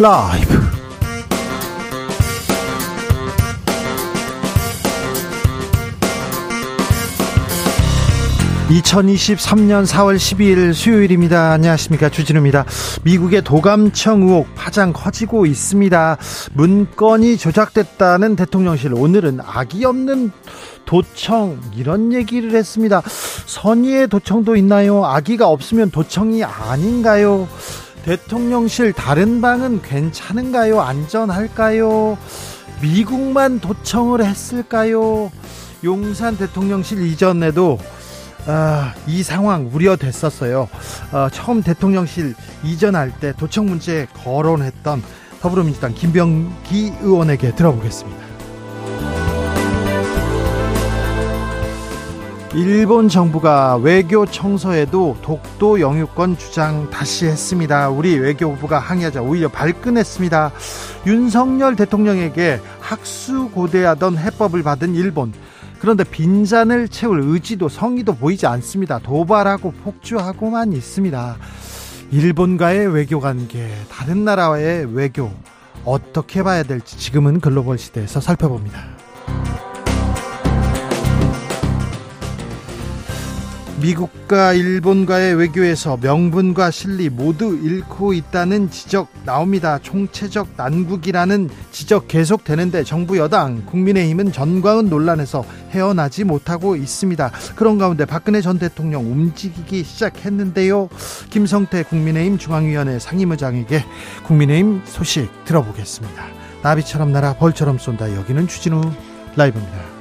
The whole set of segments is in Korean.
라이브. 2023년 4월 12일 수요일입니다. 안녕하십니까. 주진우입니다. 미국의 도감청 의혹 파장 커지고 있습니다. 문건이 조작됐다는 대통령실. 오늘은 악이 없는 도청 이런 얘기를 했습니다. 선의의 도청도 있나요? 악의가 없으면 도청이 아닌가요? 대통령실 다른 방은 괜찮은가요? 안전할까요? 미국만 도청을 했을까요? 용산 대통령실 이전에도 아, 이 상황 우려됐었어요. 어, 처음 대통령실 이전할 때 도청 문제 거론했던 더불어민주당 김병기 의원에게 들어보겠습니다. 일본 정부가 외교 청서에도 독도 영유권 주장 다시 했습니다. 우리 외교부가 항의하자 오히려 발끈했습니다. 윤석열 대통령에게 학수고대하던 해법을 받은 일본. 그런데 빈잔을 채울 의지도 성의도 보이지 않습니다. 도발하고 폭주하고만 있습니다. 일본과의 외교 관계, 다른 나라와의 외교 어떻게 봐야 될지 지금은 글로벌 시대에서 살펴봅니다. 미국과 일본과의 외교에서 명분과 실리 모두 잃고 있다는 지적 나옵니다. 총체적 난국이라는 지적 계속되는데 정부 여당 국민의힘은 전광훈 논란에서 헤어나지 못하고 있습니다. 그런 가운데 박근혜 전 대통령 움직이기 시작했는데요. 김성태 국민의힘 중앙위원회 상임의장에게 국민의힘 소식 들어보겠습니다. 나비처럼 날아 벌처럼 쏜다. 여기는 추진우 라이브입니다.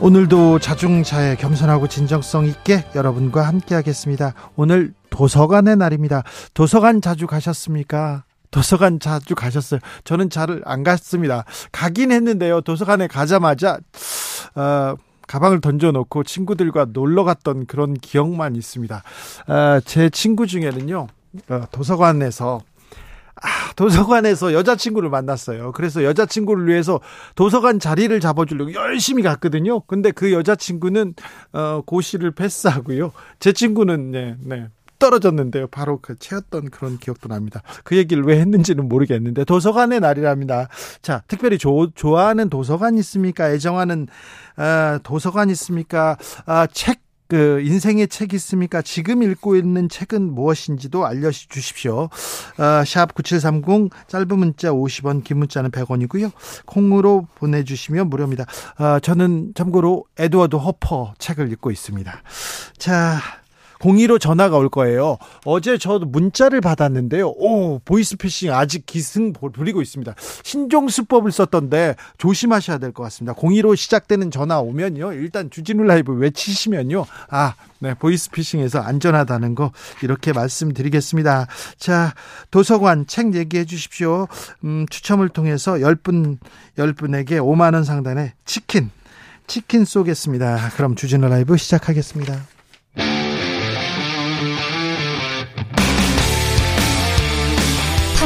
오늘도 자중차에 겸손하고 진정성 있게 여러분과 함께 하겠습니다. 오늘 도서관의 날입니다. 도서관 자주 가셨습니까? 도서관 자주 가셨어요. 저는 잘 안 갔습니다. 가긴 했는데요. 도서관에 가자마자 어, 가방을 던져놓고 친구들과 놀러 갔던 그런 기억만 있습니다. 어, 제 친구 중에는요. 어, 도서관에서 아, 도서관에서 여자친구를 만났어요. 그래서 여자친구를 위해서 도서관 자리를 잡아주려고 열심히 갔거든요. 근데 그 여자친구는, 어, 고시를 패스하고요. 제 친구는, 네, 네. 떨어졌는데요. 바로 그 채였던 그런 기억도 납니다. 그 얘기를 왜 했는지는 모르겠는데 도서관의 날이랍니다. 자, 특별히 조, 좋아하는 도서관 있습니까? 애정하는 어, 도서관 있습니까? 아, 책 그 인생의 책 있습니까? 지금 읽고 있는 책은 무엇인지도 알려주십시오. 어, 샵9730 짧은 문자 50원 긴 문자는 100원이고요. 콩으로 보내주시면 무료입니다. 어, 저는 참고로 에드워드 호퍼 책을 읽고 있습니다. 자 02로 전화가 올 거예요. 어제 저도 문자를 받았는데요. 오, 보이스피싱 아직 기승 부리고 있습니다. 신종수법을 썼던데 조심하셔야 될 것 같습니다. 02로 시작되는 전화 오면요. 일단 주진우 라이브 외치시면요. 아, 네, 보이스피싱에서 안전하다는 거 이렇게 말씀드리겠습니다. 자, 도서관 책 얘기해 주십시오. 음, 추첨을 통해서 10분, 10분에게 5만 원 상단의 치킨, 치킨 쏘겠습니다. 그럼 주진우 라이브 시작하겠습니다.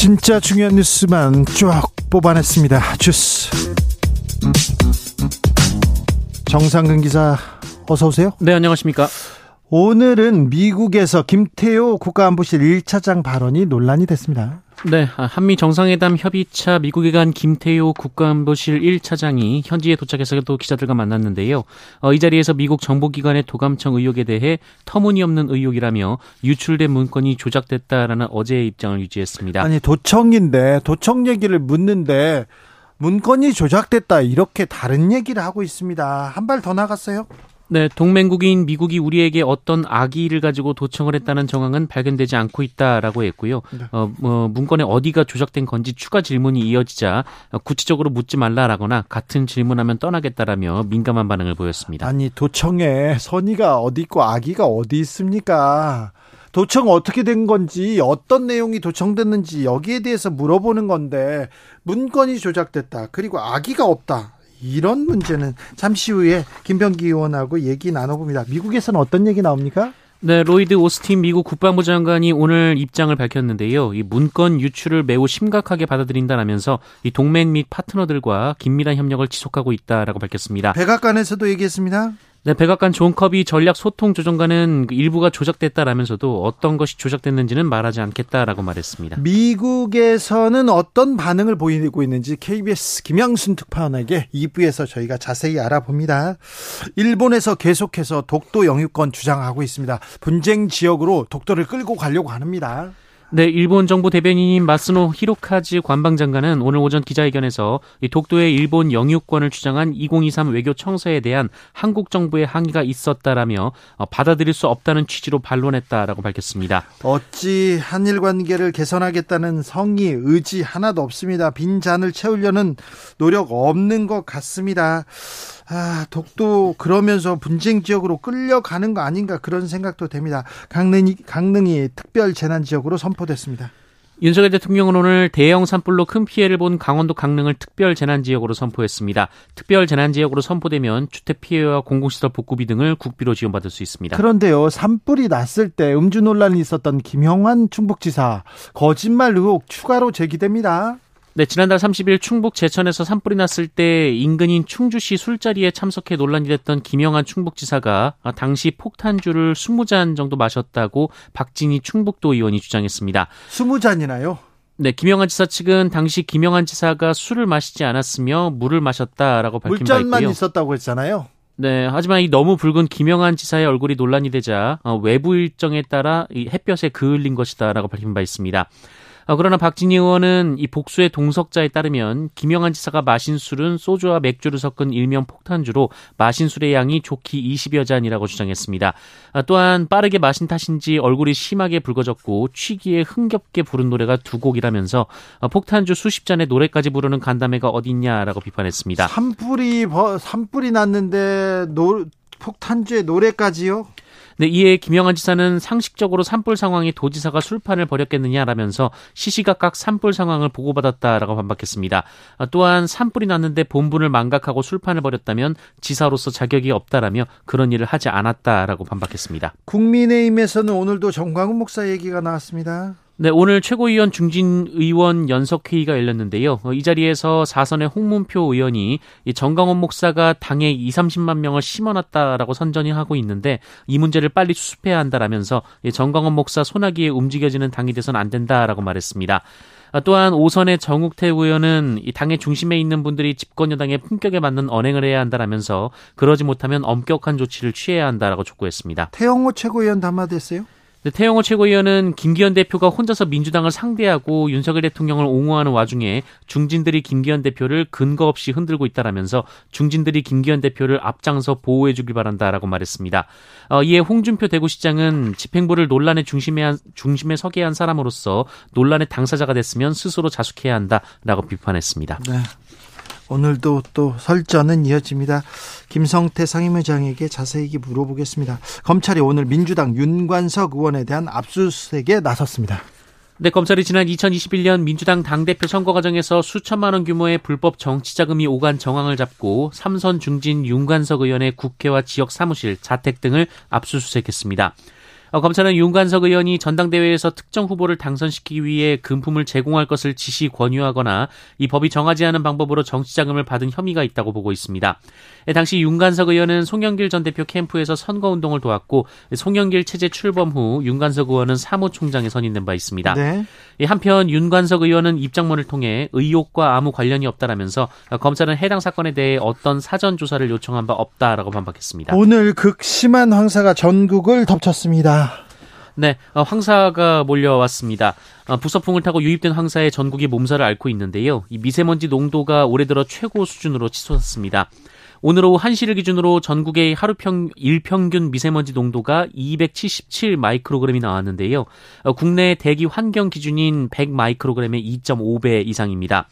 진짜 중요한 뉴스만 쭉 뽑아냈습니다. 주스. 정상근 기자, 어서 오세요. 네, 안녕하십니까. 오늘은 미국에서 김태호 국가안보실 1차장 발언이 논란이 됐습니다. 네, 아, 한미 정상회담 협의차 미국에 간 김태효 국가안보실 1차장이 현지에 도착해서 또 기자들과 만났는데요. 어, 이 자리에서 미국 정보기관의 도감청 의혹에 대해 터무니없는 의혹이라며 유출된 문건이 조작됐다라는 어제의 입장을 유지했습니다. 아니 도청인데 도청 얘기를 묻는데 문건이 조작됐다 이렇게 다른 얘기를 하고 있습니다. 한 발 더 나갔어요? 네, 동맹국인 미국이 우리에게 어떤 악의를 가지고 도청을 했다는 정황은 발견되지 않고 있다라고 했고요. 네. 어, 뭐 문건에 어디가 조작된 건지 추가 질문이 이어지자 구체적으로 묻지 말라라거나 같은 질문하면 떠나겠다라며 민감한 반응을 보였습니다. 아니 도청에 선의가 어디 있고 악의가 어디 있습니까? 도청 어떻게 된 건지 어떤 내용이 도청됐는지 여기에 대해서 물어보는 건데 문건이 조작됐다. 그리고 아기가 없다. 이런 문제는 잠시 후에 김병기 의원하고 얘기 나눠봅니다. 미국에서는 어떤 얘기 나옵니까? 네, 로이드 오스틴 미국 국방부 장관이 오늘 입장을 밝혔는데요. 이 문건 유출을 매우 심각하게 받아들인다라면서 이 동맹 및 파트너들과 긴밀한 협력을 지속하고 있다라고 밝혔습니다. 백악관에서도 얘기했습니다. 네, 백악관 존 커비 전략 소통 조정관은 그 일부가 조작됐다라면서도 어떤 것이 조작됐는지는 말하지 않겠다라고 말했습니다. 미국에서는 어떤 반응을 보이고 있는지 KBS 김양순 특파원에게 2부에서 저희가 자세히 알아봅니다. 일본에서 계속해서 독도 영유권 주장하고 있습니다. 분쟁 지역으로 독도를 끌고 가려고 합니다. 네, 일본 정부 대변인인 마스노 히로카즈 관방장관은 오늘 오전 기자회견에서 독도의 일본 영유권을 주장한 2023 외교 청사에 대한 한국 정부의 항의가 있었다라며 어, 받아들일 수 없다는 취지로 반론했다라고 밝혔습니다. 어찌 한일 관계를 개선하겠다는 성의, 의지 하나도 없습니다. 빈 잔을 채우려는 노력 없는 것 같습니다. 아, 독도 그러면서 분쟁 지역으로 끌려가는 거 아닌가 그런 생각도 됩니다. 강릉이, 강릉이 특별 재난 지역으로 선포됐습니다. 윤석열 대통령은 오늘 대형 산불로 큰 피해를 본 강원도 강릉을 특별 재난 지역으로 선포했습니다. 특별 재난 지역으로 선포되면 주택 피해와 공공시설 복구비 등을 국비로 지원받을 수 있습니다. 그런데요, 산불이 났을 때 음주 논란이 있었던 김영환 충북지사 거짓말 의혹 추가로 제기됩니다. 네, 지난달 30일 충북 제천에서 산불이 났을 때 인근인 충주시 술자리에 참석해 논란이 됐던 김영한 충북지사가 당시 폭탄주를 20잔 정도 마셨다고 박진희 충북도 의원이 주장했습니다. 20잔이나요? 네, 김영한 지사 측은 당시 김영한 지사가 술을 마시지 않았으며 물을 마셨다라고 밝힌 바 있고요. 물잔만 있었다고 했잖아요. 네, 하지만 이 너무 붉은 김영한 지사의 얼굴이 논란이 되자 어, 외부 일정에 따라 이 햇볕에 그을린 것이다라고 밝힌 바 있습니다. 어, 그러나 박진희 의원은 이 복수의 동석자에 따르면 김영한 지사가 마신 술은 소주와 맥주를 섞은 일명 폭탄주로 마신 술의 양이 좋기 20여 잔이라고 주장했습니다. 아, 또한 빠르게 마신 탓인지 얼굴이 심하게 붉어졌고 취기에 흥겹게 부른 노래가 두 곡이라면서 어, 폭탄주 수십 잔의 노래까지 부르는 간담회가 어딨냐라고 비판했습니다. 산불이 산불이 났는데 노, 폭탄주의 노래까지요? 네, 이에 김영한 지사는 상식적으로 산불 상황이 도지사가 술판을 벌였겠느냐라면서 시시각각 산불 상황을 보고받았다라고 반박했습니다. 아, 또한 산불이 났는데 본분을 망각하고 술판을 벌였다면 지사로서 자격이 없다라며 그런 일을 하지 않았다라고 반박했습니다. 국민의힘에서는 오늘도 정광훈 목사 얘기가 나왔습니다. 네, 오늘 최고위원 중진 의원 연석회의가 열렸는데요. 어, 이 자리에서 사선의 홍문표 의원이 이 정강원 목사가 당에 2, 30만 명을 심어놨다라고 선전이 하고 있는데 이 문제를 빨리 수습해야 한다라면서 이 정강원 목사 소나기에 움직여지는 당이 돼서는 안 된다라고 말했습니다. 아, 또한 오선의 정욱태 의원은 이 당의 중심에 있는 분들이 집권 여당의 품격에 맞는 언행을 해야 한다라면서 그러지 못하면 엄격한 조치를 취해야 한다라고 촉구했습니다. 태영호 최고위원 담화됐어요? 네, 태영호 최고위원은 김기현 대표가 혼자서 민주당을 상대하고 윤석열 대통령을 옹호하는 와중에 중진들이 김기현 대표를 근거 없이 흔들고 있다라면서 중진들이 김기현 대표를 앞장서 보호해 주길 바란다라고 말했습니다. 어, 이에 홍준표 대구시장은 집행부를 논란의 중심에, 한, 중심에 서게 한 사람으로서 논란의 당사자가 됐으면 스스로 자숙해야 한다라고 비판했습니다. 네. 오늘도 또 설전은 이어집니다. 김성태 상임의장에게 자세히 물어보겠습니다. 검찰이 오늘 민주당 윤관석 의원에 대한 압수수색에 나섰습니다. 네, 검찰이 지난 2021년 민주당 당대표 선거 과정에서 수천만 원 규모의 불법 정치 자금이 오간 정황을 잡고 삼선 중진 윤관석 의원의 국회와 지역 사무실, 자택 등을 압수수색했습니다. 어, 검찰은 윤관석 의원이 전당대회에서 특정 후보를 당선시키기 위해 금품을 제공할 것을 지시 권유하거나 이 법이 정하지 않은 방법으로 정치자금을 받은 혐의가 있다고 보고 있습니다. 예, 당시 윤관석 의원은 송영길 전 대표 캠프에서 선거운동을 도왔고 송영길 체제 출범 후 윤관석 의원은 사무총장에 선임된 바 있습니다. 네. 예, 한편 윤관석 의원은 입장문을 통해 의혹과 아무 관련이 없다라면서 검찰은 해당 사건에 대해 어떤 사전 조사를 요청한 바 없다라고 반박했습니다. 오늘 극심한 황사가 전국을 덮쳤습니다. 네, 어, 황사가 몰려왔습니다. 어, 부서풍을 타고 유입된 황사에 전국이 몸살을 앓고 있는데요. 이 미세먼지 농도가 올해 들어 최고 수준으로 치솟았습니다. 오늘 오후 1시를 기준으로 전국의 하루 평, 일평균 미세먼지 농도가 277 마이크로그램이 나왔는데요. 어, 국내 대기 환경 기준인 100 마이크로그램의 2.5배 이상입니다.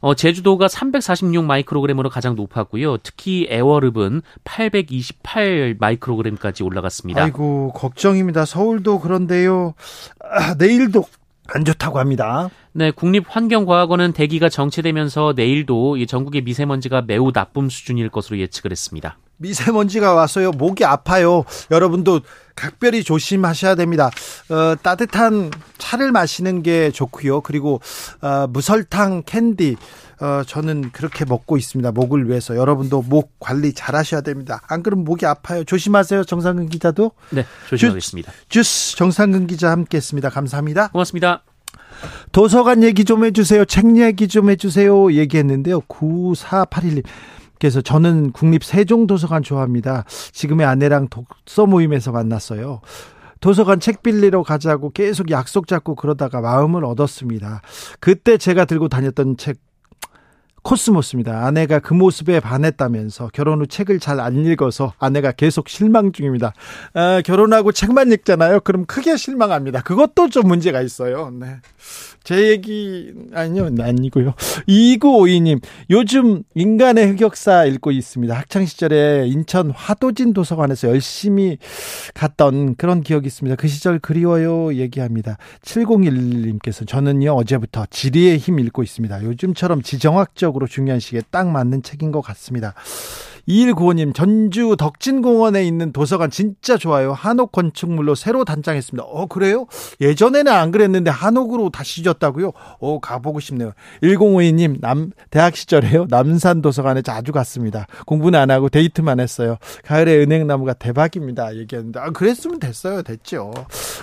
어, 제주도가 346 마이크로그램으로 가장 높았고요. 특히 애월읍은 828 마이크로그램까지 올라갔습니다. 아이고 걱정입니다. 서울도 그런데요. 아, 내일도 안 좋다고 합니다. 네, 국립환경과학원은 대기가 정체되면서 내일도 이 전국의 미세먼지가 매우 나쁨 수준일 것으로 예측을 했습니다. 미세먼지가 왔어요. 목이 아파요. 여러분도 각별히 조심하셔야 됩니다. 어, 따뜻한 차를 마시는 게 좋고요. 그리고 어, 무설탕 캔디 어, 저는 그렇게 먹고 있습니다. 목을 위해서 여러분도 목 관리 잘 하셔야 됩니다. 안 그러면 목이 아파요. 조심하세요. 정상근 기자도. 네, 조심하겠습니다. 주, 스 정상근 기자 함께했습니다. 감사합니다. 고맙습니다. 도서관 얘기 좀 해주세요. 책 얘기 좀 해주세요. 얘기했는데요. 9481님. 그래서 저는 국립 세종도서관 좋아합니다. 지금의 아내랑 독서 모임에서 만났어요. 도서관 책 빌리러 가자고 계속 약속 잡고 그러다가 마음을 얻었습니다. 그때 제가 들고 다녔던 책 코스모스입니다. 아내가 그 모습에 반했다면서 결혼 후 책을 잘 안 읽어서 아내가 계속 실망 중입니다. 아, 결혼하고 책만 읽잖아요. 그럼 크게 실망합니다. 그것도 좀 문제가 있어요. 네. 제 얘기 아니요 아니고요. 2952님 요즘 인간의 흑역사 읽고 있습니다. 학창 시절에 인천 화도진 도서관에서 열심히 갔던 그런 기억이 있습니다. 그 시절 그리워요 얘기합니다. 701님께서 저는요 어제부터 지리의 힘 읽고 있습니다. 요즘처럼 지정학적으로 중요한 시기에 딱 맞는 책인 것 같습니다. 2195님, 전주 덕진공원에 있는 도서관 진짜 좋아요. 한옥 건축물로 새로 단장했습니다. 어, 그래요? 예전에는 안 그랬는데 한옥으로 다시 지었다고요? 어, 가보고 싶네요. 1052님, 남, 대학 시절에요. 남산 도서관에 자주 갔습니다. 공부는 안 하고 데이트만 했어요. 가을에 은행나무가 대박입니다. 얘기했는데, 아, 그랬으면 됐어요. 됐죠.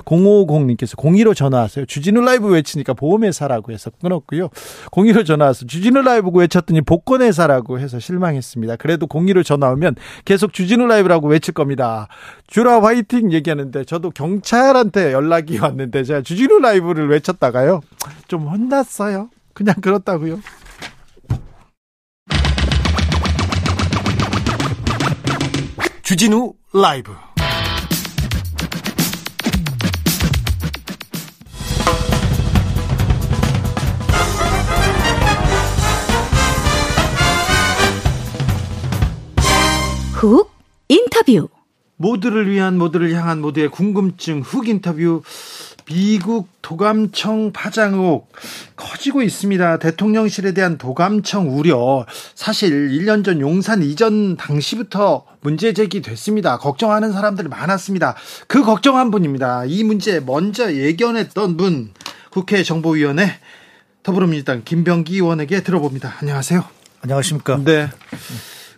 050님께서 02로 전화 왔어요. 주진우 라이브 외치니까 보험회사라고 해서 끊었고요. 02로 전화 와서 주진우 라이브 외쳤더니 복권회사라고 해서 실망했습니다. 그래도 02 주진우로 전화 오면 계속 주진우 라이브라고 외칠 겁니다. 주라 화이팅 얘기하는데 저도 경찰한테 연락이 왔는데 제가 주진우 라이브를 외쳤다가요. 좀 혼났어요. 그냥 그렇다고요. 주진우 라이브 훅 인터뷰 모두를 위한 모두를 향한 모두의 궁금증 훅 인터뷰 미국 도감청 파장 의혹 커지고 있습니다. 대통령실에 대한 도감청 우려 사실 1년 전 용산 이전 당시부터 문제 제기됐습니다. 걱정하는 사람들이 많았습니다. 그 걱정한 분입니다. 이 문제 먼저 예견했던 분 국회 정보위원회 더불어민주당 김병기 의원에게 들어봅니다. 안녕하세요. 안녕하십니까? 네.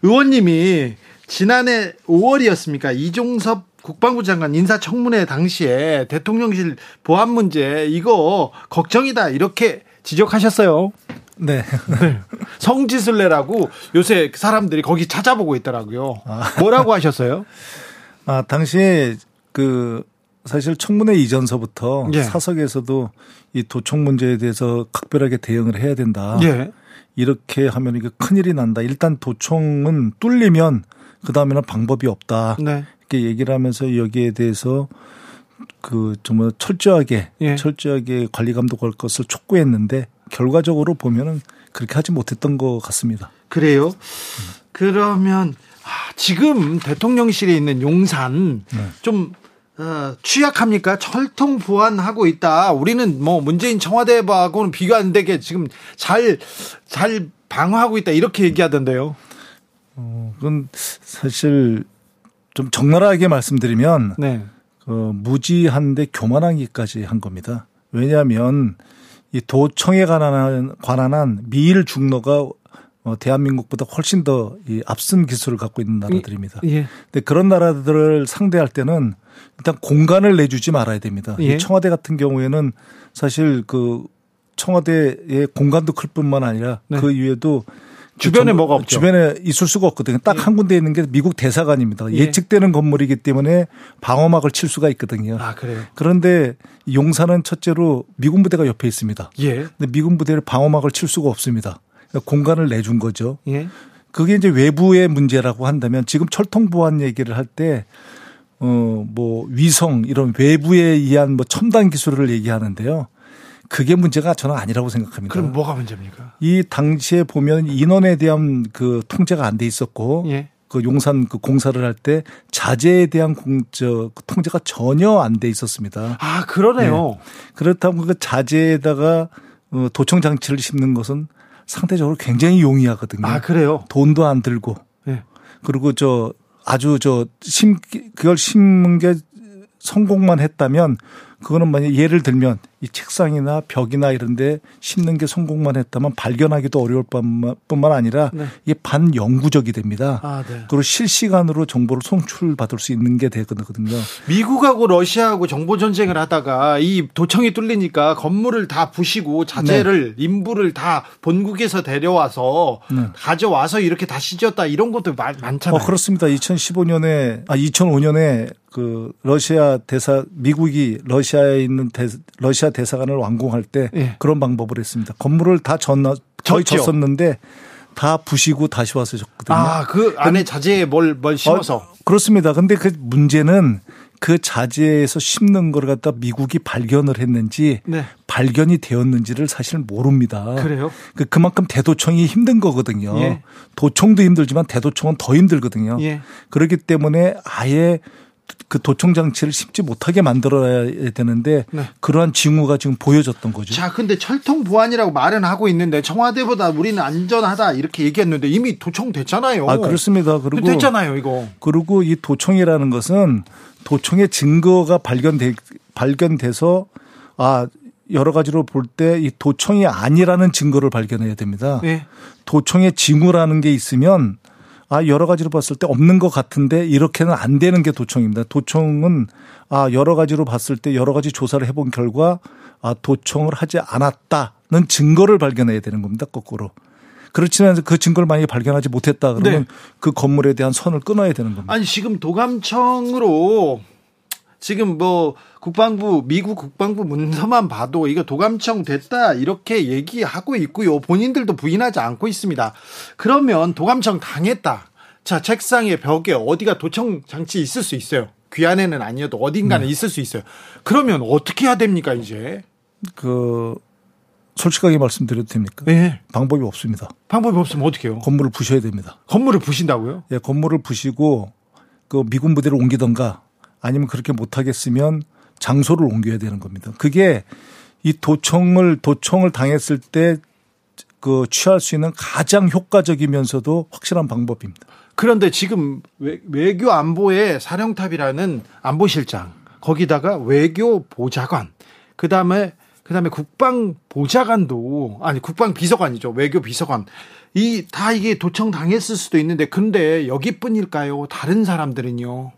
의원님이 지난해 5월이었습니까? 이종섭 국방부 장관 인사청문회 당시에 대통령실 보안 문제 이거 걱정이다 이렇게 지적하셨어요. 네. 네. 성지순례라고 요새 사람들이 거기 찾아보고 있더라고요. 아. 뭐라고 하셨어요? 아, 당시에 그 사실 청문회 이전서부터 예. 사석에서도 이 도청 문제에 대해서 각별하게 대응을 해야 된다. 예. 이렇게 하면 이게 큰일이 난다. 일단 도청은 뚫리면 그 다음에는 방법이 없다. 네. 이렇게 얘기를 하면서 여기에 대해서 그 정말 철저하게 예. 철저하게 관리 감독할 것을 촉구했는데 결과적으로 보면은 그렇게 하지 못했던 것 같습니다. 그래요? 그러면 아, 지금 대통령실에 있는 용산 네. 좀 어, 취약합니까? 철통 보완하고 있다. 우리는 뭐 문재인 청와대하고는 비교 안 되게 지금 잘, 잘 방어하고 있다. 이렇게 얘기하던데요. 어, 그건 사실 좀 적나라하게 말씀드리면 네. 그 무지한데 교만하기까지 한 겁니다. 왜냐하면 이 도청에 관한 관한 미일 중로가 어, 대한민국보다 훨씬 더 이 앞선 기술을 갖고 있는 나라들입니다. 예. 근데 그런 나라들을 상대할 때는 일단 공간을 내주지 말아야 됩니다. 예. 이 청와대 같은 경우에는 사실 그 청와대의 공간도 클 뿐만 아니라 네. 그 이외에도 주변에 뭐가 없죠. 주변에 있을 수가 없거든요. 딱한 예. 군데 있는 게 미국 대사관입니다. 예. 측되는 건물이기 때문에 방어막을 칠 수가 있거든요. 아, 그래요? 그런데 용산은 첫째로 미군 부대가 옆에 있습니다. 예. 근데 미군 부대를 방어막을 칠 수가 없습니다. 그러니까 공간을 내준 거죠. 예. 그게 이제 외부의 문제라고 한다면 지금 철통 보안 얘기를 할 때 어, 뭐 위성 이런 외부에 의한 뭐 첨단 기술을 얘기하는데요. 그게 문제가 저는 아니라고 생각합니다. 그럼 뭐가 문제입니까? 이 당시에 보면 인원에 대한 그 통제가 안 돼 있었고 예. 그 용산 그 공사를 할 때 자재에 대한 공, 저, 그 통제가 전혀 안 돼 있었습니다. 아, 그러네요. 네. 그렇다면 그 자재에다가 어, 도청 장치를 심는 것은 상대적으로 굉장히 용이하거든요. 아, 그래요? 돈도 안 들고. 네. 그리고 저 아주 저 심, 그걸 심는 게 성공만 했다면 그거는 만약 예를 들면 이 책상이나 벽이나 이런데 심는 게 성공만 했다면 발견하기도 어려울 뿐만 아니라 네. 이게 반영구적이 됩니다. 아, 네. 그리고 실시간으로 정보를 송출받을 수 있는 게 되거든요. 미국하고 러시아하고 정보 전쟁을 하다가 이 도청이 뚫리니까 건물을 다 부시고 자재를 네. 인부를 다 본국에서 데려와서 네. 가져와서 이렇게 다시 지었다 이런 것도 많잖아요. 어, 그렇습니다. 2015년에 아 2005년에 그 러시아 대사 미국이 러시아 에 있는 대, 러시아 러시아 대사관을 완공할 때 예. 그런 방법을 했습니다. 건물을 다 졌나 거의 졌었는데 다 부시고 다시 와서 졌거든요. 아, 그 안에 자재에 뭘, 뭘 심어서. 어, 그렇습니다. 근데 그 문제는 그 자재에서 심는 걸 갖다 미국이 발견을 했는지 네. 발견이 되었는지를 사실 모릅니다. 그래요? 그 그만큼 대도청이 힘든 거거든요. 예. 도청도 힘들지만 대도청은 더 힘들거든요. 예. 그렇기 때문에 아예 그 도청 장치를 심지 못하게 만들어야 되는데 네. 그러한 징후가 지금 보여졌던 거죠. 자, 근데 철통 보안이라고 말은 하고 있는데 청와대보다 우리는 안전하다 이렇게 얘기했는데 이미 도청 됐잖아요. 아, 그렇습니다. 그리고 됐잖아요, 이거. 그리고 이 도청이라는 것은 도청의 증거가 발견돼 발견돼서 아 여러 가지로 볼 때 이 도청이 아니라는 증거를 발견해야 됩니다. 네. 도청의 징후라는 게 있으면 아 여러 가지로 봤을 때 없는 것 같은데 이렇게는 안 되는 게 도청입니다. 도청은 아 여러 가지로 봤을 때 여러 가지 조사를 해본 결과 아 도청을 하지 않았다는 증거를 발견해야 되는 겁니다. 거꾸로. 그렇지만 그 증거를 만약에 발견하지 못했다 그러면 네. 그 건물에 대한 선을 끊어야 되는 겁니다. 아니 지금 도감청으로 지금 뭐 국방부 미국 국방부 문서만 봐도 이거 도감청 됐다 이렇게 얘기하고 있고요. 본인들도 부인하지 않고 있습니다. 그러면 도감청 당했다. 자 책상에 벽에 어디가 도청 장치 있을 수 있어요. 귀 안에는 아니어도 어딘가는 네. 있을 수 있어요. 그러면 어떻게 해야 됩니까 이제? 그 솔직하게 말씀드려도 됩니까? 네. 방법이 없습니다. 방법이 없으면 어떻게 해요? 건물을 부셔야 됩니다. 건물을 부신다고요? 예, 건물을 부시고 그 미군 부대를 옮기던가 아니면 그렇게 못하겠으면 장소를 옮겨야 되는 겁니다. 그게 이 도청을 도청을 당했을 때 그 취할 수 있는 가장 효과적이면서도 확실한 방법입니다. 그런데 지금 외교 안보의 사령탑이라는 안보실장 거기다가 외교 보좌관 그다음에 그다음에 국방 보좌관도 아니 국방 비서관이죠 외교 비서관 이 다 이게 도청 당했을 수도 있는데 근데 여기뿐일까요? 다른 사람들은요?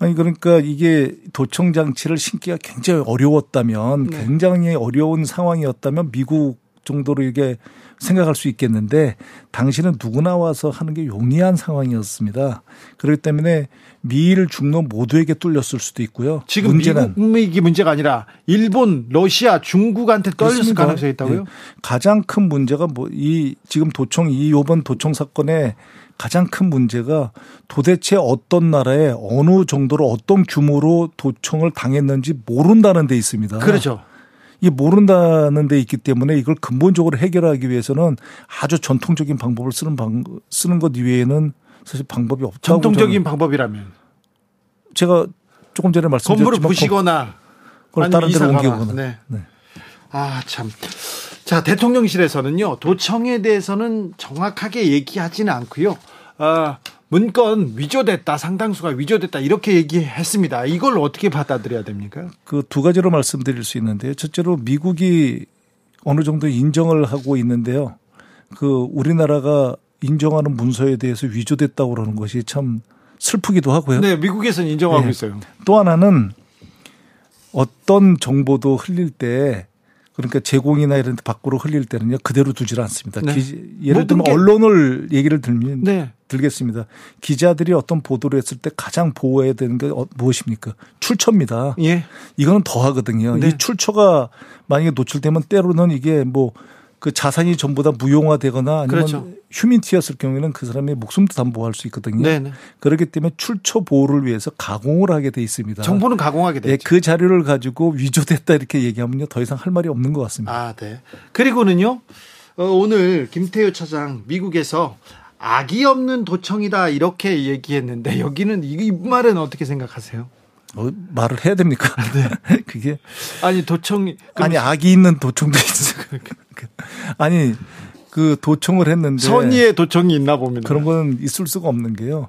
아니 그러니까 이게 도청 장치를 신기가 굉장히 어려웠다면 네. 굉장히 어려운 상황이었다면 미국 정도로 이게 생각할 수 있겠는데 당신은 누구나 와서 하는 게 용이한 상황이었습니다. 그렇기 때문에 미일 중로 모두에게 뚫렸을 수도 있고요. 지금 문제는 미국이 문제가 아니라 일본, 러시아, 중국한테 떨렸을 가능성이 있다고요? 네. 가장 큰 문제가 뭐 이 지금 도청 이 요번 도청 사건의 가장 큰 문제가 도대체 어떤 나라에 어느 정도로 어떤 규모로 도청을 당했는지 모른다는 데 있습니다. 그렇죠. 이 모른다는 데 있기 때문에 이걸 근본적으로 해결하기 위해서는 아주 전통적인 방법을 쓰는 방 쓰는 것 이외에는 사실 방법이 없다고 전통적인 방법이라면 제가 조금 전에 말씀드렸지만 건물을 부시거나 그걸 다른 데로 옮기거나 네. 네. 아 참. 자 대통령실에서는요 도청에 대해서는 정확하게 얘기하지는 않고요. 아, 문건 위조됐다, 상당수가 위조됐다 이렇게 얘기했습니다. 이걸 어떻게 받아들여야 됩니까? 그 두 가지로 말씀드릴 수 있는데요. 첫째로 미국이 어느 정도 인정을 하고 있는데요. 그 우리나라가 인정하는 문서에 대해서 위조됐다고 그러는 것이 참 슬프기도 하고요. 네, 미국에서는 인정하고 네. 있어요. 또 하나는 어떤 정보도 흘릴 때 그러니까 제공이나 이런 데 밖으로 흘릴 때는요 그대로 두질 않습니다. 네. 기, 예를 들면 언론을 얘기를 들면 네. 들겠습니다. 기자들이 어떤 보도를 했을 때 가장 보호해야 되는 게 어, 무엇입니까? 출처입니다. 예. 이거는 더 하거든요. 네. 이 출처가 만약에 노출되면 때로는 이게 뭐 그 자산이 전부 다 무용화되거나 아니면 그렇죠. 휴민티였을 경우에는 그 사람의 목숨도 담보할 수 있거든요. 네네. 그렇기 때문에 출처 보호를 위해서 가공을 하게 돼 있습니다. 정보는 가공하게 되죠. 네, 그 자료를 가지고 위조됐다 이렇게 얘기하면요 더 이상 할 말이 없는 것 같습니다. 아, 네. 그리고는요 어, 오늘 김태효 차장 미국에서 악이 없는 도청이다 이렇게 얘기했는데 여기는 이 말은 어떻게 생각하세요? 어, 말을 해야 됩니까? 네. 그게 아니 도청이 아니 악이 있는 도청도 있어. 아니 그 도청을 했는데 선의의 도청이 있나 봅니다. 그런 거는 있을 수가 없는 게요.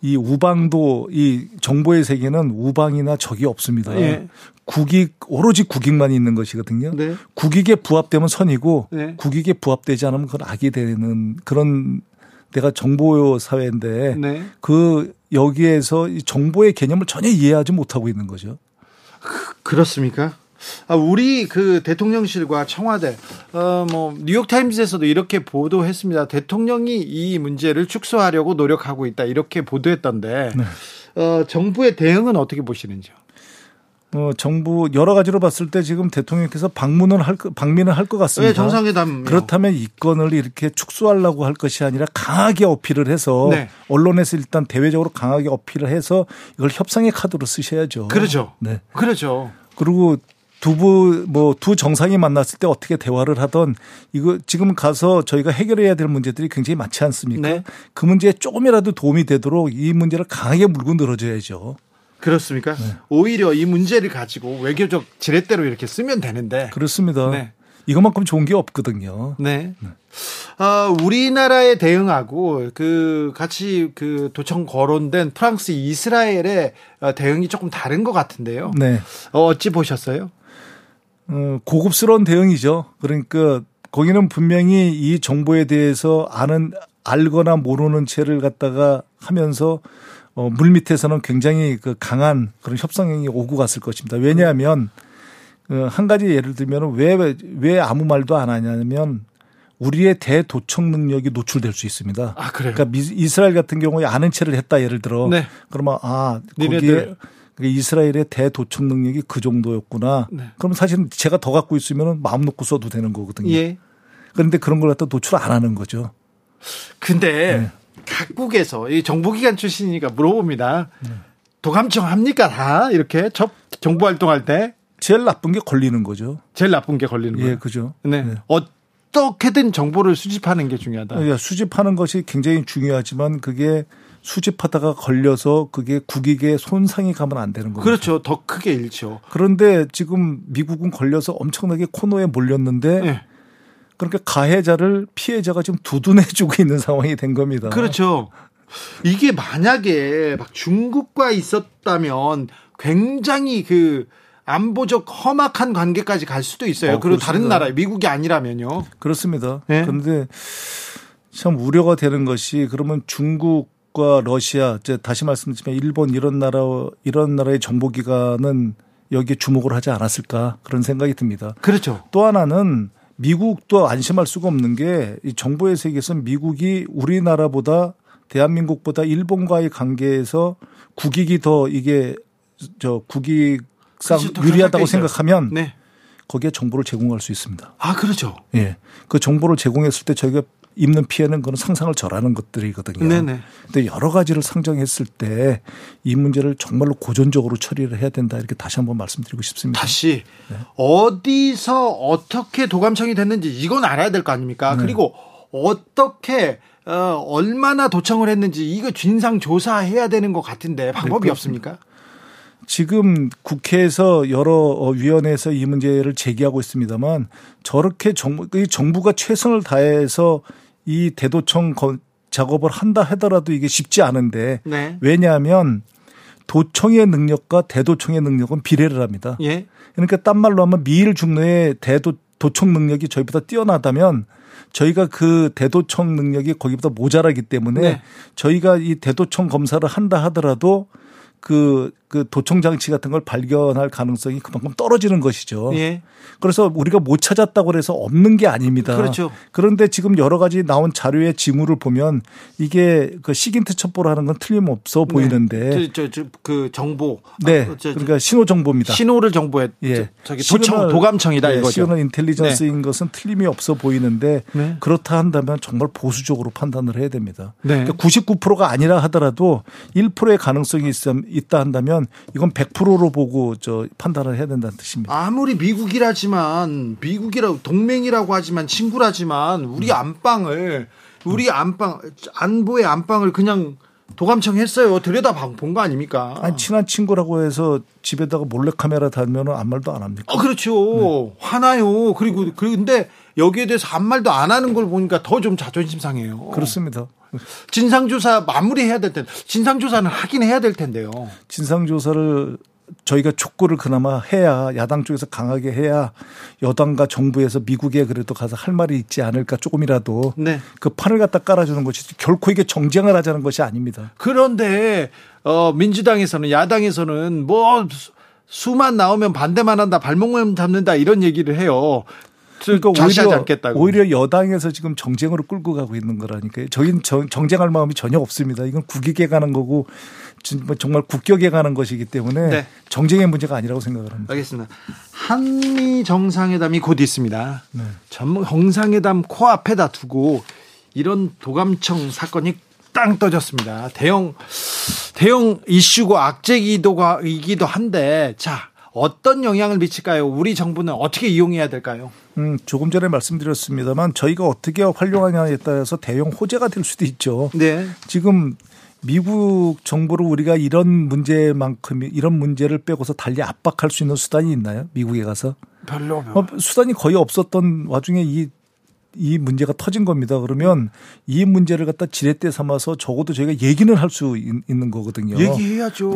이 우방도 이 정보의 세계는 우방이나 적이 없습니다. 예. 국익 오로지 국익만 있는 것이거든요. 네. 국익에 부합되면 선이고 네. 국익에 부합되지 않으면 그건 악이 되는 그런 내가 정보 사회인데 네. 그 여기에서 이 정보의 개념을 전혀 이해하지 못하고 있는 거죠. 그, 렇습니까 아, 우리 그 대통령실과 청와대, 어, 뭐, 뉴욕타임즈에서도 이렇게 보도했습니다. 대통령이 이 문제를 축소하려고 노력하고 있다. 이렇게 보도했던데, 네. 어, 정부의 대응은 어떻게 보시는지요? 어, 정부 여러 가지로 봤을 때 지금 대통령께서 방문을 할 방민을 할 것 같습니다. 네, 정상회담. 그렇다면 이 건을 이렇게 축소하려고 할 것이 아니라 강하게 어필을 해서 네. 언론에서 일단 대외적으로 강하게 어필을 해서 이걸 협상의 카드로 쓰셔야죠. 그렇죠. 네. 그렇죠. 그리고 두부 뭐 두 정상이 만났을 때 어떻게 대화를 하던 이거 지금 가서 저희가 해결해야 될 문제들이 굉장히 많지 않습니까? 네. 그 문제에 조금이라도 도움이 되도록 이 문제를 강하게 물고 늘어져야죠. 그렇습니까? 네. 오히려 이 문제를 가지고 외교적 지렛대로 이렇게 쓰면 되는데. 그렇습니다. 네. 이것만큼 좋은 게 없거든요. 네. 네. 어, 우리나라에 대응하고 그 같이 그 도청 거론된 프랑스 이스라엘의 어, 대응이 조금 다른 것 같은데요. 네. 어, 어찌 보셨어요? 어, 고급스러운 대응이죠. 그러니까 거기는 분명히 이 정보에 대해서 아는 알거나 모르는 채를 갖다가 하면서 어, 물 밑에서는 굉장히 그 강한 그런 협상행위 오고 갔을 것입니다. 왜냐하면 어, 한 가지 예를 들면 왜, 왜 아무 말도 안 하냐면 우리의 대도청 능력이 노출될 수 있습니다. 아, 그래요? 그러니까 이스라엘 같은 경우에 아는 채를 했다 예를 들어. 네. 그러면 아, 거기에 이스라엘의 대도청 능력이 그 정도였구나. 네. 그러면 사실은 제가 더 갖고 있으면 마음 놓고 써도 되는 거거든요. 예. 그런데 그런 걸 갖다 노출 안 하는 거죠. 근데 네. 각국에서 이 정보기관 출신이니까 물어봅니다. 네. 도감청 합니까 다 이렇게 접 정보 활동할 때 제일 나쁜 게 걸리는 거죠. 제일 나쁜 게 걸리는 거예요. 예, 그죠. 네. 네. 어떻게든 정보를 수집하는 게 중요하다. 예, 수집하는 것이 굉장히 중요하지만 그게 수집하다가 걸려서 그게 국익에 손상이 가면 안 되는 거죠. 그렇죠. 더 크게 잃죠. 그런데 지금 미국은 걸려서 엄청나게 코너에 몰렸는데 네. 그러니까 가해자를 피해자가 지금 두둔해주고 있는 상황이 된 겁니다. 그렇죠. 이게 만약에 막 중국과 있었다면 굉장히 그 안보적 험악한 관계까지 갈 수도 있어요. 어, 그리고 다른 나라, 미국이 아니라면요. 그렇습니다. 네? 그런데 참 우려가 되는 것이 그러면 중국과 러시아, 이제 다시 말씀드리면 일본 이런 나라, 이런 나라의 정보기관은 여기에 주목을 하지 않았을까 그런 생각이 듭니다. 그렇죠. 또 하나는 미국도 안심할 수가 없는 게 이 정보의 세계에서 미국이 우리나라보다 대한민국보다 일본과의 관계에서 국익이 더 이게 저 국익상 그렇죠. 유리하다고 생각하면 네. 거기에 정보를 제공할 수 있습니다. 아, 그렇죠. 예. 그 정보를 제공했을 때 저희가 입는 피해는 그런 상상을 절하는 것들이거든요. 네네. 근데 여러 가지를 상정했을 때 이 문제를 정말로 고전적으로 처리를 해야 된다 이렇게 다시 한번 말씀드리고 싶습니다. 다시 네. 어디서 어떻게 도감청이 됐는지 이건 알아야 될 거 아닙니까? 네. 그리고 어떻게 어, 얼마나 도청을 했는지 이거 진상 조사해야 되는 것 같은데 방법이 네, 없습니까? 지금 국회에서 여러 어, 위원회에서 이 문제를 제기하고 있습니다만 저렇게 정부, 정부가 최선을 다해서 이 대도청 작업을 한다 하더라도 이게 쉽지 않은데 네. 왜냐하면 도청의 능력과 대도청의 능력은 비례를 합니다. 예. 그러니까 딴 말로 하면 미일 중로의 대도 도청 능력이 저희보다 뛰어나다면 저희가 그 대도청 능력이 거기보다 모자라기 때문에 네. 저희가 이 대도청 검사를 한다 하더라도 그, 그 도청 장치 같은 걸 발견할 가능성이 그만큼 떨어지는 것이죠. 예. 그래서 우리가 못 찾았다고 해서 없는 게 아닙니다. 그렇죠. 그런데 지금 여러 가지 나온 자료의 징후를 보면 이게 그 SIGINT 첩보라는 건 틀림없어 네. 보이는데 저, 저, 그 정보 네 아, 저, 그러니까 신호 정보입니다. 신호를 정보에 예. 저기 도청 도감청이다 네, 이거죠. signal intelligence인 네. 것은 틀림이 없어 보이는데 네. 그렇다 한다면 정말 보수적으로 판단을 해야 됩니다. 네. 그러니까 99%가 아니라 하더라도 1%의 가능성이 있다 한다면 이건 100%로 보고 저 판단을 해야 된다는 뜻입니다. 아무리 미국이라지만 미국이라고 동맹이라고 하지만 친구라지만 우리 음. 안방을 우리 안방 안보의 안방을 그냥 도감청 했어요. 들여다 본 거 아닙니까? 아니, 친한 친구라고 해서 집에다가 몰래카메라 달면 아무 말도 안 합니까? 아, 그렇죠. 네. 화나요. 그리고, 근데 여기에 대해서 아무 말도 안 하는 걸 보니까 더 좀 자존심 상해요. 그렇습니다. 진상조사 마무리해야 될 텐데, 진상조사는 하긴 해야 될 텐데요. 진상조사를 저희가 촉구를 그나마 해야 야당 쪽에서 강하게 해야 여당과 정부에서 미국에 그래도 가서 할 말이 있지 않을까 조금이라도 네. 그 판을 갖다 깔아주는 것이 결코 이게 정쟁을 하자는 것이 아닙니다. 그런데 어 민주당에서는 야당에서는 뭐 수만 나오면 반대만 한다 발목만 잡는다 이런 얘기를 해요. 그러니까 오히려. 오히려 여당에서 지금 정쟁으로 끌고 가고 있는 거라니까요. 저희는 정쟁할 마음이 전혀 없습니다. 이건 국익에 가는 거고 뭐 정말 국격에 가는 것이기 때문에 네. 정쟁의 문제가 아니라고 생각을 합니다. 알겠습니다. 한미 정상회담이 곧 있습니다. 네. 정상회담 코앞에다 두고 이런 도감청 사건이 땅 떠졌습니다. 대형 대형 이슈고 악재기도이기도 한데 자 어떤 영향을 미칠까요? 우리 정부는 어떻게 이용해야 될까요? 음, 조금 전에 말씀드렸습니다만 저희가 어떻게 활용하냐에 따라서 대형 호재가 될 수도 있죠. 네. 지금 미국 정부를 우리가 이런 문제만큼 이런 문제를 빼고서 달리 압박할 수 있는 수단이 있나요? 미국에 가서 별로 어, 수단이 거의 없었던 와중에 이 이 문제가 터진 겁니다. 그러면 이 문제를 갖다 지렛대 삼아서 적어도 저희가 얘기는 할 수 있는 거거든요. 얘기해야죠.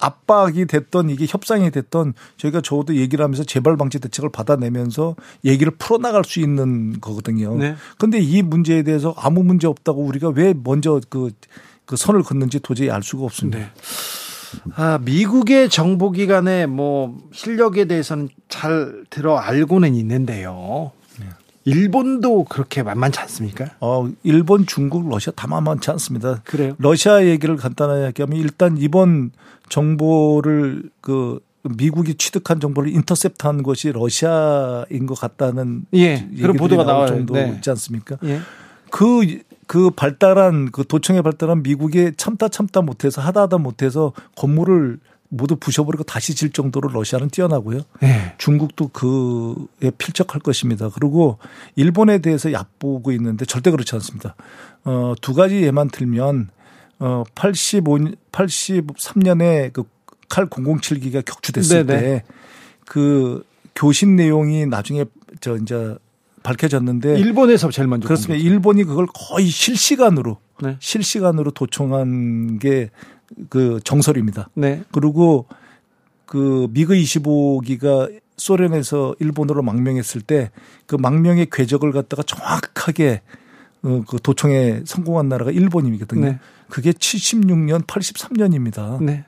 압박이 됐던 이게 협상이 됐던 저희가 적어도 얘기를 하면서 재발 방지 대책을 받아내면서 얘기를 풀어나갈 수 있는 거거든요. 네. 근데 이 문제에 대해서 아무 문제 없다고 우리가 왜 먼저 그 그 선을 긋는지 도저히 알 수가 없습니다. 네. 아, 미국의 정보기관의 뭐 실력에 대해서는 잘 들어 알고는 있는데요. 네. 일본도 그렇게 만만치 않습니까? 어, 일본, 중국, 러시아 다 만만치 않습니다. 그래요? 러시아 얘기를 간단하게 하면 일단 이번 정보를 그 미국이 취득한 정보를 인터셉트한 것이 러시아인 것 같다는 예, 그런 보도가 나올 정도 네. 있지 않습니까? 예. 그 그 발달한 그 도청에 발달한 미국이 참다 참다 못해서 하다 하다 못해서 건물을 모두 부셔버리고 다시 질 정도로 러시아는 뛰어나고요. 네. 중국도 그에 필적할 것입니다. 그리고 일본에 대해서 얕보고 있는데 절대 그렇지 않습니다. 어, 두 가지 예만 들면 어, 85, 83년에 그 칼 007기가 격추됐을. 네. 때그 교신 내용이 나중에 저 이제 밝혀졌는데 일본에서 제일 먼저 그렇습니다. 일본이 그걸 거의 실시간으로 네. 실시간으로 도청한 게 그 정설입니다. 네. 그리고 그 미그 25기가 소련에서 일본으로 망명했을 때 그 망명의 궤적을 갖다가 정확하게 어, 그 도청에 성공한 나라가 일본이거든요. 네. 그게 76년, 83년입니다. 네.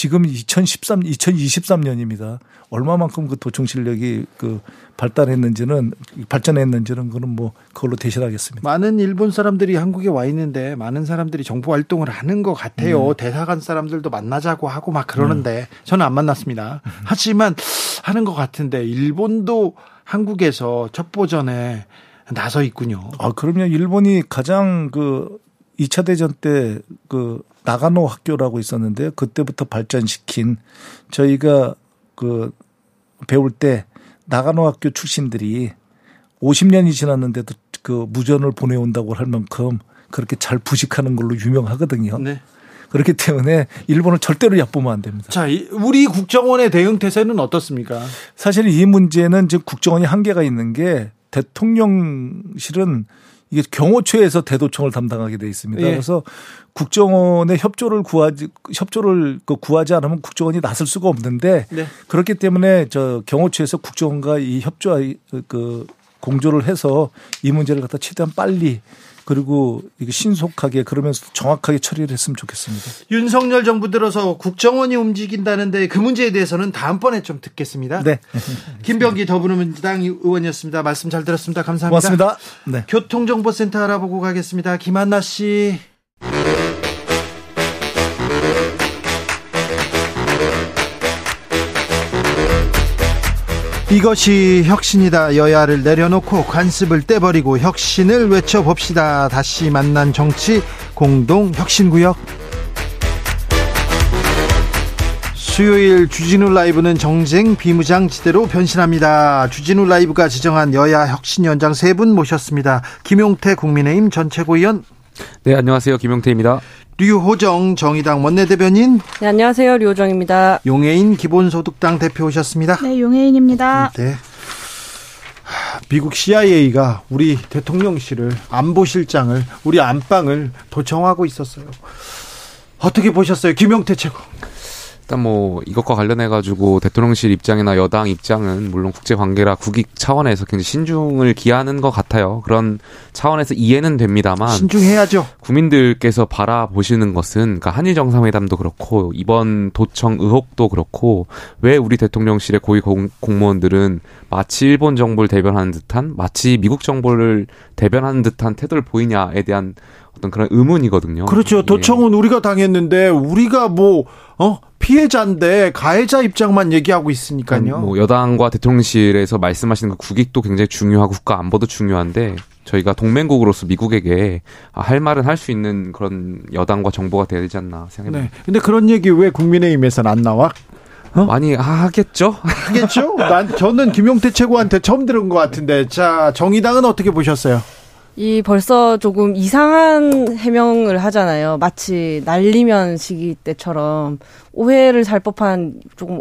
지금 2013, 2023년입니다. 얼마만큼 그 도청 실력이 그 발달했는지는 발전했는지는 그는 뭐 그걸로 대신하겠습니다. 많은 일본 사람들이 한국에 와 있는데 많은 사람들이 정보 활동을 하는 것 같아요. 음. 대사관 사람들도 만나자고 하고 막 그러는데 음. 저는 안 만났습니다. 음. 하지만 하는 것 같은데 일본도 한국에서 첩보전에 나서 있군요. 아, 그럼요. 일본이 가장 그 2차 대전 때 그 나가노 학교라고 있었는데 그때부터 발전시킨 저희가 그 배울 때 나가노 학교 출신들이 50년이 지났는데도 그 무전을 보내온다고 할 만큼 그렇게 잘 부식하는 걸로 유명하거든요. 네. 그렇기 때문에 일본을 절대로 얕보면 안 됩니다. 자, 우리 국정원의 대응 태세는 어떻습니까? 사실 이 문제는 지금 국정원이 한계가 있는 게 대통령실은 이게 경호처에서 대도청을 담당하게 돼 있습니다. 예. 그래서 국정원의 협조를 구하지 협조를 그 구하지 않으면 국정원이 나설 수가 없는데 네. 그렇기 때문에 저 경호처에서 국정원과 이 협조 그 공조를 해서 이 문제를 갖다 최대한 빨리 그리고 이게 신속하게 그러면서 정확하게 처리를 했으면 좋겠습니다. 윤석열 정부 들어서 국정원이 움직인다는데 그 문제에 대해서는 다음번에 좀 듣겠습니다. 네. 김병기 더불어민주당 의원이었습니다. 말씀 잘 들었습니다. 감사합니다. 고맙습니다. 네. 교통정보센터 알아보고 가겠습니다. 김한나 씨. 이것이 혁신이다. 여야를 내려놓고 관습을 떼버리고 혁신을 외쳐봅시다. 다시 만난 정치 공동 혁신구역. 수요일 주진우 라이브는 정쟁 비무장지대로 변신합니다. 주진우 라이브가 지정한 여야 혁신 연장 세 분 모셨습니다. 김용태 국민의힘 전 최고위원. 네, 안녕하세요. 김용태입니다. 류호정 정의당 원내대변인. 네, 안녕하세요. 류호정입니다. 용해인 기본소득당 대표 오셨습니다. 네, 용해인입니다. 네. 미국 CIA가 우리 대통령실을 안보실장을 우리 안방을 도청하고 있었어요. 어떻게 보셨어요, 김용태 최고? 일단 뭐 이것과 관련해 가지고 대통령실 입장이나 여당 입장은 물론 국제 관계라 국익 차원에서 굉장히 신중을 기하는 것 같아요. 그런 차원에서 이해는 됩니다만 신중해야죠. 국민들께서 바라보시는 것은 그러니까 한일 정상회담도 그렇고 이번 도청 의혹도 그렇고 왜 우리 대통령실의 고위 공, 공무원들은 마치 일본 정부를 대변하는 듯한 마치 미국 정부를 대변하는 듯한 태도를 보이냐에 대한 어떤 그런 의문이거든요. 그렇죠. 예. 도청은 예. 우리가 당했는데 우리가 뭐 어? 피해자인데 가해자 입장만 얘기하고 있으니까요. 뭐 여당과 대통령실에서 말씀하시는 그 국익도 굉장히 중요하고 국가 안보도 중요한데 저희가 동맹국으로서 미국에게 할 말은 할 수 있는 그런 여당과 정보가 돼야 되지 않나 생각합니다. 네. 근데 그런 얘기 왜 국민의힘에서는 안 나와? 어? 많이 하겠죠? 하겠죠? 난 저는 김용태 최고한테 처음 들은 것 같은데 자 정의당은 어떻게 보셨어요? 이 벌써 조금 이상한 해명을 하잖아요. 마치 날리면 시기 때처럼 오해를 살 법한 조금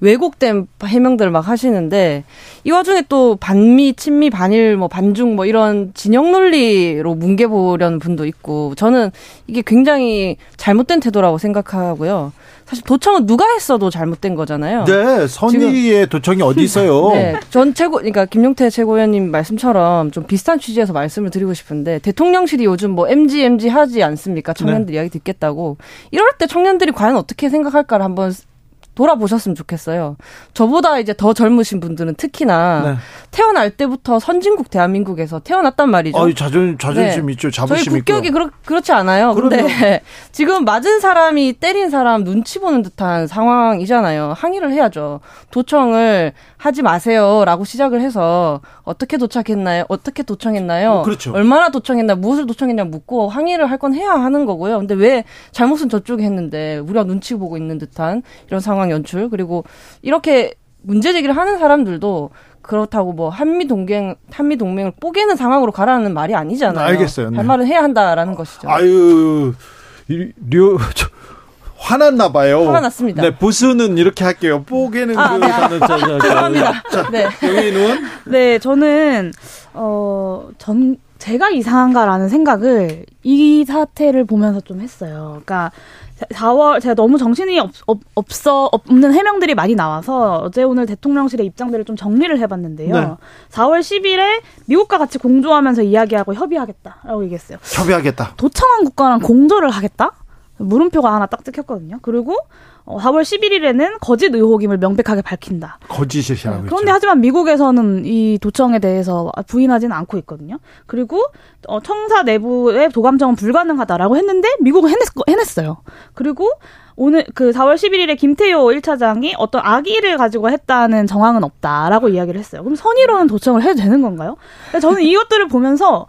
왜곡된 해명들을 막 하시는데 이 와중에 또 반미, 친미, 반일, 뭐 반중 뭐 이런 진영 논리로 뭉개보려는 분도 있고 저는 이게 굉장히 잘못된 태도라고 생각하고요. 사실 도청은 누가 했어도 잘못된 거잖아요. 네, 선의의 도청이 어디 있어요? 네, 전 최고, 그러니까 김용태 최고위원님 말씀처럼 좀 비슷한 취지에서 말씀을 드리고 싶은데 대통령실이 요즘 뭐 MG MG 하지 않습니까? 청년들 네. 이야기 듣겠다고 이럴 때 청년들이 과연 어떻게 생각할까를 한번 돌아보셨으면 좋겠어요. 저보다 이제 더 젊으신 분들은 특히나 네. 태어날 때부터 선진국 대한민국에서 태어났단 말이죠. 아, 자존 자존심 네. 있죠. 자부심 저희 국격이 그렇, 그렇지 않아요. 그런데 지금 맞은 사람이 때린 사람 눈치 보는 듯한 상황이잖아요. 항의를 해야죠. 도청을 하지 마세요라고 시작을 해서 어떻게 도착했나요? 어떻게 도청했나요? 어, 그렇죠. 얼마나 도청했나? 무엇을 도청했냐 묻고 항의를 할 건 해야 하는 거고요. 근데 왜 잘못은 저쪽이 했는데 우리가 눈치 보고 있는 듯한 이런 상황 연출 그리고 이렇게 문제 제기를 하는 사람들도 그렇다고 뭐 한미 동맹 한미 동맹을 뽀개는 상황으로 가라는 말이 아니잖아요. 알겠어요. 네. 할 말은 해야 한다라는 것이죠. 아유, 류 화났나 봐요. 화가 났습니다. 네, 보스는 이렇게 할게요. 뽀개는 아, 그 네. 단어 죄송합니다. 네. 영희는 네, 저는 어 전 제가 이상한가라는 생각을 이 사태를 보면서 좀 했어요. 그러니까 4월 제가 너무 정신이 없, 없, 없어 없는 해명들이 많이 나와서 어제 오늘 대통령실의 입장들을 좀 정리를 해봤는데요. 네. 4월 10일에 미국과 같이 공조하면서 이야기하고 협의하겠다라고 얘기했어요. 협의하겠다. 도청한 국가랑 공조를 하겠다. 물음표가 하나 딱 찍혔거든요. 그리고 4월 어, 11일에는 거짓 의혹임을 명백하게 밝힌다. 거짓이라고. 네. 그런데 하지만 미국에서는 이 도청에 대해서 부인하지는 않고 있거든요. 그리고 어, 청사 내부의 도감청은 불가능하다라고 했는데 미국은 해냈, 해냈어요. 그리고 오늘 그 4월 11일에 김태효 1차장이 어떤 악의를 가지고 했다는 정황은 없다라고 이야기를 했어요. 그럼 선의로는 도청을 해도 되는 건가요? 저는 이것들을 보면서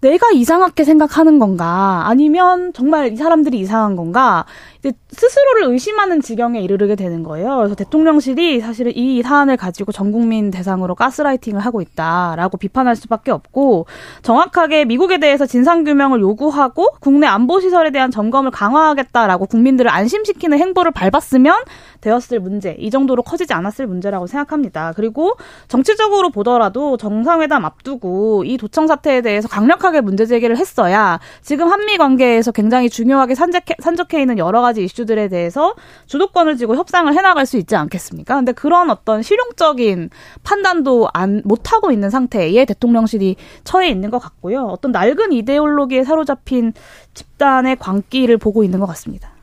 내가 이상하게 생각하는 건가? 아니면 정말 이 사람들이 이상한 건가 이제 스스로를 의심하는 지경에 이르게 되는 거예요. 그래서 대통령실이 사실은 이 사안을 가지고 전 국민 대상으로 가스라이팅을 하고 있다라고 비판할 수밖에 없고 정확하게 미국에 대해서 진상 규명을 요구하고 국내 안보 시설에 대한 점검을 강화하겠다라고 국민들을 안심시키는 행보를 밟았으면 되었을 문제 이 정도로 커지지 않았을 문제라고 생각합니다. 그리고 정치적으로 보더라도 정상회담 앞두고 이 도청 사태에 대해서 강력하게 문제 제기를 했어야 지금 한미 관계에서 굉장히 중요하게 산적해, 산적해 있는 여러 가지 이슈들에 대해서 주도권을 쥐고 협상을 해나갈 수 있지 않겠습니까? 근데 그런 어떤 실용적인 판단도 안 못하고 있는 상태에 대통령실이 처해 있는 것 같고요. 어떤 낡은 이데올로기에 사로잡힌 집단의 광기를 보고 있는 것 같습니다.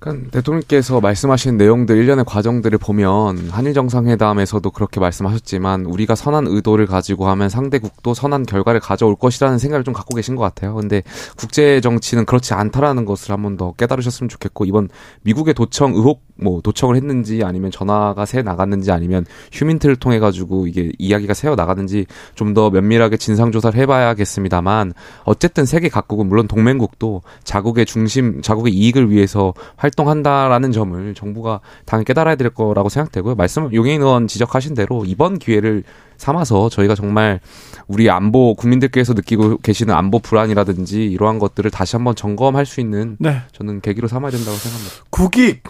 그러니까 대통령께서 말씀하신 내용들 일련의 과정들을 보면 한일 정상회담에서도 그렇게 말씀하셨지만 우리가 선한 의도를 가지고 하면 상대국도 선한 결과를 가져올 것이라는 생각을 좀 갖고 계신 것 같아요. 근데 국제 정치는 그렇지 않다라는 것을 한 번 더 깨달으셨으면 좋겠고 이번 미국의 도청 의혹 뭐 도청을 했는지 아니면 전화가 새 나갔는지 아니면 휴민트를 통해 가지고 이게 이야기가 새어 나갔는지 좀 더 면밀하게 진상 조사를 해봐야겠습니다만 어쨌든 세계 각국은 물론 동맹국도 자국의 중심 자국의 이익을 위해서 활동한다라는 점을 정부가 당연히 깨달아야 될 거라고 생각되고요. 말씀 용인 의원 지적하신 대로 이번 기회를 삼아서 저희가 정말 우리 안보 국민들께서 느끼고 계시는 안보 불안이라든지 이러한 것들을 다시 한번 점검할 수 있는 네. 저는 계기로 삼아야 된다고 생각합니다. 국익,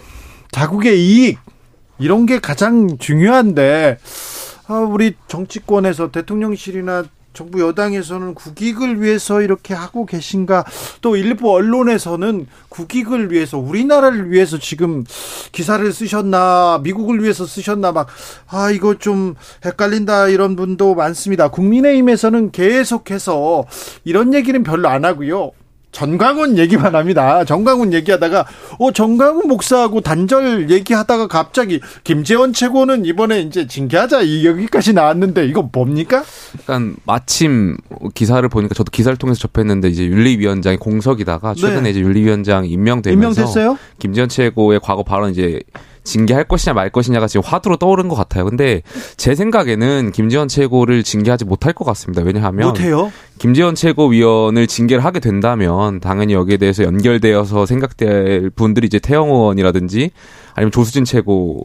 자국의 이익 이런 게 가장 중요한데 아, 우리 정치권에서 대통령실이나 정부 여당에서는 국익을 위해서 이렇게 하고 계신가? 또 일부 언론에서는 국익을 위해서 우리나라를 위해서 지금 기사를 쓰셨나? 미국을 위해서 쓰셨나? 막 아 이거 좀 헷갈린다 이런 분도 많습니다. 국민의힘에서는 계속해서 이런 얘기는 별로 안 하고요 전광훈 얘기만 합니다. 전광훈 얘기하다가 어 전광훈 목사하고 단절 얘기하다가 갑자기 김재원 최고는 이번에 이제 징계하자 이 여기까지 나왔는데 이거 뭡니까? 약간 마침 기사를 보니까 저도 기사를 통해서 접했는데 이제 윤리위원장이 공석이다가 최근에 네. 이제 윤리위원장 임명되면서 임명됐어요? 김재원 최고의 과거 발언 이제 징계할 것이냐 말 것이냐가 지금 화두로 떠오른 것 같아요. 근데 제 생각에는 김지원 최고를 징계하지 못할 것 같습니다. 왜냐하면 못해요? 김지원 최고위원을 징계를 하게 된다면 당연히 여기에 대해서 연결되어서 생각될 분들이 이제 태영 의원이라든지 아니면 조수진 최고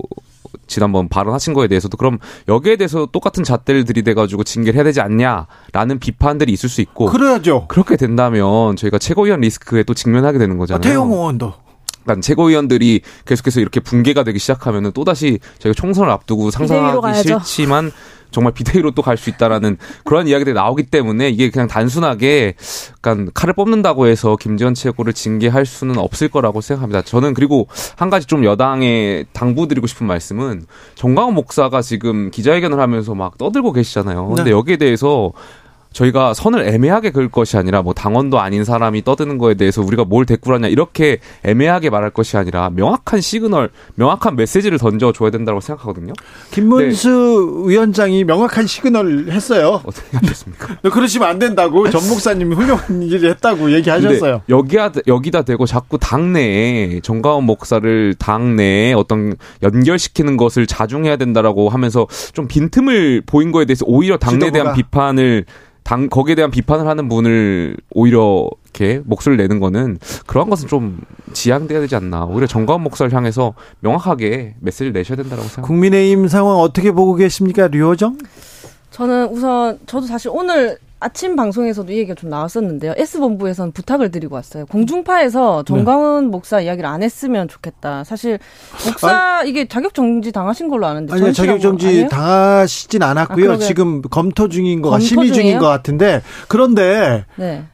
지난번 발언하신 거에 대해서도 그럼 여기에 대해서 똑같은 잣대를 들이대가지고 징계를 해야 되지 않냐라는 비판들이 있을 수 있고 그래야죠. 그렇게 된다면 저희가 최고위원 리스크에 또 직면하게 되는 거잖아요. 아, 태영 의원도 그러니까 최고위원들이 계속해서 이렇게 붕괴가 되기 시작하면은 또 다시 저희가 총선을 앞두고 상상하기 싫지만 정말 비대위로 또 갈 수 있다라는 그런 이야기들이 나오기 때문에 이게 그냥 단순하게 약간 칼을 뽑는다고 해서 김지원 최고를 징계할 수는 없을 거라고 생각합니다. 저는 그리고 한 가지 좀 여당에 당부드리고 싶은 말씀은 정광훈 목사가 지금 기자회견을 하면서 막 떠들고 계시잖아요. 근데 네. 여기에 대해서 저희가 선을 애매하게 그을 것이 아니라 뭐 당원도 아닌 사람이 떠드는 거에 대해서 우리가 뭘 대꾸하냐 이렇게 애매하게 말할 것이 아니라 명확한 시그널, 명확한 메시지를 던져 줘야 된다고 생각하거든요. 김문수 네. 위원장이 명확한 시그널 했어요. 어떻게 하셨습니까? 그러시면 안 된다고 전 목사님이 훌륭한 일을 했다고 얘기하셨어요. 여기야 여기다 대고 자꾸 당내에 정가원 목사를 당내에 어떤 연결시키는 것을 자중해야 된다라고 하면서 좀 빈틈을 보인 거에 대해서 오히려 당내에 대한 비판을 당 거기에 대한 비판을 하는 분을 오히려 이렇게 목소리를 내는 거는 그러한 것은 좀 지양돼야 되지 않나. 오히려 정가원 목사를 향해서 명확하게 메시지를 내셔야 된다고 생각합니다. 국민의힘 상황 어떻게 보고 계십니까, 류호정? 저는 우선 저도 사실 오늘 아침 방송에서도 이 얘기가 좀 나왔었는데요. S본부에서는 부탁을 드리고 왔어요. 공중파에서 정광훈 네. 목사 이야기를 안 했으면 좋겠다. 사실 목사 아니, 이게 자격 정지 당하신 걸로 아는데 아니요 자격 정지 당하시진 않았고요. 아, 지금 검토 중인 거 심의 중인 것 같은데 그런데 네.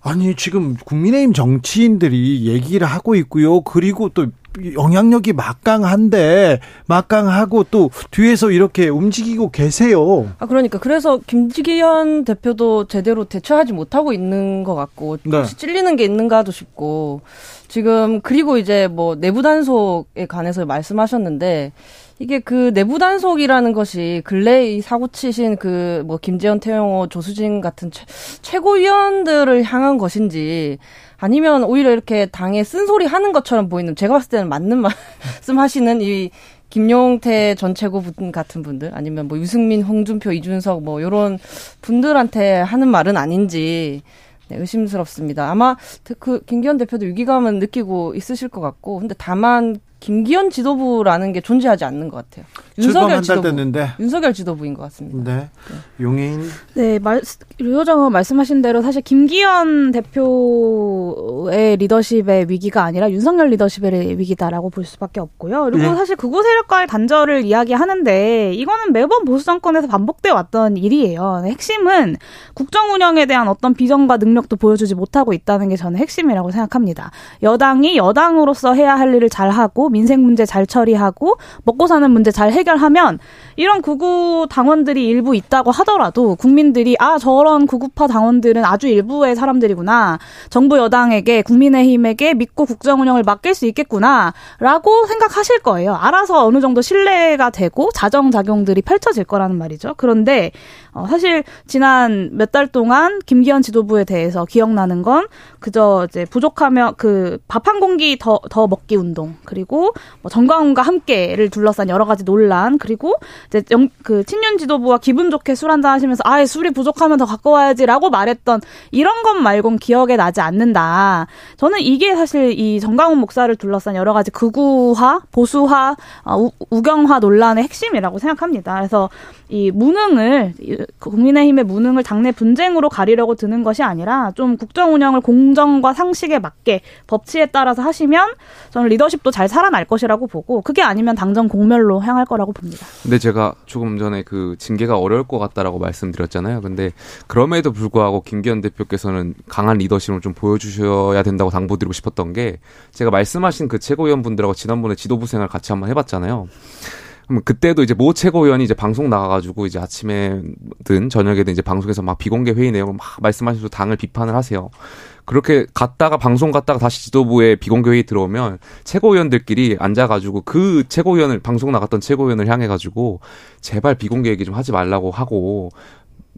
아니 지금 국민의힘 정치인들이 얘기를 하고 있고요. 그리고 또 영향력이 막강한데 막강하고 또 뒤에서 이렇게 움직이고 계세요. 아 그러니까 그래서 김지기현 대표도 제대로 대처하지 못하고 있는 것 같고 네. 혹시 찔리는 게 있는가도 싶고 지금 그리고 이제 뭐 내부 단속에 관해서 말씀하셨는데 이게 그 내부 단속이라는 것이 근래 이 사고 치신 그 뭐 김재현, 태영호, 조수진 같은 최, 최고위원들을 향한 것인지 아니면 오히려 이렇게 당에 쓴소리 하는 것처럼 보이는 제가 봤을 때는 맞는 말씀 하시는 이 김용태 전 최고분 같은 분들 아니면 뭐 유승민, 홍준표, 이준석 뭐 요런 분들한테 하는 말은 아닌지 네, 의심스럽습니다. 아마 그 김기현 대표도 위기감은 느끼고 있으실 것 같고 근데 다만 김기현 지도부라는 게 존재하지 않는 것 같아요. 윤석열 지도부. 됐는데. 윤석열 지도부인 것 같습니다. 네. 네. 용해인. 네, 말, 류호정 말씀하신 대로 사실 김기현 대표의 리더십의 위기가 아니라 윤석열 리더십의 위기다라고 볼 수밖에 없고요. 그리고 네. 사실 극우 세력과의 단절을 이야기하는데 이거는 매번 보수 정권에서 반복돼 왔던 일이에요. 핵심은 국정 운영에 대한 어떤 비전과 능력도 보여주지 못하고 있다는 게 저는 핵심이라고 생각합니다. 여당이 여당으로서 해야 할 일을 잘 하고 민생 문제 잘 처리하고 먹고 사는 문제 잘 해결 해결하면 이런 구구 당원들이 일부 있다고 하더라도 국민들이 아 저런 구구파 당원들은 아주 일부의 사람들이구나 정부 여당에게 국민의힘에게 믿고 국정 운영을 맡길 수 있겠구나라고 생각하실 거예요. 알아서 어느 정도 신뢰가 되고 자정 작용들이 펼쳐질 거라는 말이죠. 그런데 어, 사실 지난 몇 달 동안 김기현 지도부에 대해서 기억나는 건 그저 이제 부족하면 그 밥 한 공기 더, 더 먹기 운동 그리고 뭐 정광훈과 함께를 둘러싼 여러 가지 논란 그리고 이제 영, 그 친윤 지도부와 기분 좋게 술 한잔 하시면서 아예 술이 부족하면 더 갖고 와야지라고 말했던 이런 것 말곤 기억에 나지 않는다. 저는 이게 사실 이 정광훈 목사를 둘러싼 여러 가지 극우화, 보수화, 어, 우, 우경화 논란의 핵심이라고 생각합니다. 그래서 이 무능을 국민의힘의 무능을 당내 분쟁으로 가리려고 드는 것이 아니라 좀 국정 운영을 공정과 상식에 맞게 법치에 따라서 하시면 저는 리더십도 잘 살아 날 것이라고 보고 그게 아니면 당정 공멸로 향할 거라고 봅니다. 근데 제가 조금 전에 그 징계가 어려울 것 같다라고 말씀드렸잖아요. 근데 그럼에도 불구하고 김기현 대표께서는 강한 리더십을 좀 보여주셔야 된다고 당부드리고 싶었던 게 제가 말씀하신 그 최고위원분들하고 지난번에 지도부 생활 같이 한번 해봤잖아요. 그때도 이제 모 최고위원이 이제 방송 나가가지고 이제 아침에든 저녁에든 이제 방송에서 막 비공개 회의 내용을 막 말씀하셔서 당을 비판을 하세요. 그렇게 갔다가 방송 갔다가 다시 지도부에 비공개 회의 들어오면 최고위원들끼리 앉아가지고 그 최고위원을 방송 나갔던 최고위원을 향해가지고 제발 비공개 얘기 좀 하지 말라고 하고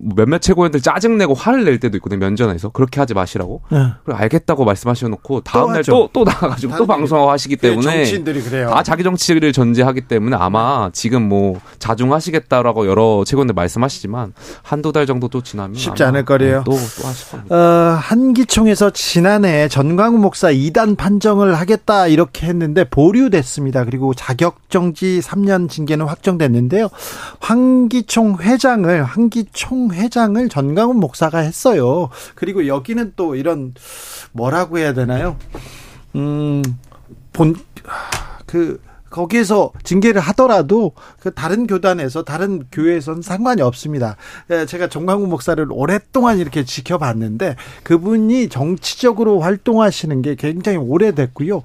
몇몇 최고위원들 짜증내고 화를 낼 때도 있거든요 면전에서 그렇게 하지 마시라고 네. 그리고 알겠다고 말씀하셔 놓고 다음날 또또 나가가지고 또 방송하고 하시기 때문에 정치인들이 그래요. 다 자기 정치를 전제하기 때문에 아마 지금 뭐 자중하시겠다라고 여러 최고위원들 말씀하시지만 한두 달 정도 또 지나면 쉽지 않을 거래요. 또, 또 하실 겁니다. 어, 한기총에서 지난해 전광우 목사 2단 판정을 하겠다 이렇게 했는데 보류됐습니다. 그리고 자격정지 3년 징계는 확정됐는데요. 황기총 회장을 황기총 회장을 전강훈 목사가 했어요. 그리고 여기는 또 이런 뭐라고 해야 되나요? 음, 본, 그, 거기에서 징계를 하더라도 그 다른 교단에서 다른 교회에서는 상관이 없습니다. 예, 제가 정광훈 목사를 오랫동안 이렇게 지켜봤는데 그분이 정치적으로 활동하시는 게 굉장히 오래됐고요.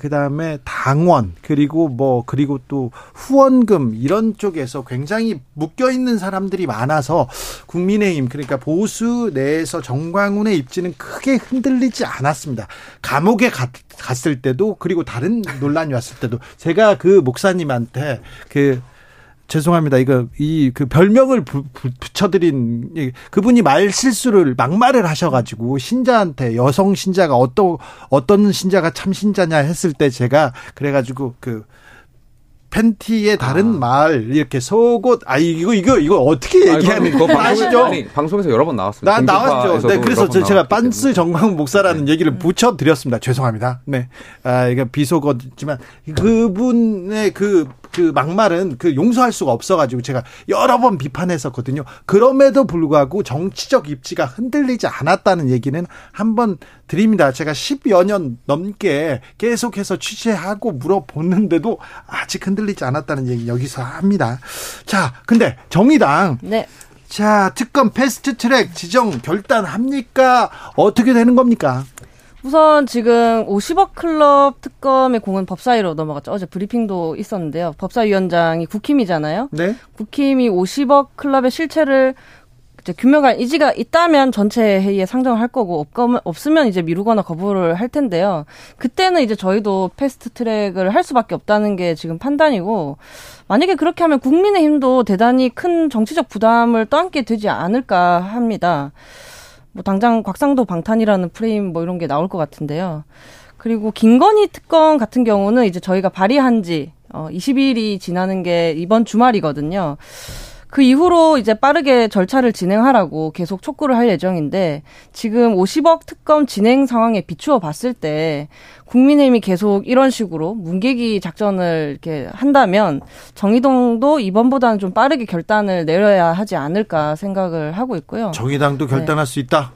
그 다음에 당원 그리고 뭐 그리고 또 후원금 이런 쪽에서 굉장히 묶여 있는 사람들이 많아서 국민의힘 그러니까 보수 내에서 정광훈의 입지는 크게 흔들리지 않았습니다. 감옥에 갔, 갔을 때도 그리고 다른 논란이 왔을 때도 제가 그 목사님한테 그 죄송합니다. 이거 이 그 별명을 부, 붙여드린 그분이 말 실수를 막말을 하셔가지고 신자한테 여성 신자가 어떤 어떤 신자가 참 신자냐 했을 때 제가 그래가지고 그 팬티의 다른 아. 말 이렇게 속옷 아 이거 이거 이거 어떻게 얘기하는 거 아시죠? 아니 방송에서 여러 번 나왔습니다. 나 나왔죠. 네, 그래서 제가 빤스 정광 목사라는 네. 얘기를 붙여 드렸습니다. 죄송합니다. 네, 아 이거 비속어지만 그분의 그 그 막말은 그 용서할 수가 없어가지고 제가 여러 번 비판했었거든요. 그럼에도 불구하고 정치적 입지가 흔들리지 않았다는 얘기는 한번 드립니다. 제가 10여 년 넘게 계속해서 취재하고 물어보는데도 아직 흔들리지 않았다는 얘기 여기서 합니다. 자, 근데 정의당. 네. 자, 특검 패스트 트랙 지정 결단합니까? 어떻게 되는 겁니까? 우선 지금 50억 클럽 특검의 공은 법사위로 넘어갔죠. 어제 브리핑도 있었는데요. 법사위원장이 국힘이잖아요. 네. 국힘이 50억 클럽의 실체를 이제 규명할 의지가 있다면 전체 회의에 상정을 할 거고 없으면 이제 미루거나 거부를 할 텐데요. 그때는 이제 저희도 패스트 트랙을 할 수밖에 없다는 게 지금 판단이고 만약에 그렇게 하면 국민의힘도 대단히 큰 정치적 부담을 떠안게 되지 않을까 합니다. 뭐 당장 곽상도 방탄이라는 프레임 뭐 이런 게 나올 것 같은데요. 그리고 김건희 특검 같은 경우는 이제 저희가 발의한 지 어, 20일이 지나는 게 이번 주말이거든요. 그 이후로 이제 빠르게 절차를 진행하라고 계속 촉구를 할 예정인데 지금 50억 특검 진행 상황에 비추어 봤을 때 국민의힘이 계속 이런 식으로 문개기 작전을 이렇게 한다면 정의동도 이번보다는 좀 빠르게 결단을 내려야 하지 않을까 생각을 하고 있고요. 정의당도 결단할 네. 수 있다.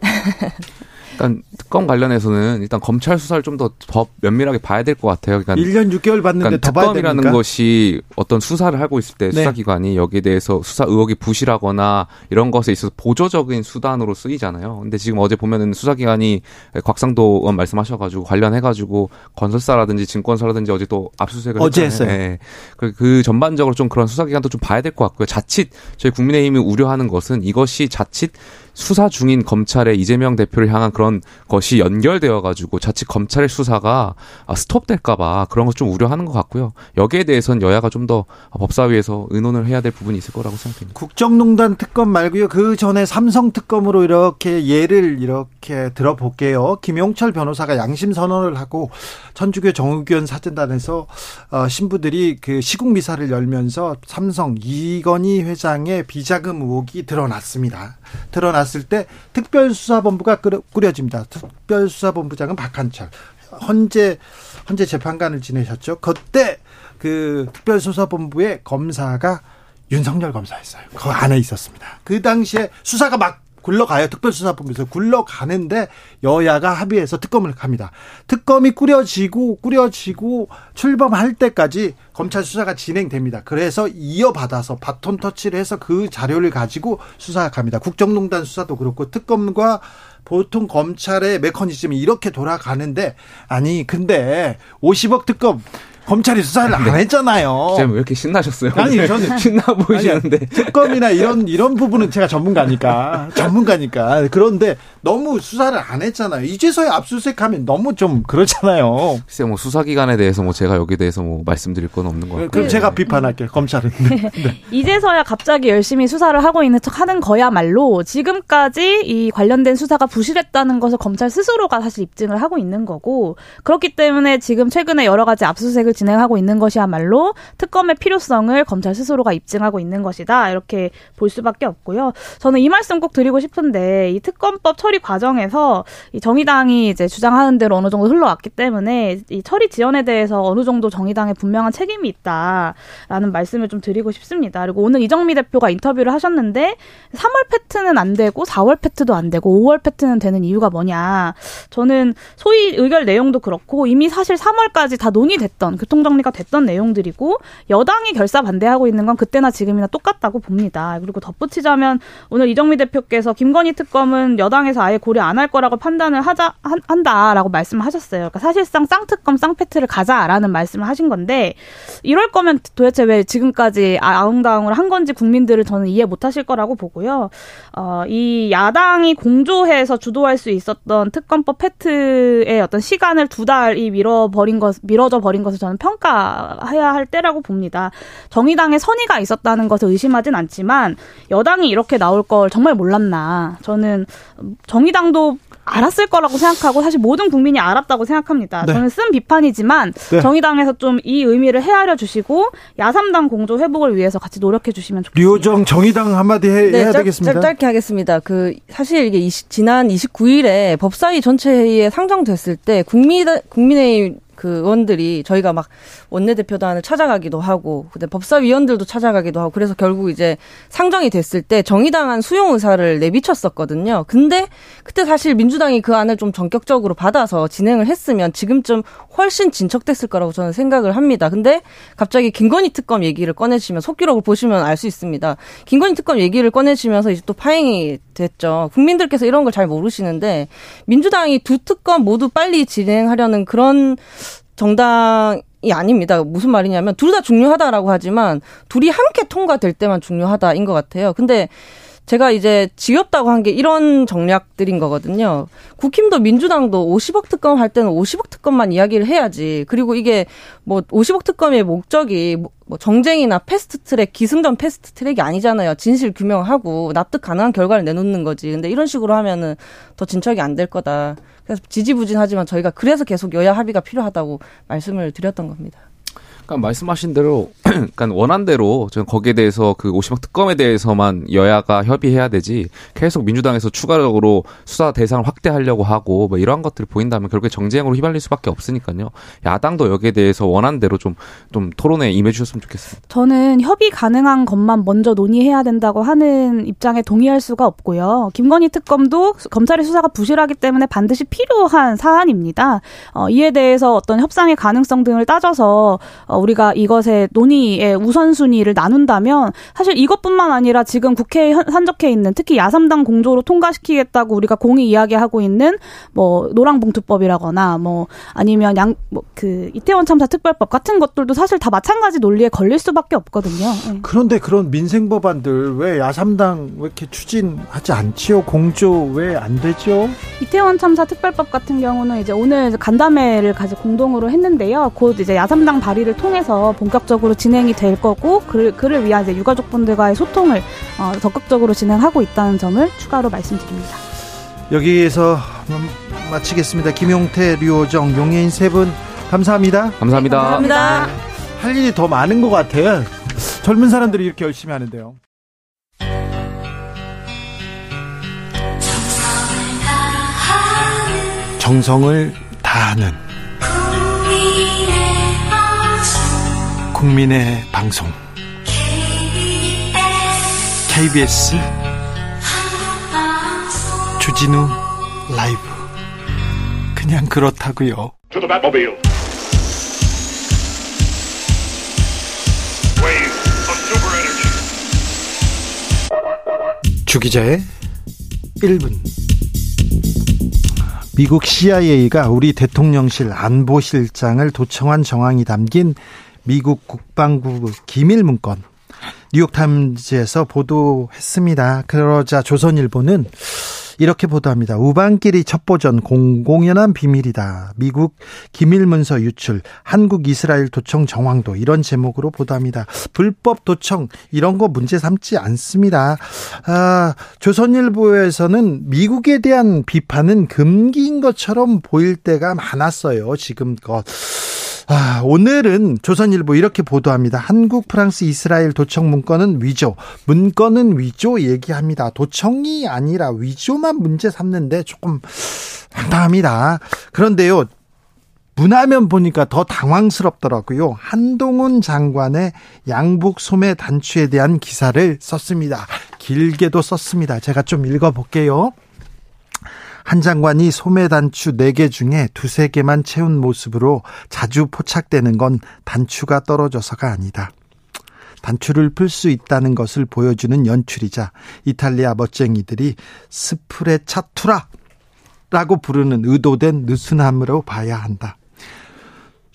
일단 특검 관련해서는 일단 검찰 수사를 좀 더 더 면밀하게 봐야 될 것 같아요. 그러니까 1년 6개월 봤는데 그러니까 특검이라는? 것이 어떤 수사를 하고 있을 때 네. 수사기관이 여기에 대해서 수사 의혹이 부실하거나 이런 것에 있어서 보조적인 수단으로 쓰이잖아요. 근데 지금 어제 보면은 수사기관이 곽상도 의원 말씀하셔가지고 관련해가지고 건설사라든지 증권사라든지 어제 또 압수수색을 어제 했어요. 네. 그, 그 전반적으로 좀 그런 수사기관도 좀 봐야 될 것 같고요. 자칫 저희 국민의힘이 우려하는 것은 이것이 자칫 수사 중인 검찰의 이재명 대표를 향한 그런 것이 연결되어 가지고 자칫 검찰의 수사가 아, 스톱될까봐 그런 것 좀 우려하는 것 같고요. 여기에 대해서는 여야가 좀 더 법사위에서 의논을 해야 될 부분이 있을 거라고 생각합니다. 국정농단 특검 말고요. 그 전에 삼성 특검으로 이렇게 예를 이렇게 들어볼게요. 김용철 변호사가 양심 선언을 하고 천주교 정의견 사진단에서 어, 신부들이 그 시국 미사를 열면서 삼성 이건희 회장의 비자금 의혹이 드러났습니다. 드러났 을 때 특별수사본부가 꾸려집니다. 특별수사본부장은 박한철. 헌재 헌재 재판관을 지내셨죠. 그때 그 특별수사본부의 검사가 윤석열 검사였어요. 그 안에 있었습니다. 그 당시에 수사가 막 굴러가요. 특별수사본부에서 굴러가는데 여야가 합의해서 특검을 갑니다. 특검이 꾸려지고 꾸려지고 출범할 때까지 검찰 수사가 진행됩니다. 그래서 이어받아서 바톤 터치를 해서 그 자료를 가지고 수사 갑니다. 국정농단 수사도 그렇고 특검과 보통 검찰의 메커니즘이 이렇게 돌아가는데 아니 근데 50억 특검 검찰이 수사를 안 했잖아요. 쌤왜 이렇게 신나셨어요? 아니 저는 신나 보이시는데 아니, 특검이나 이런 이런 부분은 제가 전문가니까 전문가니까 그런데 너무 수사를 안 했잖아요. 이제서야 압수수색하면 너무 좀 그렇잖아요. 글쎄 뭐 수사기관에 대해서 뭐 제가 여기에 대해서 뭐 말씀드릴 건 없는 것 같고. 그럼 제가 비판할게요. 검찰은. 네. 네. 이제서야 갑자기 열심히 수사를 하고 있는 척하는 거야말로 지금까지 이 관련된 수사가 부실했다는 것을 검찰 스스로가 사실 입증을 하고 있는 거고 그렇기 때문에 지금 최근에 여러 가지 압수수색을 진행하고 있는 것이야말로 특검의 필요성을 검찰 스스로가 입증하고 있는 것이다. 이렇게 볼 수밖에 없고요. 저는 이 말씀 꼭 드리고 싶은데 이 특검법 처리 과정에서 이 정의당이 이제 주장하는 대로 어느 정도 흘러왔기 때문에 이 처리 지연에 대해서 어느 정도 정의당의 분명한 책임이 있다라는 말씀을 좀 드리고 싶습니다. 그리고 오늘 이정미 대표가 인터뷰를 하셨는데 3월 패트는 안 되고 4월 패트도 안 되고 5월 패트는 되는 이유가 뭐냐. 저는 소위 의결 내용도 그렇고 이미 사실 3월까지 다 논의됐던 교통정리가 됐던 내용들이고 여당이 결사 반대하고 있는 건 그때나 지금이나 똑같다고 봅니다. 그리고 덧붙이자면 오늘 이정미 대표께서 김건희 특검은 여당에서 아예 고려 안 할 거라고 판단을 하자 한, 한다라고 말씀하셨어요. 그러니까 사실상 쌍특검 쌍패트를 가자라는 말씀을 하신 건데 이럴 거면 도대체 왜 지금까지 아웅다웅을 한 건지 국민들을 저는 이해 못 하실 거라고 보고요. 어, 이 야당이 공조해서 주도할 수 있었던 특검법 패트의 어떤 시간을 두 달이 미뤄버린 것, 미뤄져 버린 것을 저는 평가해야 할 때라고 봅니다. 정의당의 선의가 있었다는 것을 의심하진 않지만 여당이 이렇게 나올 걸 정말 몰랐나. 저는 정의당도 알았을 거라고 생각하고 사실 모든 국민이 알았다고 생각합니다. 네. 저는 쓴 비판이지만 네. 정의당에서 좀 이 의미를 헤아려 주시고 야삼당 공조 회복을 위해서 같이 노력해 주시면 좋겠습니다. 류호정 정의당 한마디 해, 네, 야 되겠습니다. 짧, 게 하겠습니다. 그 사실 이게 20, 지난 29일에 법사위 전체 회의에 상정됐을 때 국민 국민의 그 의원들이 저희가 막 원내대표단을 찾아가기도 하고 근데 법사위원들도 찾아가기도 하고 그래서 결국 이제 상정이 됐을 때 정의당한 수용 의사를 내비쳤었거든요. 근데 그때 사실 민주당이 그 안을 좀 전격적으로 받아서 진행을 했으면 지금쯤 훨씬 진척됐을 거라고 저는 생각을 합니다. 근데 갑자기 김건희 특검 얘기를 꺼내시면 속기록을 보시면 알 수 있습니다. 김건희 특검 얘기를 꺼내시면서 이제 또 파행이 됐죠. 국민들께서 이런 걸 잘 모르시는데 민주당이 두 특검 모두 빨리 진행하려는 그런 정당 이 아닙니다. 무슨 말이냐면 둘 다 중요하다라고 하지만 둘이 함께 통과될 때만 중요하다인 것 같아요. 근데 제가 이제 지겹다고 한 게 이런 정략들인 거거든요. 국힘도 민주당도 50억 특검 할 때는 50억 특검만 이야기를 해야지. 그리고 이게 뭐 50억 특검의 목적이 뭐, 뭐 정쟁이나 패스트 트랙, 기승전 패스트 트랙이 아니잖아요. 진실 규명하고 납득 가능한 결과를 내놓는 거지. 근데 이런 식으로 하면은 더 진척이 안 될 거다. 그래서 지지부진하지만 저희가 그래서 계속 여야 합의가 필요하다고 말씀을 드렸던 겁니다. 그러니까 말씀하신 대로 그러니까 원한 대로 저는 거기에 대해서 그 오시막 특검에 대해서만 여야가 협의해야 되지 계속 민주당에서 추가적으로 수사 대상을 확대하려고 하고 뭐 이러한 것들을 보인다면 결국에 정쟁으로 휘말릴 수밖에 없으니까요. 야당도 여기에 대해서 원한 대로 좀 좀 토론에 임해 주셨으면 좋겠습니다. 저는 협의 가능한 것만 먼저 논의해야 된다고 하는 입장에 동의할 수가 없고요. 김건희 특검도 검찰의 수사가 부실하기 때문에 반드시 필요한 사안입니다. 어, 이에 대해서 어떤 협상의 가능성 등을 따져서 어, 우리가 이것의 논의의 우선순위를 나눈다면 사실 이것뿐만 아니라 지금 국회에 산적해 있는 특히 야삼당 공조로 통과시키겠다고 우리가 공이 이야기하고 있는 뭐 노랑봉투법이라거나 뭐 아니면 양 뭐 그 이태원 참사 특별법 같은 것들도 사실 다 마찬가지 논리에 걸릴 수밖에 없거든요. 네. 그런데 그런 민생 법안들 왜 야삼당 왜 이렇게 추진하지 않지요? 공조 왜 안 되죠? 이태원 참사 특별법 같은 경우는 이제 오늘 간담회를 가지고 공동으로 했는데요. 곧 이제 야삼당 발의를 통 해서 본격적으로 진행이 될 거고 그를, 그를 위한 이제 유가족분들과의 소통을 어, 적극적으로 진행하고 있다는 점을 추가로 말씀드립니다. 여기에서 마치겠습니다. 김용태, 류호정, 용해인 세 분 감사합니다. 감사합니다. 감사합니다. 네. 할 일이 더 많은 것 같아요. 젊은 사람들이 이렇게 열심히 하는데요. 정성을 다하는 국민의 방송. KBS 주진우 라이브. 그냥 그렇다고요. 주기자의 1분. 미국 CIA가 우리 대통령실 안보실장을 도청한 정황이 담긴 미국 국방부 기밀 문건 뉴욕타임즈에서 보도했습니다. 그러자 조선일보는 이렇게 보도합니다. 우방끼리 첩보전 공공연한 비밀이다. 미국 기밀문서 유출, 한국 이스라엘 도청 정황도 이런 제목으로 보도합니다. 불법 도청 이런 거 문제 삼지 않습니다. 아, 조선일보에서는 미국에 대한 비판은 금기인 것처럼 보일 때가 많았어요. 지금껏. 아, 오늘은 조선일보 이렇게 보도합니다. 한국, 프랑스, 이스라엘 도청 문건은 위조, 문건은 위조 얘기합니다. 도청이 아니라 위조만 문제 삼는데 조금 황당합니다. 그런데요, 문화면 보니까 더 당황스럽더라고요. 한동훈 장관의 양복 소매 단추에 대한 기사를 썼습니다. 길게도 썼습니다. 제가 좀 읽어볼게요. 한 장관이 소매 단추 4개 중에 두세 개만 채운 모습으로 자주 포착되는 건 단추가 떨어져서가 아니다. 단추를 풀 수 있다는 것을 보여주는 연출이자 이탈리아 멋쟁이들이 스프레차투라 라고 부르는 의도된 느슨함으로 봐야 한다.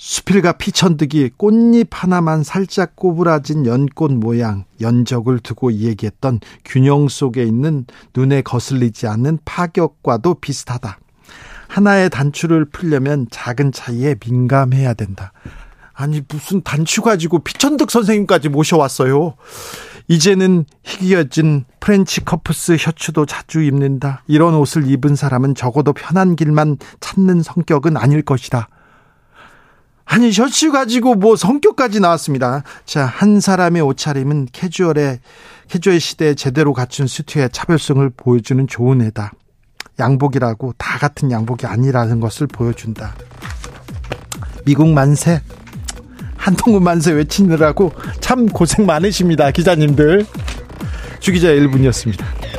수필과 피천득이 꽃잎 하나만 살짝 꼬부라진 연꽃 모양 연적을 두고 얘기했던 균형 속에 있는 눈에 거슬리지 않는 파격과도 비슷하다. 하나의 단추를 풀려면 작은 차이에 민감해야 된다. 아니 무슨 단추 가지고 피천득 선생님까지 모셔왔어요. 이제는 희귀해진 프렌치 커프스 셔츠도 자주 입는다. 이런 옷을 입은 사람은 적어도 편한 길만 찾는 성격은 아닐 것이다. 아니 셔츠 가지고 뭐 성격까지 나왔습니다. 자, 한 사람의 옷차림은 캐주얼의 캐주얼 시대에 제대로 갖춘 수트의 차별성을 보여주는 좋은 애다. 양복이라고 다 같은 양복이 아니라는 것을 보여준다. 미국 만세 한동훈 만세 외치느라고 참 고생 많으십니다. 기자님들. 주기자 1분이었습니다.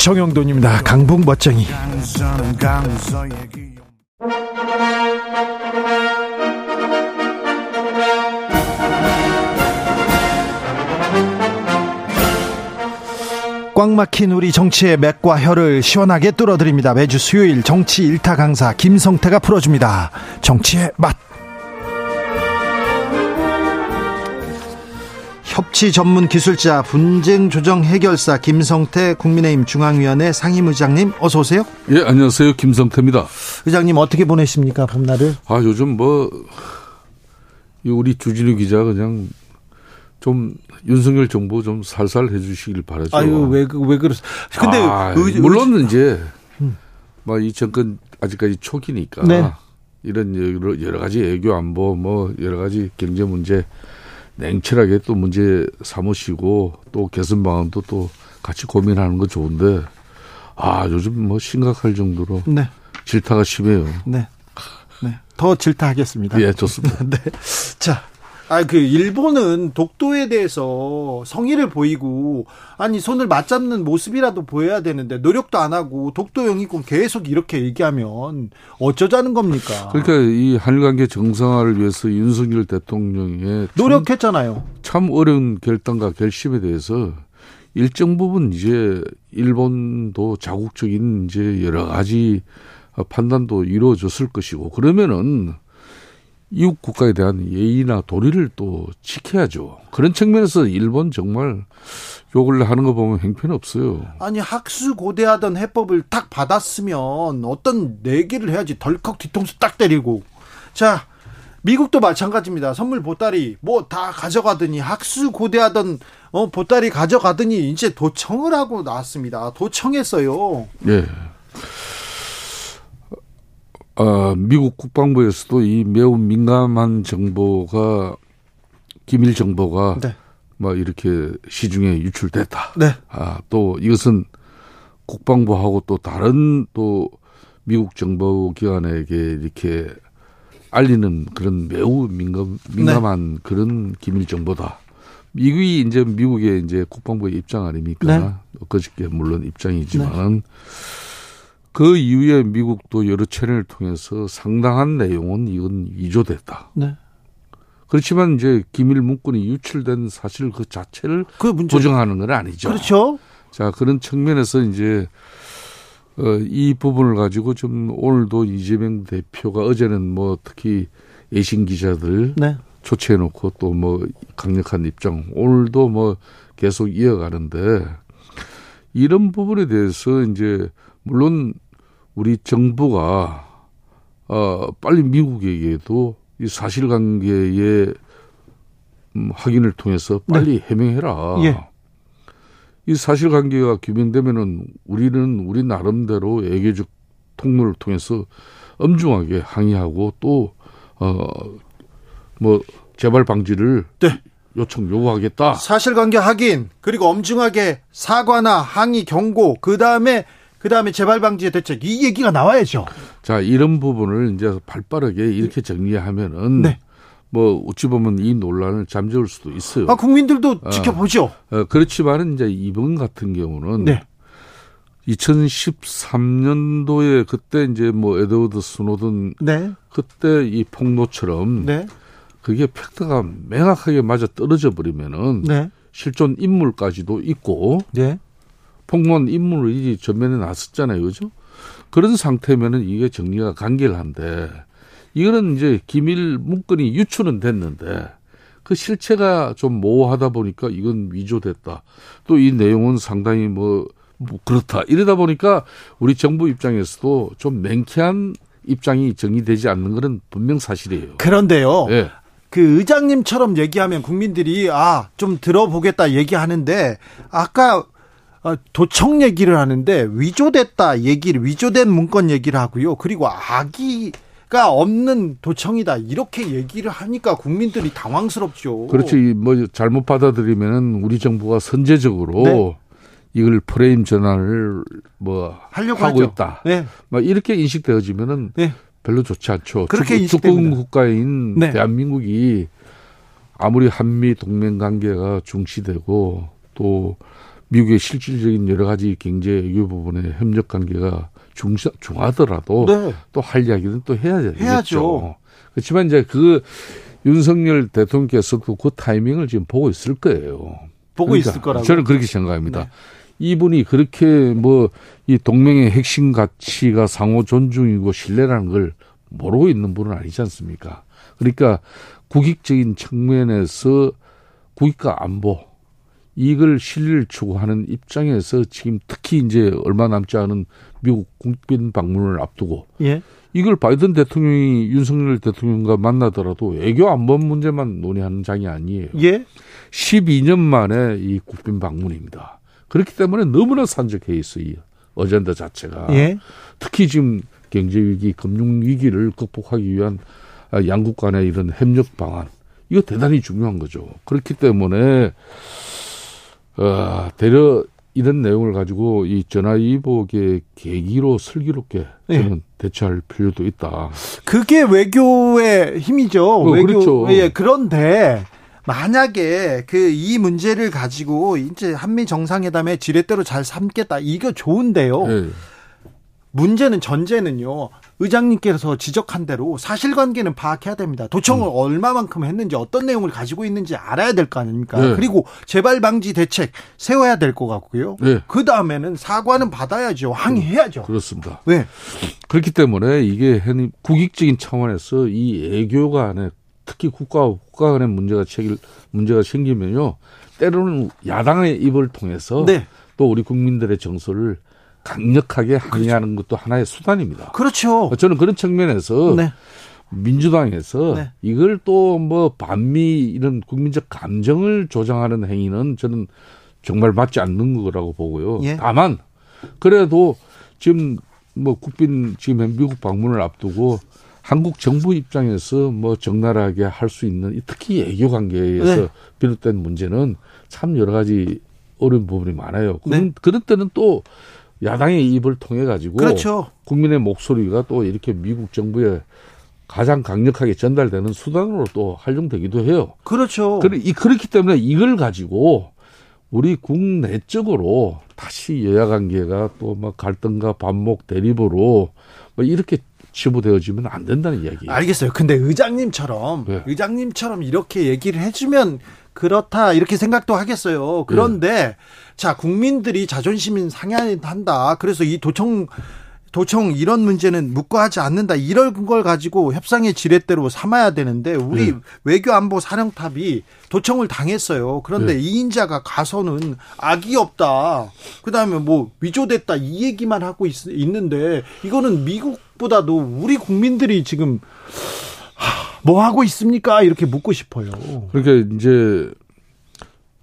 정영돈입니다. 강북 멋쟁이. 꽉 막힌 우리 정치의 맥과 혀를 시원하게 뚫어드립니다. 매주 수요일 정치 일타 강사 김성태가 풀어줍니다. 정치의 맛. 협치 전문 기술자 분쟁 조정 해결사 김성태 국민의힘 중앙위원회 상임의장님 어서 오세요. 예, 안녕하세요. 김성태입니다. 의장님 어떻게 보내십니까 봄날을? 아 요즘 뭐 우리 주진우 기자 그냥 좀 윤석열 정부 좀 살살 해주시길 바라죠. 아유 왜왜 그, 그러세요? 근데 아, 의, 물론 의, 이제 음. 뭐이 정권 아직까지 초기니까 네. 이런 여러, 여러 가지 애교 안보 뭐 여러 가지 경제 문제 냉철하게 또 문제 삼으시고 또 개선 방안도 또 같이 고민하는 거 좋은데 아 요즘 뭐 심각할 정도로 네. 질타가 심해요. 네. 네. 더 질타하겠습니다. 예, 좋습니다. 네. 자, 아, 그, 일본은 독도에 대해서 성의를 보이고, 아니, 손을 맞잡는 모습이라도 보여야 되는데, 노력도 안 하고, 독도 영위권 계속 이렇게 얘기하면, 어쩌자는 겁니까? 그러니까 이 한일 관계 정상화를 위해서 윤석열 대통령의. 노력했잖아요. 참, 참 어려운 결단과 결심에 대해서 일정 부분 이제 일본도 자국적인 이제 여러 가지 판단도 이루어졌을 것이고, 그러면은 이웃 국가에 대한 예의나 도리를 또 지켜야죠. 그런 측면에서 일본 정말 욕을 하는 거 보면 행편 없어요. 아니 학수 고대하던 해법을 딱 받았으면 어떤 내기를 해야지 덜컥 뒤통수 딱 때리고 자 미국도 마찬가지입니다. 선물 보따리 뭐 다 가져가더니 학수 고대하던 어 보따리 가져가더니 이제 도청을 하고 나왔습니다. 도청했어요. 예. 어, 미국 국방부에서도 이 매우 민감한 정보가 기밀 정보가 네. 뭐 이렇게 시중에 유출됐다. 네. 아, 또 이것은 국방부하고 또 다른 또 미국 정보 기관에게 이렇게 알리는 그런 매우 민감 민감한 네. 그런 기밀 정보다. 미국이 이제 미국의 이제 국방부의 입장 아닙니까? 네. 그저께 물론 입장이지만은 네. 그 이후에 미국도 여러 채널을 통해서 상당한 내용은 이건 위조됐다. 네. 그렇지만 이제 기밀 문건이 유출된 사실 그 자체를 그 부정하는 건 아니죠. 그렇죠. 자 그런 측면에서 이제 어, 이 부분을 가지고 좀 오늘도 이재명 대표가 어제는 뭐 특히 예신 기자들 네. 초치해놓고 또 뭐 강력한 입장 오늘도 뭐 계속 이어가는데 이런 부분에 대해서 이제 물론 우리 정부가 어 빨리 미국에게도 이 사실관계의 음, 확인을 통해서 빨리 네. 해명해라. 예. 이 사실관계가 규명되면은 우리는 우리 나름대로 애교적 통로를 통해서 엄중하게 항의하고 또 어 뭐 재발 방지를 네. 요청 요구하겠다. 사실관계 확인 그리고 엄중하게 사과나 항의 경고 그 다음에 그 다음에 재발 방지의 대책 이 얘기가 나와야죠. 자 이런 부분을 이제 발빠르게 이렇게 정리하면은 네. 뭐 어찌 보면 이 논란을 잠재울 수도 있어요. 아 국민들도 어, 지켜보죠. 어, 그렇지만은 이제 이번 같은 경우는 네. 2013년도에 그때 이제 뭐 에드워드 스노든 네. 그때 이 폭로처럼 네. 그게 팩트가 명확하게 맞아 떨어져 버리면은 네. 실존 인물까지도 있고 네. 폭로한 인물이 전면에 나섰잖아요. 그죠? 그런 상태면은 이게 정리가 간결한데 이거는 이제 기밀 문건이 유출은 됐는데 그 실체가 좀 모호하다 보니까 이건 위조됐다. 또 이 내용은 상당히 뭐, 뭐 그렇다. 이러다 보니까 우리 정부 입장에서도 좀 맹쾌한 입장이 정리되지 않는 것은 분명 사실이에요. 그런데요. 네. 그 의장님처럼 얘기하면 국민들이 아 좀 들어보겠다 얘기하는데 아까 어, 도청 얘기를 하는데 위조됐다 얘기를 위조된 문건 얘기를 하고요. 그리고 악의가 없는 도청이다 이렇게 얘기를 하니까 국민들이 당황스럽죠. 그렇지. 뭐 잘못 받아들이면은 우리 정부가 선제적으로 네. 이걸 프레임 전환을 뭐 하려고 하고 하죠. 있다. 네. 막 이렇게 인식되어지면은 네. 별로 좋지 않죠. 그렇게 주권 국가인 네. 대한민국이 아무리 한미 동맹 관계가 중시되고 또 미국의 실질적인 여러 가지 경제 외교 부분의 협력 관계가 중, 중하더라도 네. 또할 이야기는 또 해야 되겠죠. 해야죠. 그렇지만 이제 그 윤석열 대통령께서도 그 타이밍을 지금 보고 있을 거예요. 보고 그러니까 있을 거라고 저는 그렇게 생각합니다. 네. 이분이 그렇게 뭐 이 동맹의 핵심 가치가 상호 존중이고 신뢰라는 걸 모르고 있는 분은 아니지 않습니까? 그러니까 국익적인 측면에서 국익과 안보 이걸 실리를 추구하는 입장에서 지금 특히 이제 얼마 남지 않은 미국 국빈 방문을 앞두고 예. 이걸 바이든 대통령이 윤석열 대통령과 만나더라도 외교 안보 문제만 논의하는 장이 아니에요. 예. 12년 만에 이 국빈 방문입니다. 그렇기 때문에 너무나 산적해 있어요. 어젠다 자체가 예. 특히 지금 경제 위기, 금융 위기를 극복하기 위한 아, 양국 간의 이런 협력 방안 이거 대단히 중요한 거죠. 그렇기 때문에 어, 대려 이런 내용을 가지고 이 전화위복의 계기로 슬기롭게 네. 저는 네. 대처할 필요도 있다. 그게 외교의 힘이죠. 어, 외교. 그렇죠. 예, 그런데 만약에 그 이 문제를 가지고 이제 한미 정상회담의 지렛대로 잘 삼겠다. 이거 좋은데요. 네. 문제는 전제는요. 의장님께서 지적한 대로 사실관계는 파악해야 됩니다. 도청을 음. 얼마만큼 했는지 어떤 내용을 가지고 있는지 알아야 될 거 아닙니까? 네. 그리고 재발 방지 대책 세워야 될 것 같고요. 네. 그 다음에는 사과는 받아야죠. 항의해야죠. 그렇습니다. 네. 그렇기 때문에 이게 국익적인 차원에서 이 애교 간에 특히 국가 국가 간의 문제가 생길 문제가 생기면요. 때로는 야당의 입을 통해서 네. 또 우리 국민들의 정서를 강력하게 항의하는 그렇죠. 것도 하나의 수단입니다. 그렇죠. 저는 그런 측면에서 네. 민주당에서 네. 이걸 또 뭐 반미 이런 국민적 감정을 조장하는 행위는 저는 정말 맞지 않는 거라고 보고요. 예. 다만 그래도 지금 뭐 국빈 지금 미국 방문을 앞두고 한국 정부 입장에서 뭐 적나라하게 할 수 있는 특히 애교 관계에서 네. 비롯된 문제는 참 여러 가지 어려운 부분이 많아요. 그런, 네. 그런 때는 또 야당의 입을 통해 가지고 그렇죠. 국민의 목소리가 또 이렇게 미국 정부에 가장 강력하게 전달되는 수단으로 또 활용되기도 해요. 그렇죠. 그렇기 때문에 이걸 가지고 우리 국내적으로 다시 여야 관계가 또 막 갈등과 반목 대립으로 뭐 이렇게 치부되어지면 안 된다는 이야기. 알겠어요. 근데 의장님처럼 네. 의장님처럼 이렇게 얘기를 해주면 그렇다 이렇게 생각도 하겠어요. 그런데 네. 자 국민들이 자존심이 상해한다. 그래서 이 도청 도청 이런 문제는 묵과하지 않는다. 이런 걸 가지고 협상의 지렛대로 삼아야 되는데 우리 네. 외교 안보 사령탑이 도청을 당했어요. 그런데 네. 이인자가 가서는 악이 없다. 그다음에 뭐 위조됐다 이 얘기만 하고 있, 있는데 이거는 미국보다도 우리 국민들이 지금 뭐 하고 있습니까? 이렇게 묻고 싶어요. 그러니까 이제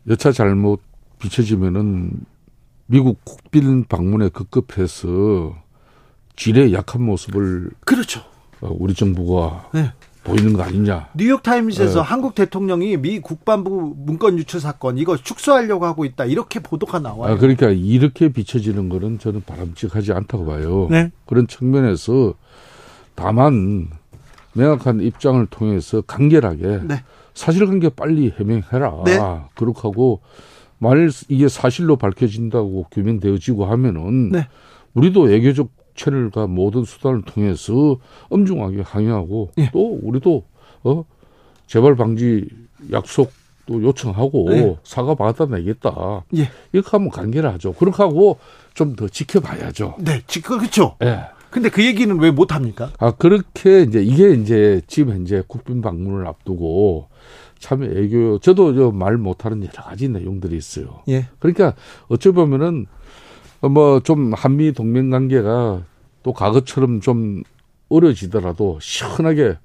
여차 잘못 비춰지면은 미국 국빈 방문에 급급해서 질의 약한 모습을 그렇죠. 어, 우리 정부가 네. 보이는 거 아니냐. 뉴욕 타임즈에서 네. 한국 대통령이 미 국방부 문건 유출 사건 이거 축소하려고 하고 있다 이렇게 보도가 나와요. 아, 그러니까 이렇게 비춰지는 거는 저는 바람직하지 않다고 봐요. 네. 그런 측면에서 다만 명확한 입장을 통해서 간결하게 네. 사실관계 빨리 해명해라. 네. 그렇게 하고 만일 이게 사실로 밝혀진다고 규명되어지고 하면은 네. 우리도 외교적 채널과 모든 수단을 통해서 엄중하게 항의하고 예. 또 우리도 어 재발 방지 약속 또 요청하고 예. 사과 받아내겠다. 예. 이렇게 하면 관계를 하죠. 그렇게 하고 좀 더 지켜봐야죠. 네, 그렇죠. 예. 근데 그 얘기는 왜 못 합니까? 아, 그렇게 이제 이게 이제 지금 현재 국빈 방문을 앞두고 참 애교 저도 저 말 못하는 여러 가지 내용들이 있어요. 예. 그러니까 어찌 보면은 뭐 좀 한미 동맹 관계가 또 과거처럼 좀 어려지더라도 시원하게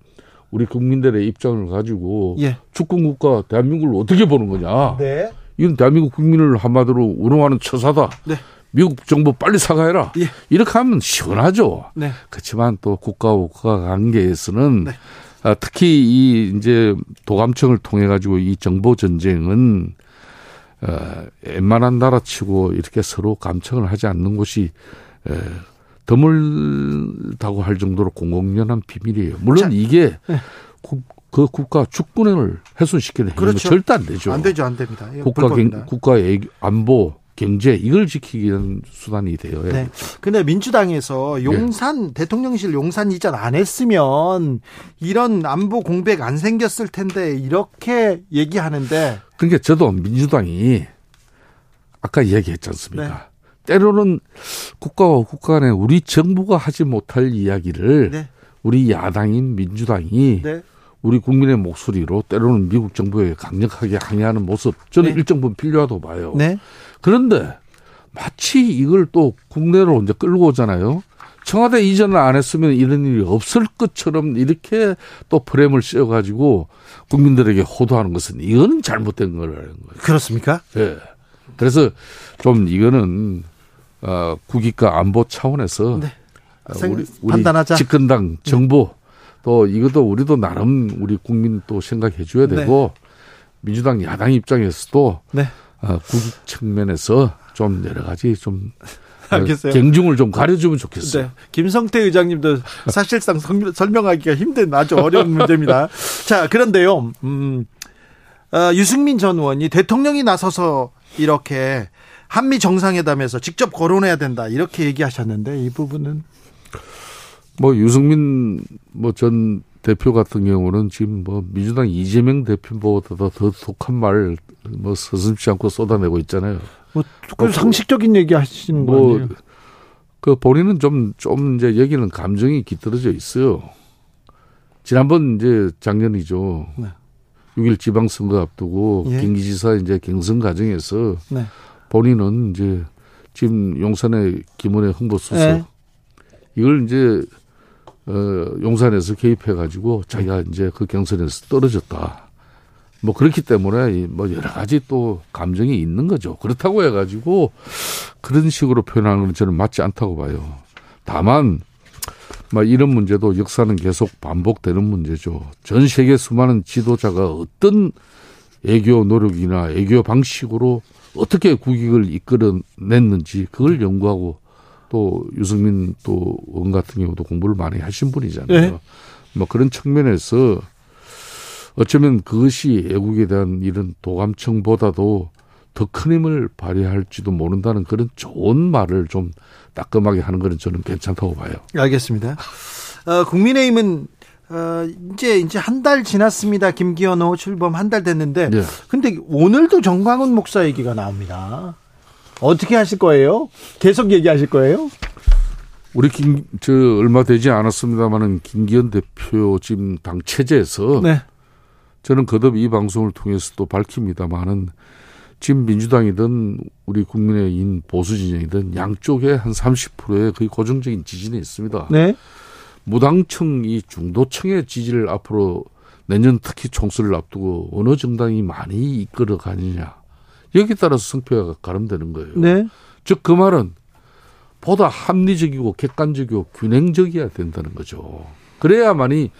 우리 국민들의 입장을 가지고 예. 축구 국가 대한민국을 어떻게 보는 거냐. 네. 이건 대한민국 국민을 한마디로 우롱하는 처사다. 네. 미국 정부 빨리 사과해라. 예. 이렇게 하면 시원하죠. 네. 그렇지만 또 국가와 국가 관계에서는 네. 아, 특히 이 이제 도감청을 통해 가지고 이 정보 전쟁은 어, 웬만한 나라치고 이렇게 서로 감청을 하지 않는 곳이 에, 드물다고 할 정도로 공공연한 비밀이에요. 물론 자, 이게 네. 국, 그 국가 주권을 훼손시키는 그렇죠. 절대 안 되죠. 안 되죠, 안 됩니다. 국가 국가의 안보 경제 이걸 지키기 위한 수단이 돼요. 네. 근데 민주당에서 용산 네. 대통령실 용산 이전 안 했으면 이런 안보 공백 안 생겼을 텐데 이렇게 얘기하는데 그러니까 저도 민주당이 아까 얘기했지 않습니까? 네. 때로는 국가와 국가 간에 우리 정부가 하지 못할 이야기를 네. 우리 야당인 민주당이 네. 우리 국민의 목소리로 때로는 미국 정부에 강력하게 항의하는 모습 저는 네. 일정 부분 필요하다고 봐요. 네. 그런데 마치 이걸 또 국내로 이제 끌고 오잖아요. 청와대 이전을 안 했으면 이런 일이 없을 것처럼 이렇게 또 프레임을 씌워가지고 국민들에게 호도하는 것은 이거는 잘못된 거라는 거예요. 그렇습니까? 예. 네. 그래서 좀 이거는 어, 국익과 안보 차원에서 네. 어, 우리, 우리 판단하자. 집권당 네. 정부 네. 또 이것도 우리도 나름 우리 국민 또 생각해 줘야 네. 되고 네. 민주당 야당 입장에서도 네. 어, 국익 측면에서 좀 여러 가지 좀 어, 알겠어요. 갱중을 좀 가려주면 좋겠어요. 네. 김성태 의장님도 사실상 설명하기가 힘든 아주 어려운 문제입니다. 자, 그런데요, 음, 어, 유승민 전 의원이 대통령이 나서서 이렇게 한미 정상회담에서 직접 거론해야 된다 이렇게 얘기하셨는데 이 부분은 뭐 유승민 뭐 전 대표 같은 경우는 지금 뭐 민주당 이재명 대표보다도 더 독한 말 뭐 서슴지 않고 쏟아내고 있잖아요. 뭐 그 상식적인 얘기 하시는 뭐, 거 아니에요? 그 본인은 좀좀 이제 여기는 감정이 깃들어져 있어요. 지난번 이제 작년이죠. 네. 6일 지방선거 앞두고 예. 김기지사 이제 경선 과정에서 네. 본인은 이제 지금 용산의 김원의 홍보수석 네. 이걸 이제 어 용산에서 개입해 가지고 자기가 이제 그 경선에서 떨어졌다. 뭐 그렇기 때문에 뭐 여러 가지 또 감정이 있는 거죠. 그렇다고 해가지고 그런 식으로 표현하는 건 저는 맞지 않다고 봐요. 다만 뭐 이런 문제도 역사는 계속 반복되는 문제죠. 전 세계 수많은 지도자가 어떤 애교 노력이나 애교 방식으로 어떻게 국익을 이끌어냈는지 그걸 연구하고 또 유승민 또 원 같은 경우도 공부를 많이 하신 분이잖아요. 네. 뭐 그런 측면에서 어쩌면 그것이 애국에 대한 이런 도감청보다도 더 큰 힘을 발휘할지도 모른다는 그런 좋은 말을 좀 따끔하게 하는 거는 저는 괜찮다고 봐요. 알겠습니다. 어, 국민의힘은 어, 이제 이제 한 달 지났습니다. 김기현호 출범 한 달 됐는데, 네. 근데 오늘도 정광훈 목사 얘기가 나옵니다. 어떻게 하실 거예요? 계속 얘기하실 거예요? 우리 김, 저, 얼마 되지 않았습니다만은 김기현 대표 지금 당 체제에서. 네. 저는 거듭 이 방송을 통해서 또 밝힙니다만은 지금 민주당이든 우리 국민의힘 보수 진영이든 양쪽에 한 30%의 거의 고정적인 지지는 있습니다. 네. 무당청 이 중도청의 지지를 앞으로 내년 특히 총선을 앞두고 어느 정당이 많이 이끌어 가느냐 여기 따라서 성패가 가름되는 거예요. 네. 즉 그 말은 보다 합리적이고 객관적이고 균형적이어야 된다는 거죠. 그래야만이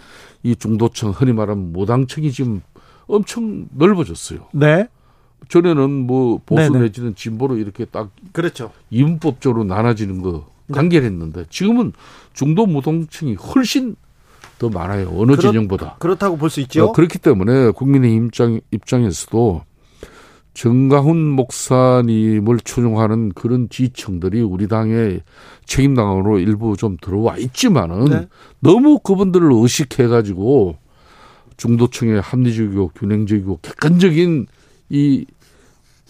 이 중도청 흔히 말하는 무당청이 지금 엄청 넓어졌어요. 네. 전에는 뭐 보수 네네. 내지는 진보로 이렇게 딱 그렇죠. 이분법적으로 나눠지는 거 네. 간결했는데 지금은 중도 무동층이 훨씬 더 많아요. 어느 그렇, 진영보다. 그렇다고 볼 수 있죠. 어, 그렇기 때문에 국민의 입장 입장에서도 정가훈 목사님을 추종하는 그런 지청들이 우리 당의 책임당으로 일부 좀 들어와 있지만은 네. 너무 그분들을 의식해 가지고 중도층의 합리적이고 균형적이고 객관적인 이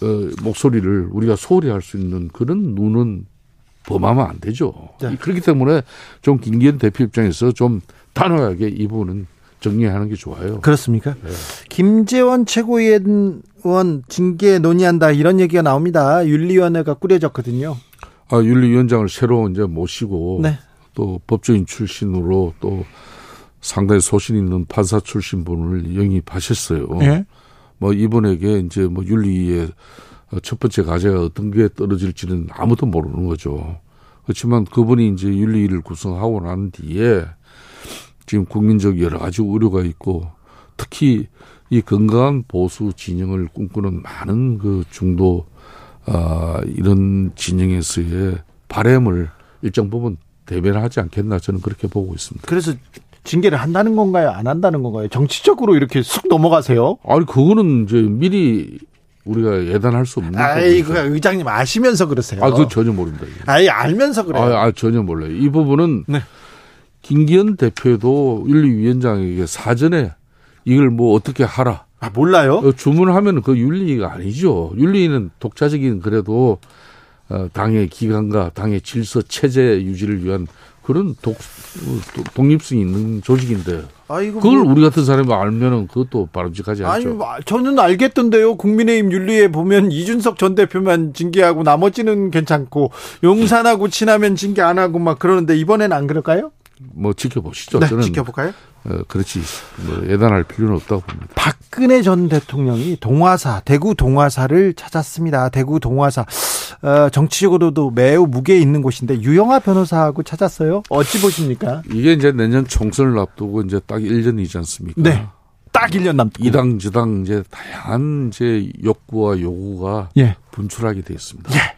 어, 목소리를 우리가 소홀히 할 수 있는 그런 눈은 범하면 안 되죠. 네. 그렇기 때문에 좀 김기현 대표 입장에서 좀 단호하게 이 부분은 정리하는 게 좋아요. 그렇습니까? 네. 김재원 최고위원 징계 논의한다 이런 얘기가 나옵니다. 윤리위원회가 꾸려졌거든요. 아, 윤리위원장을 새로 이제 모시고 네. 또 법조인 출신으로 또 상당히 소신 있는 판사 출신 분을 영입하셨어요. 네. 뭐 이분에게 이제 뭐 윤리의 첫 번째 과제가 어떤 게 떨어질지는 아무도 모르는 거죠. 그렇지만 그분이 이제 윤리를 구성하고 난 뒤에 지금 국민적 여러 가지 우려가 있고 특히 이 건강한 보수 진영을 꿈꾸는 많은 그 중도 아 이런 진영에서의 바램을 일정 부분 대변하지 않겠나 저는 그렇게 보고 있습니다. 그래서 징계를 한다는 건가요? 안 한다는 건가요? 정치적으로 이렇게 쑥 넘어가세요? 아니 그거는 이제 미리 우리가 예단할 수 없는 아이 그 의장님 아시면서 그러세요. 아, 그 전혀 모릅니다. 아예 알면서 그래요. 아, 아, 전혀 몰라요. 이 부분은 네. 김기현 대표도 윤리위원장에게 사전에 이걸 뭐 어떻게 하라. 아, 몰라요? 어, 주문하면 그 윤리가 아니죠. 윤리는 독자적인 그래도 어, 당의 기관과 당의 질서 체제 유지를 위한 그런 독, 독립성이 있는 조직인데 아이고, 그걸 뭐, 우리 같은 사람이 알면은 그것도 바람직하지 않죠. 아니, 뭐, 저는 알겠던데요. 국민의힘 윤리에 보면 이준석 전 대표만 징계하고 나머지는 괜찮고 용산하고 친하면 징계 안 하고 막 그러는데 이번엔 안 그럴까요? 뭐 지켜보시죠. 네, 저는 지켜볼까요? 어, 그렇지 뭐 예단할 필요는 없다고 봅니다. 박근혜 전 대통령이 동화사 대구 동화사를 찾았습니다. 대구 동화사 어, 정치적으로도 매우 무게 있는 곳인데 유영아 변호사하고 찾았어요. 어찌 보십니까? 이게 이제 내년 총선을 앞두고 이제 딱 1년이지 않습니까? 네. 딱 1년 남고 이당 저당 이제 다양한 이제 욕구와 요구가 예. 분출하게 되어 있습니다. 예.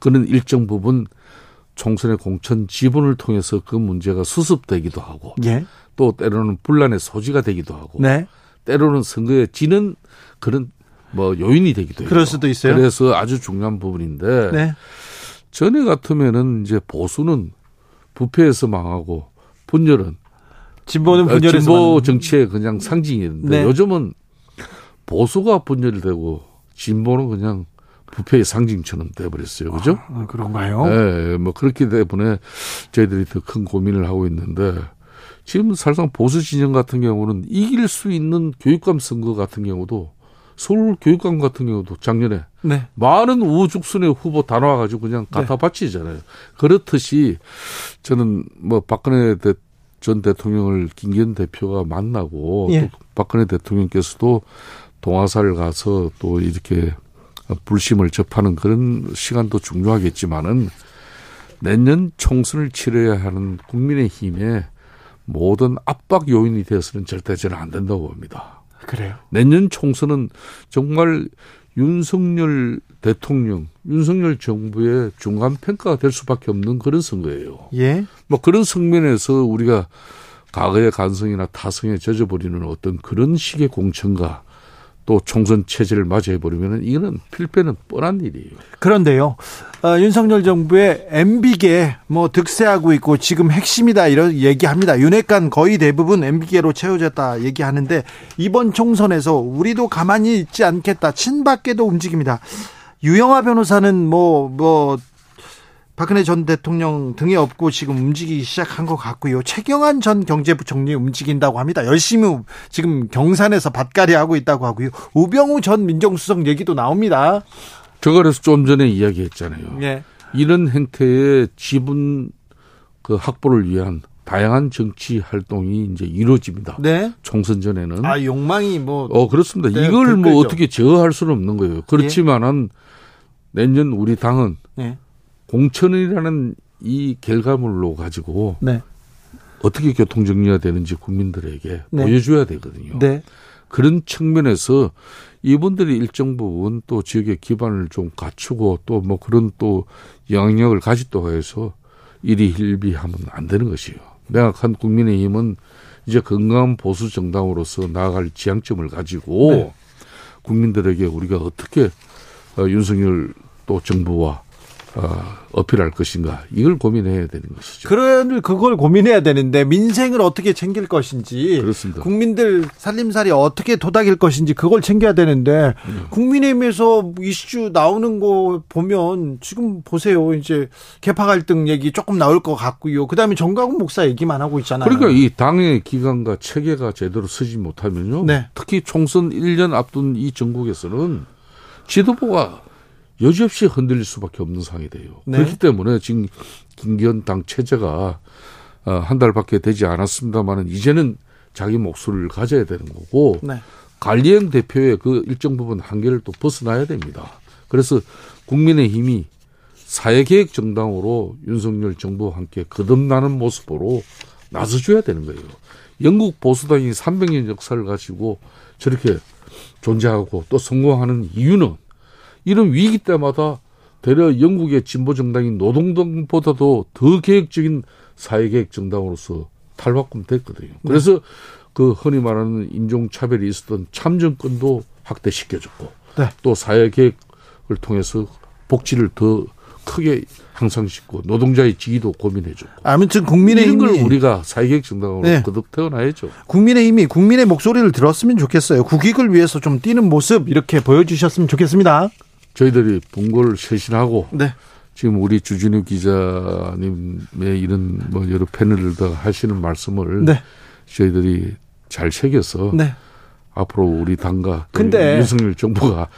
그는 일정 부분 총선의 공천 지분을 통해서 그 문제가 수습되기도 하고 예. 또 때로는 분란의 소지가 되기도 하고 네. 때로는 선거에 지는 그런 뭐 요인이 되기도 해요. 그럴 수도 있어요. 그래서 아주 중요한 부분인데 네. 전에 같으면은 이제 보수는 부패에서 망하고 분열은 진보는 어, 분열에서 진보 정치의 그냥 상징이었는데 네. 요즘은 보수가 분열이 되고 진보는 그냥 부패의 상징처럼 돼버렸어요. 그죠? 아, 그런가요? 네, 뭐 그렇기 때문에 저희들이 더 큰 고민을 하고 있는데 지금 사실상 보수 진영 같은 경우는 이길 수 있는 교육감 선거 같은 경우도 서울 교육감 같은 경우도 작년에 네. 많은 우죽순의 후보 다 나와가지고 그냥 갖다 네. 바치잖아요. 그렇듯이 저는 뭐 박근혜 대, 전 대통령을 김기현 대표가 만나고 예. 또 박근혜 대통령께서도 동화사를 가서 또 이렇게 불심을 접하는 그런 시간도 중요하겠지만은 내년 총선을 치러야 하는 국민의힘의 모든 압박 요인이 되어서는 절대 저는 안 된다고 봅니다. 그래요? 내년 총선은 정말 윤석열 대통령, 윤석열 정부의 중간 평가가 될 수밖에 없는 그런 선거예요. 예. 뭐 그런 측면에서 우리가 과거의 간성이나 타성에 젖어버리는 어떤 그런 식의 공천과 또 총선 체제를 맞이해버리면 이거는 필패는 뻔한 일이에요. 그런데요, 어, 윤석열 정부의 MB계 뭐 득세하고 있고 지금 핵심이다 이런 얘기합니다. 윤핵관 거의 대부분 MB계로 채워졌다 얘기하는데 이번 총선에서 우리도 가만히 있지 않겠다. 친박계도 움직입니다. 유영아 변호사는 뭐뭐 뭐 박근혜 전 대통령 등에 업고 지금 움직이기 시작한 것 같고요. 최경환 전 경제부총리 움직인다고 합니다. 열심히 지금 경산에서 밭갈이 하고 있다고 하고요. 우병우 전 민정수석 얘기도 나옵니다. 제가 그래서 좀 전에 이야기했잖아요. 예. 이런 행태의 지분 그 확보를 위한 다양한 정치 활동이 이제 이루어집니다. 네. 총선 전에는. 아, 욕망이 뭐. 어, 그렇습니다. 네, 이걸 뭐 어떻게 제어할 수는 없는 거예요. 그렇지만은 예. 내년 우리 당은 예. 공천이라는 이 결과물로 가지고 네. 어떻게 교통 정리가 되는지 국민들에게 네. 보여줘야 되거든요. 네. 그런 측면에서 이분들이 일정 부분 또 지역의 기반을 좀 갖추고 또 뭐 그런 또 영향력을 가지고 해서 일이 hil비하면 안 되는 것이요. 명확한 국민의힘은 이제 건강한 보수 정당으로서 나아갈 지향점을 가지고 네. 국민들에게 우리가 어떻게 어, 윤석열 또 정부와 어, 어필할 것인가 이걸 고민해야 되는 것이죠. 그런 그걸 고민해야 되는데 민생을 어떻게 챙길 것인지 그렇습니다. 국민들 살림살이 어떻게 도닥일 것인지 그걸 챙겨야 되는데 네. 국민의힘에서 이슈 나오는 거 보면 지금 보세요 이제 개파 갈등 얘기 조금 나올 것 같고요. 그다음에 정가훈 목사 얘기만 하고 있잖아요. 그러니까 이 당의 기관과 체계가 제대로 서지 못하면요. 네. 특히 총선 1년 앞둔 이 전국에서는 지도부가 여지없이 흔들릴 수밖에 없는 상황이 돼요. 네. 그렇기 때문에 지금 김기현 당 체제가 어, 한 달밖에 되지 않았습니다만은 이제는 자기 목소리를 가져야 되는 거고 네. 관리형 대표의 그 일정 부분 한계를 또 벗어나야 됩니다. 그래서 국민의 힘이 사회계획 정당으로 윤석열 정부와 함께 거듭나는 모습으로 나서줘야 되는 거예요. 영국 보수당이 300년 역사를 가지고 저렇게 존재하고 또 성공하는 이유는 이런 위기 때마다 대려 영국의 진보 정당인 노동당보다도 더 계획적인 사회계획 정당으로서 탈바꿈됐거든요. 네. 그래서 그 흔히 말하는 인종차별이 있었던 참정권도 확대시켜줬고 네. 또 사회계획을 통해서 복지를 더 크게 향상시키고 노동자의 지위도 고민해줬고 아무튼 국민의힘이 이런 걸 우리가 사회계획 정당으로 네. 거듭 태어나야죠. 국민의힘이 국민의 목소리를 들었으면 좋겠어요. 국익을 위해서 좀 뛰는 모습 이렇게 보여주셨으면 좋겠습니다. 저희들이 본고를 쇄신하고 네. 지금 우리 주진우 기자님의 이런 뭐 여러 패널들 하시는 말씀을 네. 저희들이 잘 새겨서 네. 앞으로 우리 당과 근데 윤석열 정부가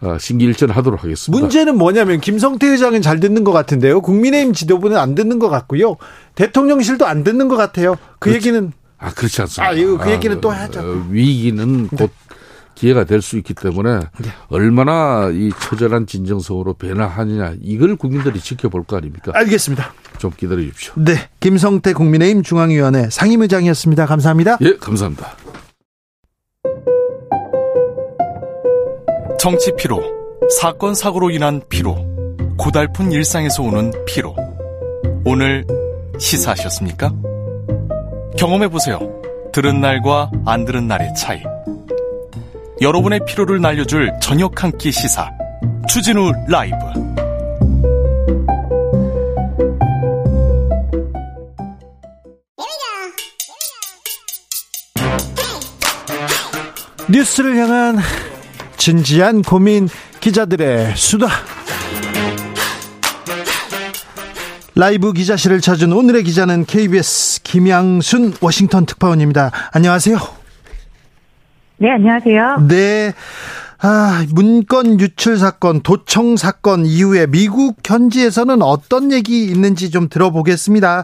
어, 신기일전하도록 하겠습니다. 문제는 뭐냐면 김성태 의장은 잘 듣는 것 같은데요. 국민의힘 지도부는 안 듣는 것 같고요. 대통령실도 안 듣는 것 같아요. 그 그렇지. 얘기는 아 그렇지 않습니다. 아그 얘기는 아, 또 하죠. 어, 위기는 네. 곧 기회가 될 수 있기 때문에 네. 얼마나 이 처절한 진정성으로 변화하느냐 이걸 국민들이 지켜볼 거 아닙니까? 알겠습니다. 좀 기다려 주십시오. 네, 김성태 국민의힘 중앙위원회 상임의장이었습니다. 감사합니다. 예, 감사합니다. 정치 피로, 사건 사고로 인한 피로, 고달픈 일상에서 오는 피로. 오늘 시사하셨습니까? 경험해 보세요. 들은 날과 안 들은 날의 차이. 여러분의 피로를 날려줄 저녁 한 끼 시사. 추진우 라이브. 뉴스를 향한 진지한 고민 기자들의 수다. 라이브 기자실을 찾은 오늘의 기자는 KBS 김양순 워싱턴 특파원입니다. 안녕하세요. 네, 안녕하세요. 네. 아, 문건 유출 사건, 도청 사건 이후에 미국 현지에서는 어떤 얘기 있는지 좀 들어보겠습니다.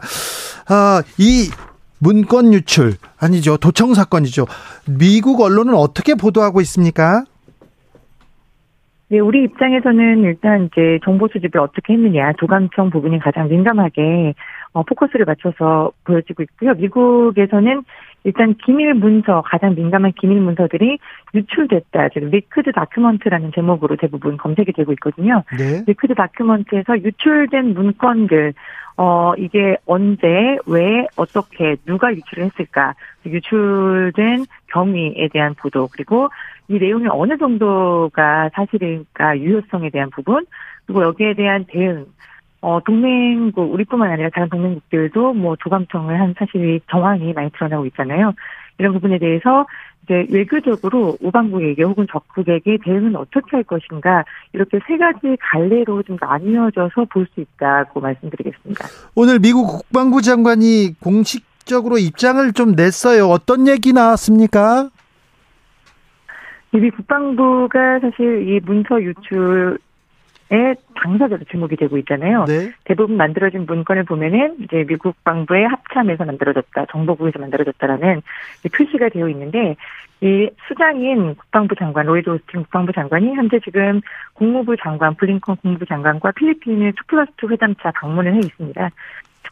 아, 이 문건 유출, 아니죠. 도청 사건이죠. 미국 언론은 어떻게 보도하고 있습니까? 네, 우리 입장에서는 일단 이제 정보 수집을 어떻게 했느냐, 도감청 부분이 가장 민감하게 어, 포커스를 맞춰서 보여지고 있고요. 미국에서는 일단 기밀 문서, 가장 민감한 기밀 문서들이 유출됐다. 즉, leaked document라는 제목으로 대부분 검색이 되고 있거든요. 네. leaked document에서 유출된 문건들, 어, 이게 언제, 왜, 어떻게, 누가 유출을 했을까. 유출된 경위에 대한 보도, 그리고 이 내용이 어느 정도가 사실일까 유효성에 대한 부분 그리고 여기에 대한 대응 어, 동맹국, 우리뿐만 아니라 다른 동맹국들도 뭐 조감청을 한 사실이 정황이 많이 드러나고 있잖아요. 이런 부분에 대해서 이제 외교적으로 우방국에게 혹은 적국에게 대응은 어떻게 할 것인가 이렇게 세 가지 갈래로 좀 나뉘어져서 볼 수 있다고 말씀드리겠습니다. 오늘 미국 국방부 장관이 공식적으로 입장을 좀 냈어요. 어떤 얘기 나왔습니까? 이미 국방부가 사실 이 문서 유출의 당사자로 주목이 되고 있잖아요. 네. 대부분 만들어진 문건을 보면은 이제 미국 방부의 합참에서 만들어졌다, 정보부에서 만들어졌다라는 표시가 되어 있는데 이 수장인 국방부 장관 로이드 오스틴 국방부 장관이 현재 지금 국무부 장관 블링컨 국무부 장관과 필리핀의 2 플러스 2 회담차 방문을 해 있습니다. 2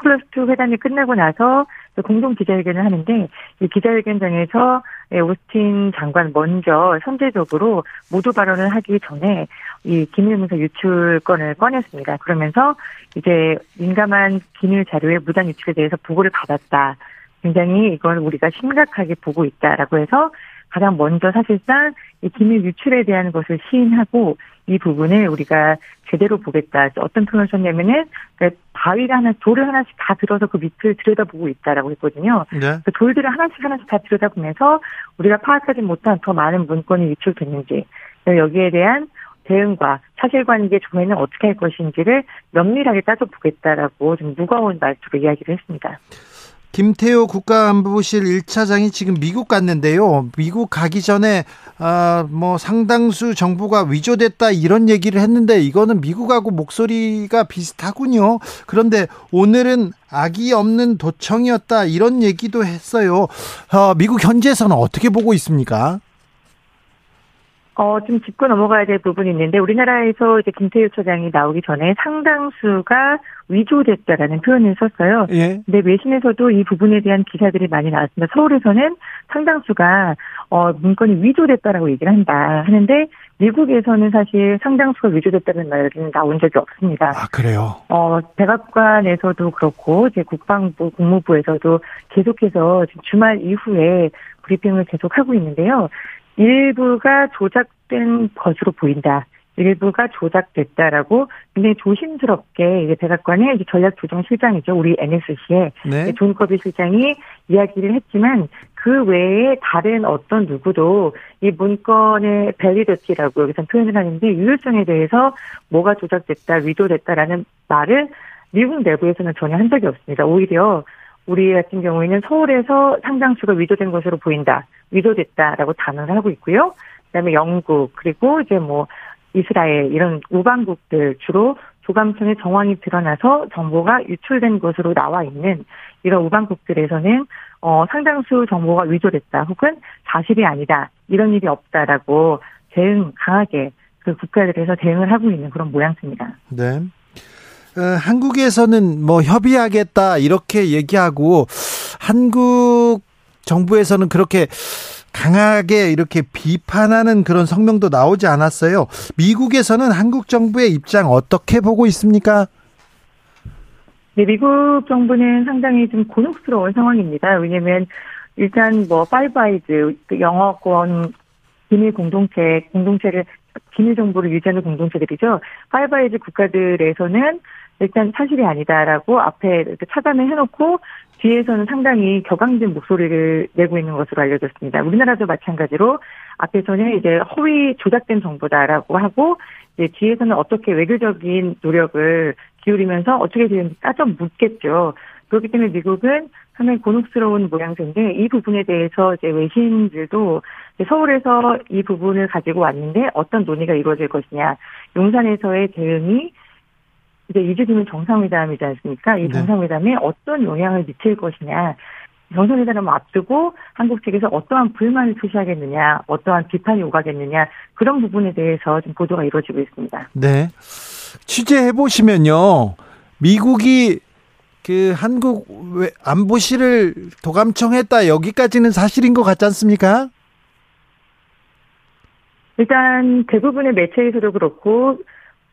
플러스 2 회담이 끝나고 나서 공동 기자회견을 하는데 이 기자회견장에서 오스틴 장관 먼저 선제적으로 모두 발언을 하기 전에 이 기밀문서 유출 건을 꺼냈습니다. 그러면서 이제 민감한 기밀 자료의 무단 유출에 대해서 보고를 받았다. 굉장히 이걸 우리가 심각하게 보고 있다라고 해서 가장 먼저 사실상 이 기밀 유출에 대한 것을 시인하고 이 부분을 우리가 제대로 보겠다. 어떤 표현을 썼냐면은 그러니까 바위를 하나, 돌을 하나씩 다 들어서 그 밑을 들여다보고 있다라고 했거든요. 네. 그 돌들을 하나씩 하나씩 다 들여다보면서 우리가 파악하지 못한 더 많은 문건이 유출됐는지 여기에 대한 대응과 사실관계 조회는 어떻게 할 것인지를 면밀하게 따져보겠다라고 좀 무거운 말투로 이야기를 했습니다. 김태호 국가안보실 1차장이 지금 미국 갔는데요. 미국 가기 전에 아, 뭐 상당수 정부가 위조됐다 이런 얘기를 했는데 이거는 미국하고 목소리가 비슷하군요. 그런데 오늘은 악이 없는 도청이었다 이런 얘기도 했어요. 어, 미국 현지에서는 어떻게 보고 있습니까? 어, 좀 짚고 넘어가야 될 부분이 있는데, 우리나라에서 이제 김태유 처장이 나오기 전에 상당수가 위조됐다라는 표현을 썼어요. 예. 근데 외신에서도 이 부분에 대한 기사들이 많이 나왔습니다. 서울에서는 상당수가, 어, 문건이 위조됐다라고 얘기를 한다 하는데, 미국에서는 사실 상당수가 위조됐다는 말은 나온 적이 없습니다. 아, 그래요? 어, 백악관에서도 그렇고, 이제 국방부, 국무부에서도 계속해서 주말 이후에 브리핑을 계속하고 있는데요. 일부가 조작된 것으로 보인다. 일부가 조작됐다라고 굉장히 조심스럽게 이제 백악관의 전략조정실장이죠. 우리 NSC의 네. 존 커비 실장이 이야기를 했지만 그 외에 다른 어떤 누구도 이 문건의 validity라고 여기서 표현을 하는데 유효성에 대해서 뭐가 조작됐다, 위조됐다라는 말을 미국 내부에서는 전혀 한 적이 없습니다. 오히려 우리 같은 경우에는 서울에서 상당수가 위조된 것으로 보인다. 위조됐다라고 단언을 하고 있고요. 그다음에 영국 그리고 이제 뭐 이스라엘 이런 우방국들 주로 조감청의 정황이 드러나서 정보가 유출된 것으로 나와 있는 이런 우방국들에서는 어, 상당수 정보가 위조됐다 혹은 사실이 아니다 이런 일이 없다라고 대응 강하게 그 국가들에서 대응을 하고 있는 그런 모양새입니다. 네. 어, 한국에서는 뭐 협의하겠다 이렇게 얘기하고 한국 정부에서는 그렇게 강하게 이렇게 비판하는 그런 성명도 나오지 않았어요. 미국에서는 한국 정부의 입장 어떻게 보고 있습니까? 네, 미국 정부는 상당히 좀 곤혹스러운 상황입니다. 왜냐하면 일단 뭐 파이브 아이즈 그 영어권 비밀 공동체 공동체를 비밀 정보를 유지하는 공동체들이죠. Five Eyes 국가들에서는 일단 사실이 아니다라고 앞에 차단을 해놓고 뒤에서는 상당히 격앙된 목소리를 내고 있는 것으로 알려졌습니다. 우리나라도 마찬가지로 앞에서는 이제 허위 조작된 정보다라고 하고 이제 뒤에서는 어떻게 외교적인 노력을 기울이면서 어떻게 되는지 따져 묻겠죠. 그렇기 때문에 미국은 상당히 곤혹스러운 모양새인데 이 부분에 대해서 이제 외신들도 서울에서 이 부분을 가지고 왔는데 어떤 논의가 이루어질 것이냐 용산에서의 대응이 이제 2주 뒤면 정상회담이지 않습니까? 이 네. 정상회담에 어떤 영향을 미칠 것이냐. 정상회담을 앞두고 한국 측에서 어떠한 불만을 표시하겠느냐, 어떠한 비판이 오가겠느냐, 그런 부분에 대해서 좀 보도가 이루어지고 있습니다. 네. 취재해 보시면요. 미국이 그 한국 안보실을 도감청했다 여기까지는 사실인 것 같지 않습니까? 일단 대부분의 매체에서도 그렇고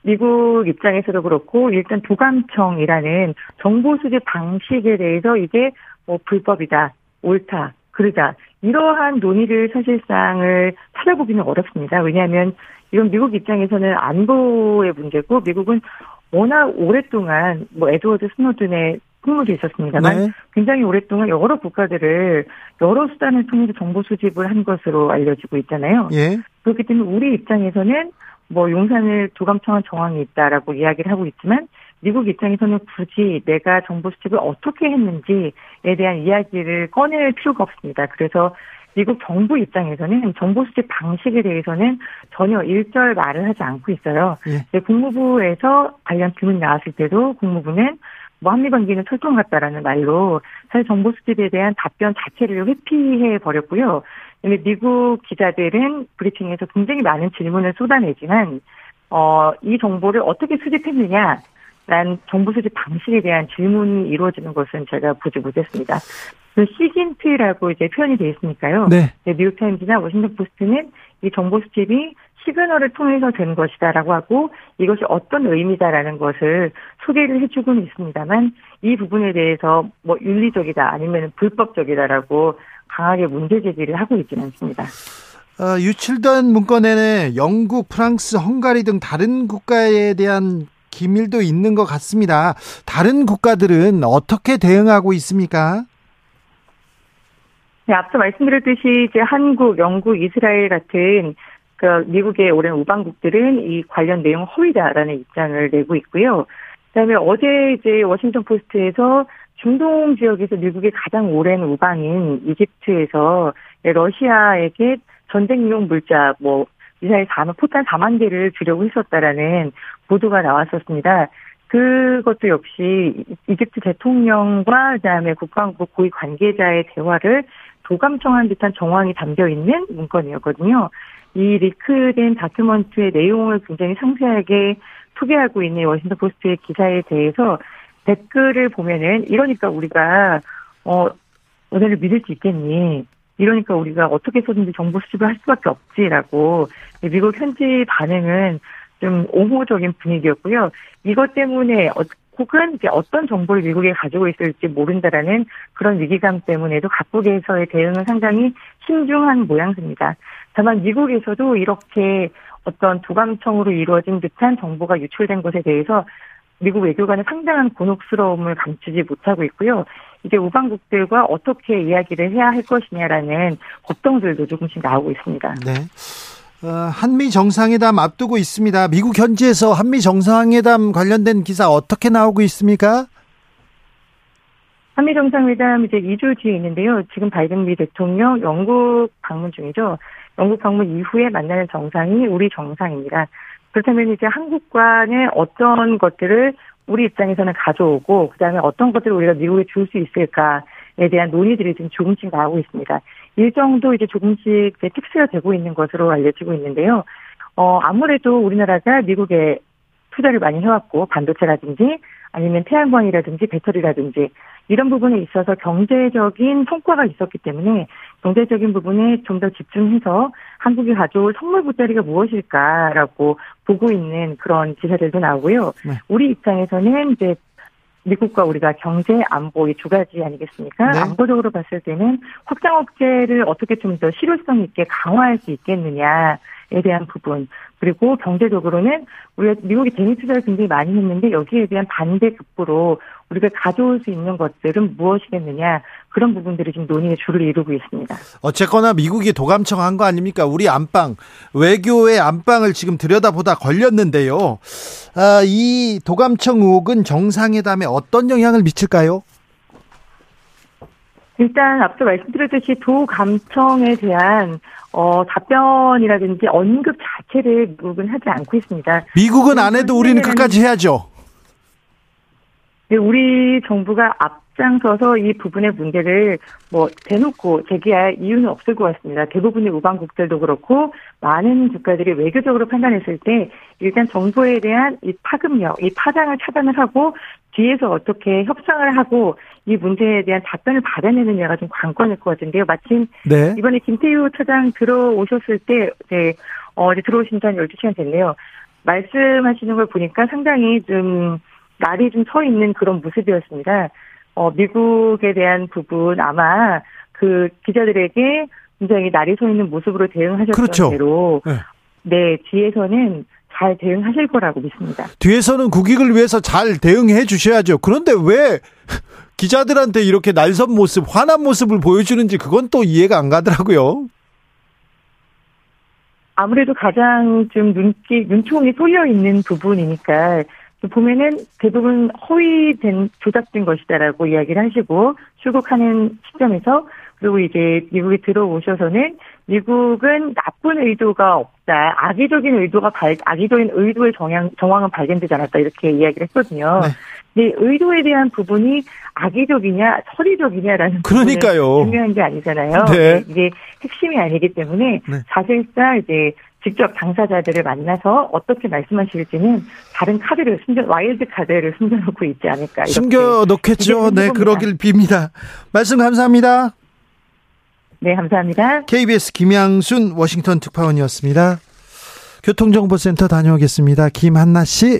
미국 입장에서도 그렇고 일단 도감청이라는 정보 수집 방식에 대해서 이게 뭐 불법이다, 옳다, 그러다 이러한 논의를 사실상을 찾아보기는 어렵습니다. 왜냐하면 이건 미국 입장에서는 안보의 문제고 미국은 워낙 오랫동안 뭐 에드워드 스노든의 풍물이 있었습니다만 네. 굉장히 오랫동안 여러 국가들을 여러 수단을 통해서 정보 수집을 한 것으로 알려지고 있잖아요. 예. 그렇기 때문에 우리 입장에서는 뭐 용산을 도감청한 정황이 있다라고 이야기를 하고 있지만 미국 입장에서는 굳이 내가 정보 수집을 어떻게 했는지에 대한 이야기를 꺼낼 필요가 없습니다. 그래서 미국 정부 입장에서는 정보 수집 방식에 대해서는 전혀 일절 말을 하지 않고 있어요. 예. 국무부에서 관련 질문이 나왔을 때도 국무부는 뭐 한미 관계는 철통 같다라는 말로 사실 정보 수집에 대한 답변 자체를 회피해 버렸고요. 미국 기자들은 브리핑에서 굉장히 많은 질문을 쏟아내지만 어, 이 정보를 어떻게 수집했느냐 란 정보 수집 방식에 대한 질문이 이루어지는 것은 제가 보지 못했습니다. 그 SIGINT라고 이제 표현이 되어 있으니까요. 네. 네 뉴욕타임즈나 워싱턴 포스트는 이 정보 수집이 시그널을 통해서 된 것이다라고 하고 이것이 어떤 의미다라는 것을 소개를 해주고는 있습니다만 이 부분에 대해서 뭐 윤리적이다 아니면 불법적이다라고 강하게 문제 제기를 하고 있지는 않습니다. 어, 유출된 문건에는 영국, 프랑스, 헝가리 등 다른 국가에 대한 기밀도 있는 것 같습니다. 다른 국가들은 어떻게 대응하고 있습니까? 네, 앞서 말씀드렸듯이 이제 한국, 영국, 이스라엘 같은 그 미국의 오랜 우방국들은 이 관련 내용 허위다라는 입장을 내고 있고요. 그다음에 어제 이제 워싱턴 포스트에서 중동 지역에서 미국의 가장 오랜 우방인 이집트에서 러시아에게 전쟁용 물자 뭐 미사일 4만 포탄 4만 개를 주려고 했었다라는 보도가 나왔었습니다. 그것도 역시 이집트 대통령과 그다음에 국방부 고위 관계자의 대화를 도감청한 듯한 정황이 담겨 있는 문건이었거든요. 이 leak된 document의 내용을 굉장히 상세하게 소개하고 있는 워싱턴 포스트의 기사에 대해서 댓글을 보면은 이러니까 우리가 어 너네를 믿을 수 있겠니? 이러니까 우리가 어떻게 해서든지 정보 수집을 할 수밖에 없지라고 미국 현지 반응은 좀 옹호적인 분위기였고요. 이것 때문에 어, 혹은 이제 어떤 정보를 미국에 가지고 있을지 모른다라는 그런 위기감 때문에도 각국에서의 대응은 상당히 신중한 모양새입니다. 다만 미국에서도 이렇게 어떤 도감청으로 이루어진 듯한 정보가 유출된 것에 대해서 미국 외교관은 상당한 곤혹스러움을 감추지 못하고 있고요. 이제 우방국들과 어떻게 이야기를 해야 할 것이냐라는 걱정들도 조금씩 나오고 있습니다. 네. 어, 한미 정상회담 앞두고 있습니다. 미국 현지에서 한미 정상회담 관련된 기사 어떻게 나오고 있습니까? 한미 정상회담 이제 2주 뒤에 있는데요. 지금 바이든 미 대통령 영국 방문 중이죠. 영국 방문 이후에 만나는 정상이 우리 정상입니다. 그렇다면 이제 한국과의 어떤 것들을 우리 입장에서는 가져오고 그다음에 어떤 것들을 우리가 미국에 줄 수 있을까에 대한 논의들이 지금 조금씩 나오고 있습니다. 일정도 이제 조금씩 이제 픽스가 되고 있는 것으로 알려지고 있는데요. 어 아무래도 우리나라가 미국에 투자를 많이 해왔고 반도체라든지 아니면 태양광이라든지 배터리라든지 이런 부분에 있어서 경제적인 성과가 있었기 때문에 경제적인 부분에 좀 더 집중해서 한국이 가져올 선물 보따리가 무엇일까라고 보고 있는 그런 기사들도 나오고요. 네. 우리 입장에서는 이제 미국과 우리가 경제 안보 이 두 가지 아니겠습니까? 네. 안보적으로 봤을 때는 확장 억제를 어떻게 좀 더 실효성 있게 강화할 수 있겠느냐 에 대한 부분 그리고 경제적으로는 우리가 미국이 대미 투자를 굉장히 많이 했는데 여기에 대한 반대급부로 우리가 가져올 수 있는 것들은 무엇이겠느냐 그런 부분들이 지금 논의의 주를 이루고 있습니다. 어쨌거나 미국이 도감청한 거 아닙니까? 우리 안방 외교의 안방을 지금 들여다보다 걸렸는데요. 아, 이 도감청 의혹은 정상회담에 어떤 영향을 미칠까요? 일단 앞서 말씀드렸듯이 도감청에 대한 어, 답변이라든지 언급 자체를 미국은 하지 않고 있습니다. 미국은 안 해도 우리는 끝까지 해야죠. 네, 우리 정부가 앞장서서 이 부분의 문제를 뭐 대놓고 제기할 이유는 없을 것 같습니다. 대부분의 우방국들도 그렇고 많은 국가들이 외교적으로 판단했을 때 일단 정부에 대한 이 파급력, 이 파장을 차단을 하고 뒤에서 어떻게 협상을 하고 이 문제에 대한 답변을 받아내느냐가 좀 관건일 것 같은데요. 마침 네. 이번에 김태우 차장 들어오셨을 때, 네, 어, 이제 들어오신 지 한 12시간 됐네요. 말씀하시는 걸 보니까 상당히 좀 날이 좀 서 있는 그런 모습이었습니다. 어, 미국에 대한 부분 아마 그 기자들에게 굉장히 날이 서 있는 모습으로 대응하셨던 그렇죠. 대로 네. 네, 뒤에서는 잘 대응하실 거라고 믿습니다. 뒤에서는 국익을 위해서 잘 대응해 주셔야죠. 그런데 왜 기자들한테 이렇게 날선 모습, 화난 모습을 보여주는지 그건 또 이해가 안 가더라고요. 아무래도 가장 좀 눈기, 눈총이 쏠려 있는 부분이니까 보면은 대부분 허위된 조작된 것이다라고 이야기를 하시고 출국하는 시점에서 그리고 이제 미국에 들어오셔서는 미국은 나쁜 의도가 없다. 악의적인 의도가 발, 악의적인 의도의 정황, 정황은 발견되지 않았다. 이렇게 이야기를 했거든요. 네. 근데 의도에 대한 부분이 악의적이냐, 서리적이냐라는 그러니까요. 중요한 게 아니잖아요. 네. 이게 핵심이 아니기 때문에 네. 사실상 이제 직접 당사자들을 만나서 어떻게 말씀하실지는 다른 카드를 숨겨 와일드 카드를 숨겨놓고 있지 않을까. 숨겨 놓겠죠. 네, 그러길 빕니다. 말씀 감사합니다. 네, 감사합니다. KBS 김양순 워싱턴 특파원이었습니다. 교통정보센터 다녀오겠습니다. 김한나 씨.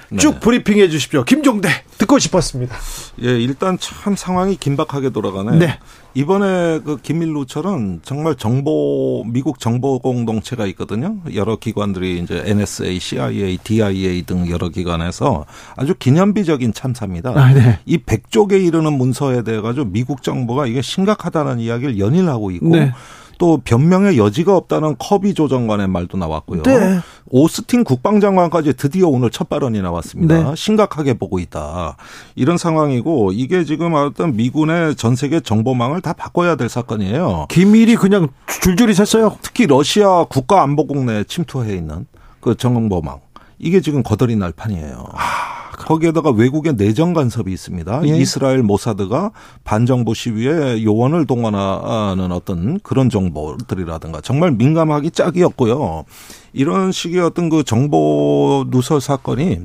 네. 쭉 브리핑해 주십시오. 김종대 듣고 싶었습니다. 예, 일단 참 상황이 긴박하게 돌아가네요. 네. 이번에 그 김밀루처럼 정말 정보 미국 정보 공동체가 있거든요. 여러 기관들이 이제 NSA, CIA, DIA 등 여러 기관에서 아주 기념비적인 참사입니다. 아, 네. 이 100쪽에 이르는 문서에 대해 가지고 미국 정부가 이게 심각하다는 이야기를 연일 하고 있고 네. 또 변명의 여지가 없다는 커비 조정관의 말도 나왔고요. 네. 오스틴 국방장관까지 드디어 오늘 첫 발언이 나왔습니다. 네. 심각하게 보고 있다. 이런 상황이고 이게 지금 어떤 미군의 전 세계 정보망을 다 바꿔야 될 사건이에요. 기밀이 그냥 줄줄이 샜어요. 특히 러시아 국가안보국 내에 침투해 있는 그 정보망. 이게 지금 거덜이 날 판이에요. 아. 거기에다가 외국의 내정 간섭이 있습니다. 예. 이스라엘 모사드가 반정부 시위에 요원을 동원하는 어떤 그런 정보들이라든가 정말 민감하기 짝이었고요. 이런 식의 어떤 그 정보 누설 사건이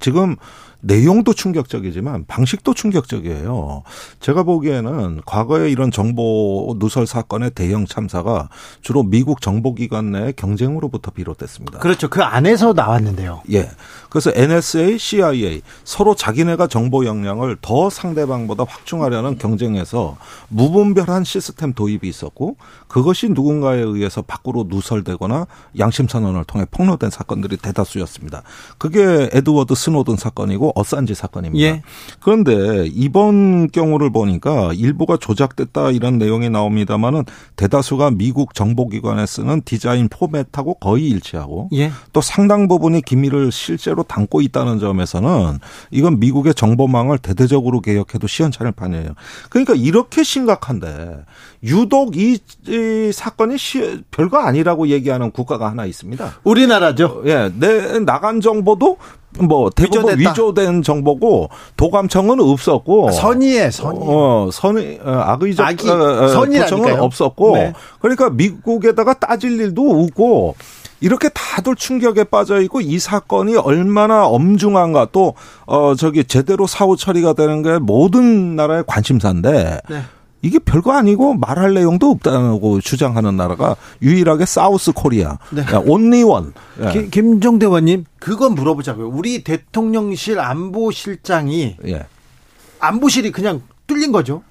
지금 내용도 충격적이지만 방식도 충격적이에요. 제가 보기에는 과거에 이런 정보 누설 사건의 대형 참사가 주로 미국 정보기관 내 경쟁으로부터 비롯됐습니다. 그렇죠. 그 안에서 나왔는데요. 예. 그래서 NSA, CIA 서로 자기네가 정보 역량을 더 상대방보다 확충하려는 경쟁에서 무분별한 시스템 도입이 있었고 그것이 누군가에 의해서 밖으로 누설되거나 양심 선언을 통해 폭로된 사건들이 대다수였습니다. 그게 에드워드 스노든 사건이고 어산지 사건입니다. 예. 그런데 이번 경우를 보니까 일부가 조작됐다 이런 내용이 나옵니다만은 대다수가 미국 정보기관에 쓰는 디자인 포맷하고 거의 일치하고 예. 또 상당 부분이 기밀을 실제로 담고 있다는 점에서는 이건 미국의 정보망을 대대적으로 개혁해도 시원찮을 판이에요. 그러니까 이렇게 심각한데 유독 이, 이 사건이 시, 별거 아니라고 얘기하는 국가가 하나 있습니다. 우리나라죠. 예, 내 나간 정보도 뭐 대부분 위조됐다. 위조된 정보고 도감청은 없었고 아, 선의에 선의 어 선의 어, 악의적 악의, 어, 어 선의는 없었고 네. 그러니까 미국에다가 따질 일도 없고 이렇게 다들 충격에 빠져 있고 이 사건이 얼마나 엄중한가 또 어 저기 제대로 사후 처리가 되는 게 모든 나라의 관심사인데 네. 이게 별거 아니고 말할 내용도 없다고 주장하는 나라가 유일하게 사우스 코리아. 네. 온리 원. 예. 김종대 원님 그건 물어보자고요. 우리 대통령실 안보실장이 예. 안보실이 그냥 뚫린 거죠.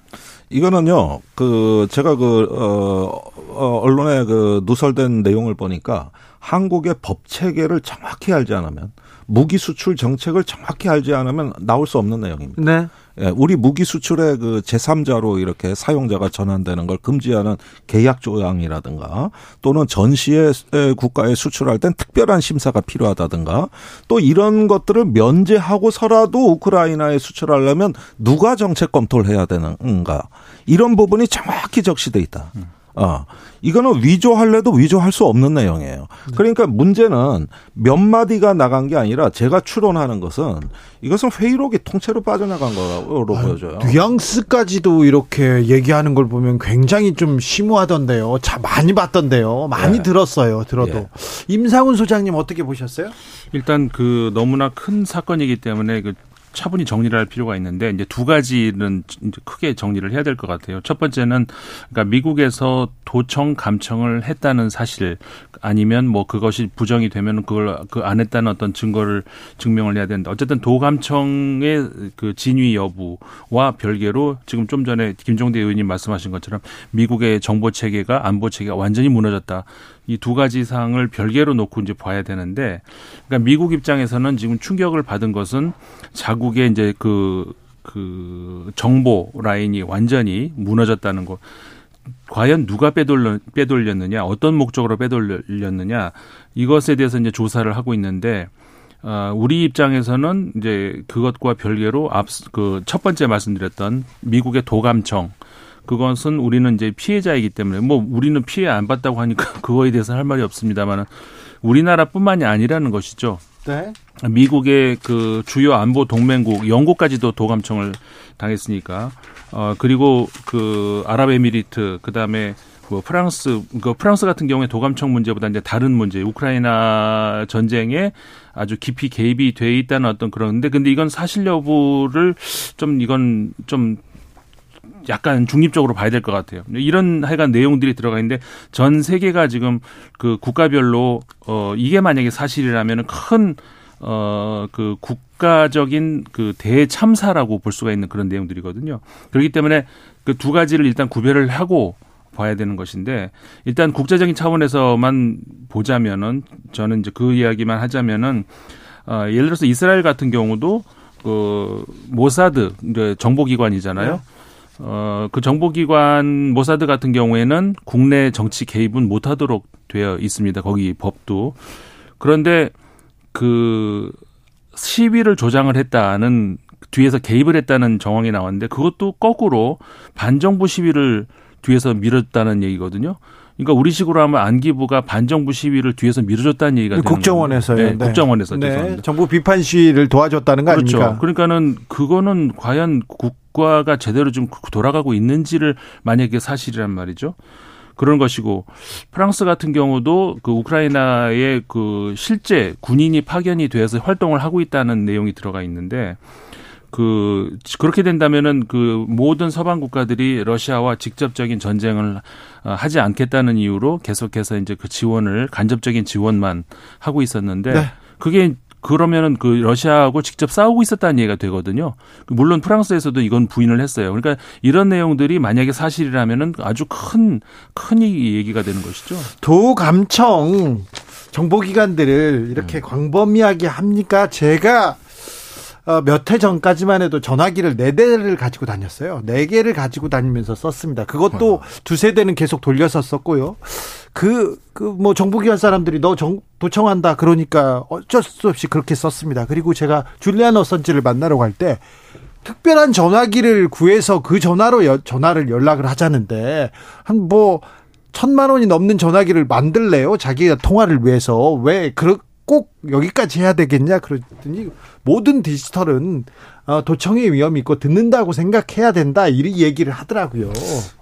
이거는요, 그, 제가 그, 어, 어, 언론에 그 누설된 내용을 보니까 한국의 법 체계를 정확히 알지 않으면 무기 수출 정책을 정확히 알지 않으면 나올 수 없는 내용입니다. 네. 예, 우리 무기 수출의 그 제3자로 이렇게 사용자가 전환되는 걸 금지하는 계약 조항이라든가 또는 전시의 국가에 수출할 땐 특별한 심사가 필요하다든가 또 이런 것들을 면제하고서라도 우크라이나에 수출하려면 누가 정책 검토를 해야 되는가 이런 부분이 정확히 적시돼 있다. 음. 어. 이거는 위조할래도 위조할 수 없는 내용이에요. 그러니까 문제는 몇 마디가 나간 게 아니라 제가 추론하는 것은 이것은 회의록이 통째로 빠져나간 거로 아유, 보여져요. 뉘앙스까지도 이렇게 얘기하는 걸 보면 굉장히 좀 심오하던데요. 자, 많이 봤던데요. 많이 네. 들었어요. 들어도. 네. 임상훈 소장님 어떻게 보셨어요? 일단 그 너무나 큰 사건이기 때문에 그 차분히 정리를 할 필요가 있는데 이제 두 가지는 크게 정리를 해야 될 것 같아요. 첫 번째는 그러니까 미국에서 도청 감청을 했다는 사실 아니면 뭐 그것이 부정이 되면 그걸 그 안 했다는 어떤 증거를 증명을 해야 되는데 어쨌든 도감청의 그 진위 여부와 별개로 지금 좀 전에 김종대 의원님 말씀하신 것처럼 미국의 정보 체계가 안보 체계가 완전히 무너졌다. 이 두 가지 사항을 별개로 놓고 이제 봐야 되는데, 그러니까 미국 입장에서는 지금 충격을 받은 것은 자국의 이제 그, 그 정보 라인이 완전히 무너졌다는 것. 과연 누가 빼돌려, 빼돌렸느냐, 어떤 목적으로 빼돌렸느냐, 이것에 대해서 이제 조사를 하고 있는데, 어, 우리 입장에서는 이제 그것과 별개로 앞, 그 첫 번째 말씀드렸던 미국의 도감청, 그것은 우리는 이제 피해자이기 때문에 뭐 우리는 피해 안 받다고 하니까 그거에 대해서 할 말이 없습니다만은 우리나라뿐만이 아니라는 것이죠. 네. 미국의 그 주요 안보 동맹국 영국까지도 도감청을 당했으니까 어 그리고 그 아랍에미리트 그다음에 뭐 프랑스 그 프랑스 같은 경우에 도감청 문제보다 이제 다른 문제 우크라이나 전쟁에 아주 깊이 개입이 돼 있다는 어떤 그런데 근데 이건 사실 여부를 좀 이건 좀 약간 중립적으로 봐야 될 것 같아요. 이런 하여간 내용들이 들어가 있는데 전 세계가 지금 그 국가별로 어 이게 만약에 사실이라면은 큰 어, 그 국가적인 그 대참사라고 볼 수가 있는 그런 내용들이거든요. 그렇기 때문에 그 두 가지를 일단 구별을 하고 봐야 되는 것인데 일단 국제적인 차원에서만 보자면은 저는 이제 그 이야기만 하자면은 어, 예를 들어서 이스라엘 같은 경우도 그 모사드 정보기관이잖아요. 네. 어, 그 정보기관 모사드 같은 경우에는 국내 정치 개입은 못하도록 되어 있습니다. 거기 법도. 그런데 그 시위를 조장을 했다는 뒤에서 개입을 했다는 정황이 나왔는데 그것도 거꾸로 반정부 시위를 뒤에서 밀었다는 얘기거든요. 그러니까 우리식으로 하면 안기부가 반정부 시위를 뒤에서 밀어줬다는 얘기가 되는 국정원에서요. 네, 네. 국정원에서 네. 정부 비판 시위를 도와줬다는 거 그렇죠. 아닙니까? 그러니까는 그거는 과연 국 가가 제대로 좀 돌아가고 있는지를 만약에 사실이란 말이죠. 그런 것이고 프랑스 같은 경우도 그 우크라이나의 그 실제 군인이 파견이 되어서 활동을 하고 있다는 내용이 들어가 있는데 그 그렇게 된다면은 그 모든 서방 국가들이 러시아와 직접적인 전쟁을 어, 하지 않겠다는 이유로 계속해서 이제 그 지원을 간접적인 지원만 하고 있었는데 네. 그게 그러면은 그 러시아하고 직접 싸우고 있었다는 얘기가 되거든요. 물론 프랑스에서도 이건 부인을 했어요. 그러니까 이런 내용들이 만약에 사실이라면은 아주 큰, 큰 얘기가 되는 것이죠. 도감청 정보기관들을 이렇게 음. 광범위하게 합니까? 제가 어, 몇 해 전까지만 해도 전화기를 네 대를 가지고 다녔어요. 네 개를 가지고 다니면서 썼습니다. 그것도 어. 두세 대는 계속 돌려서 썼고요. 그, 그, 뭐, 정부기관 사람들이 너 정, 도청한다. 그러니까 어쩔 수 없이 그렇게 썼습니다. 그리고 제가 줄리안 어선지를 만나러 갈 때, 특별한 전화기를 구해서 그 전화로 여, 전화를 연락을 하자는데, 한 뭐, 천만 원이 넘는 전화기를 만들래요? 자기가 통화를 위해서. 왜, 그, 꼭 여기까지 해야 되겠냐? 그랬더니 모든 디지털은 어, 도청의 위험이 있고 듣는다고 생각해야 된다. 이 얘기를 하더라고요.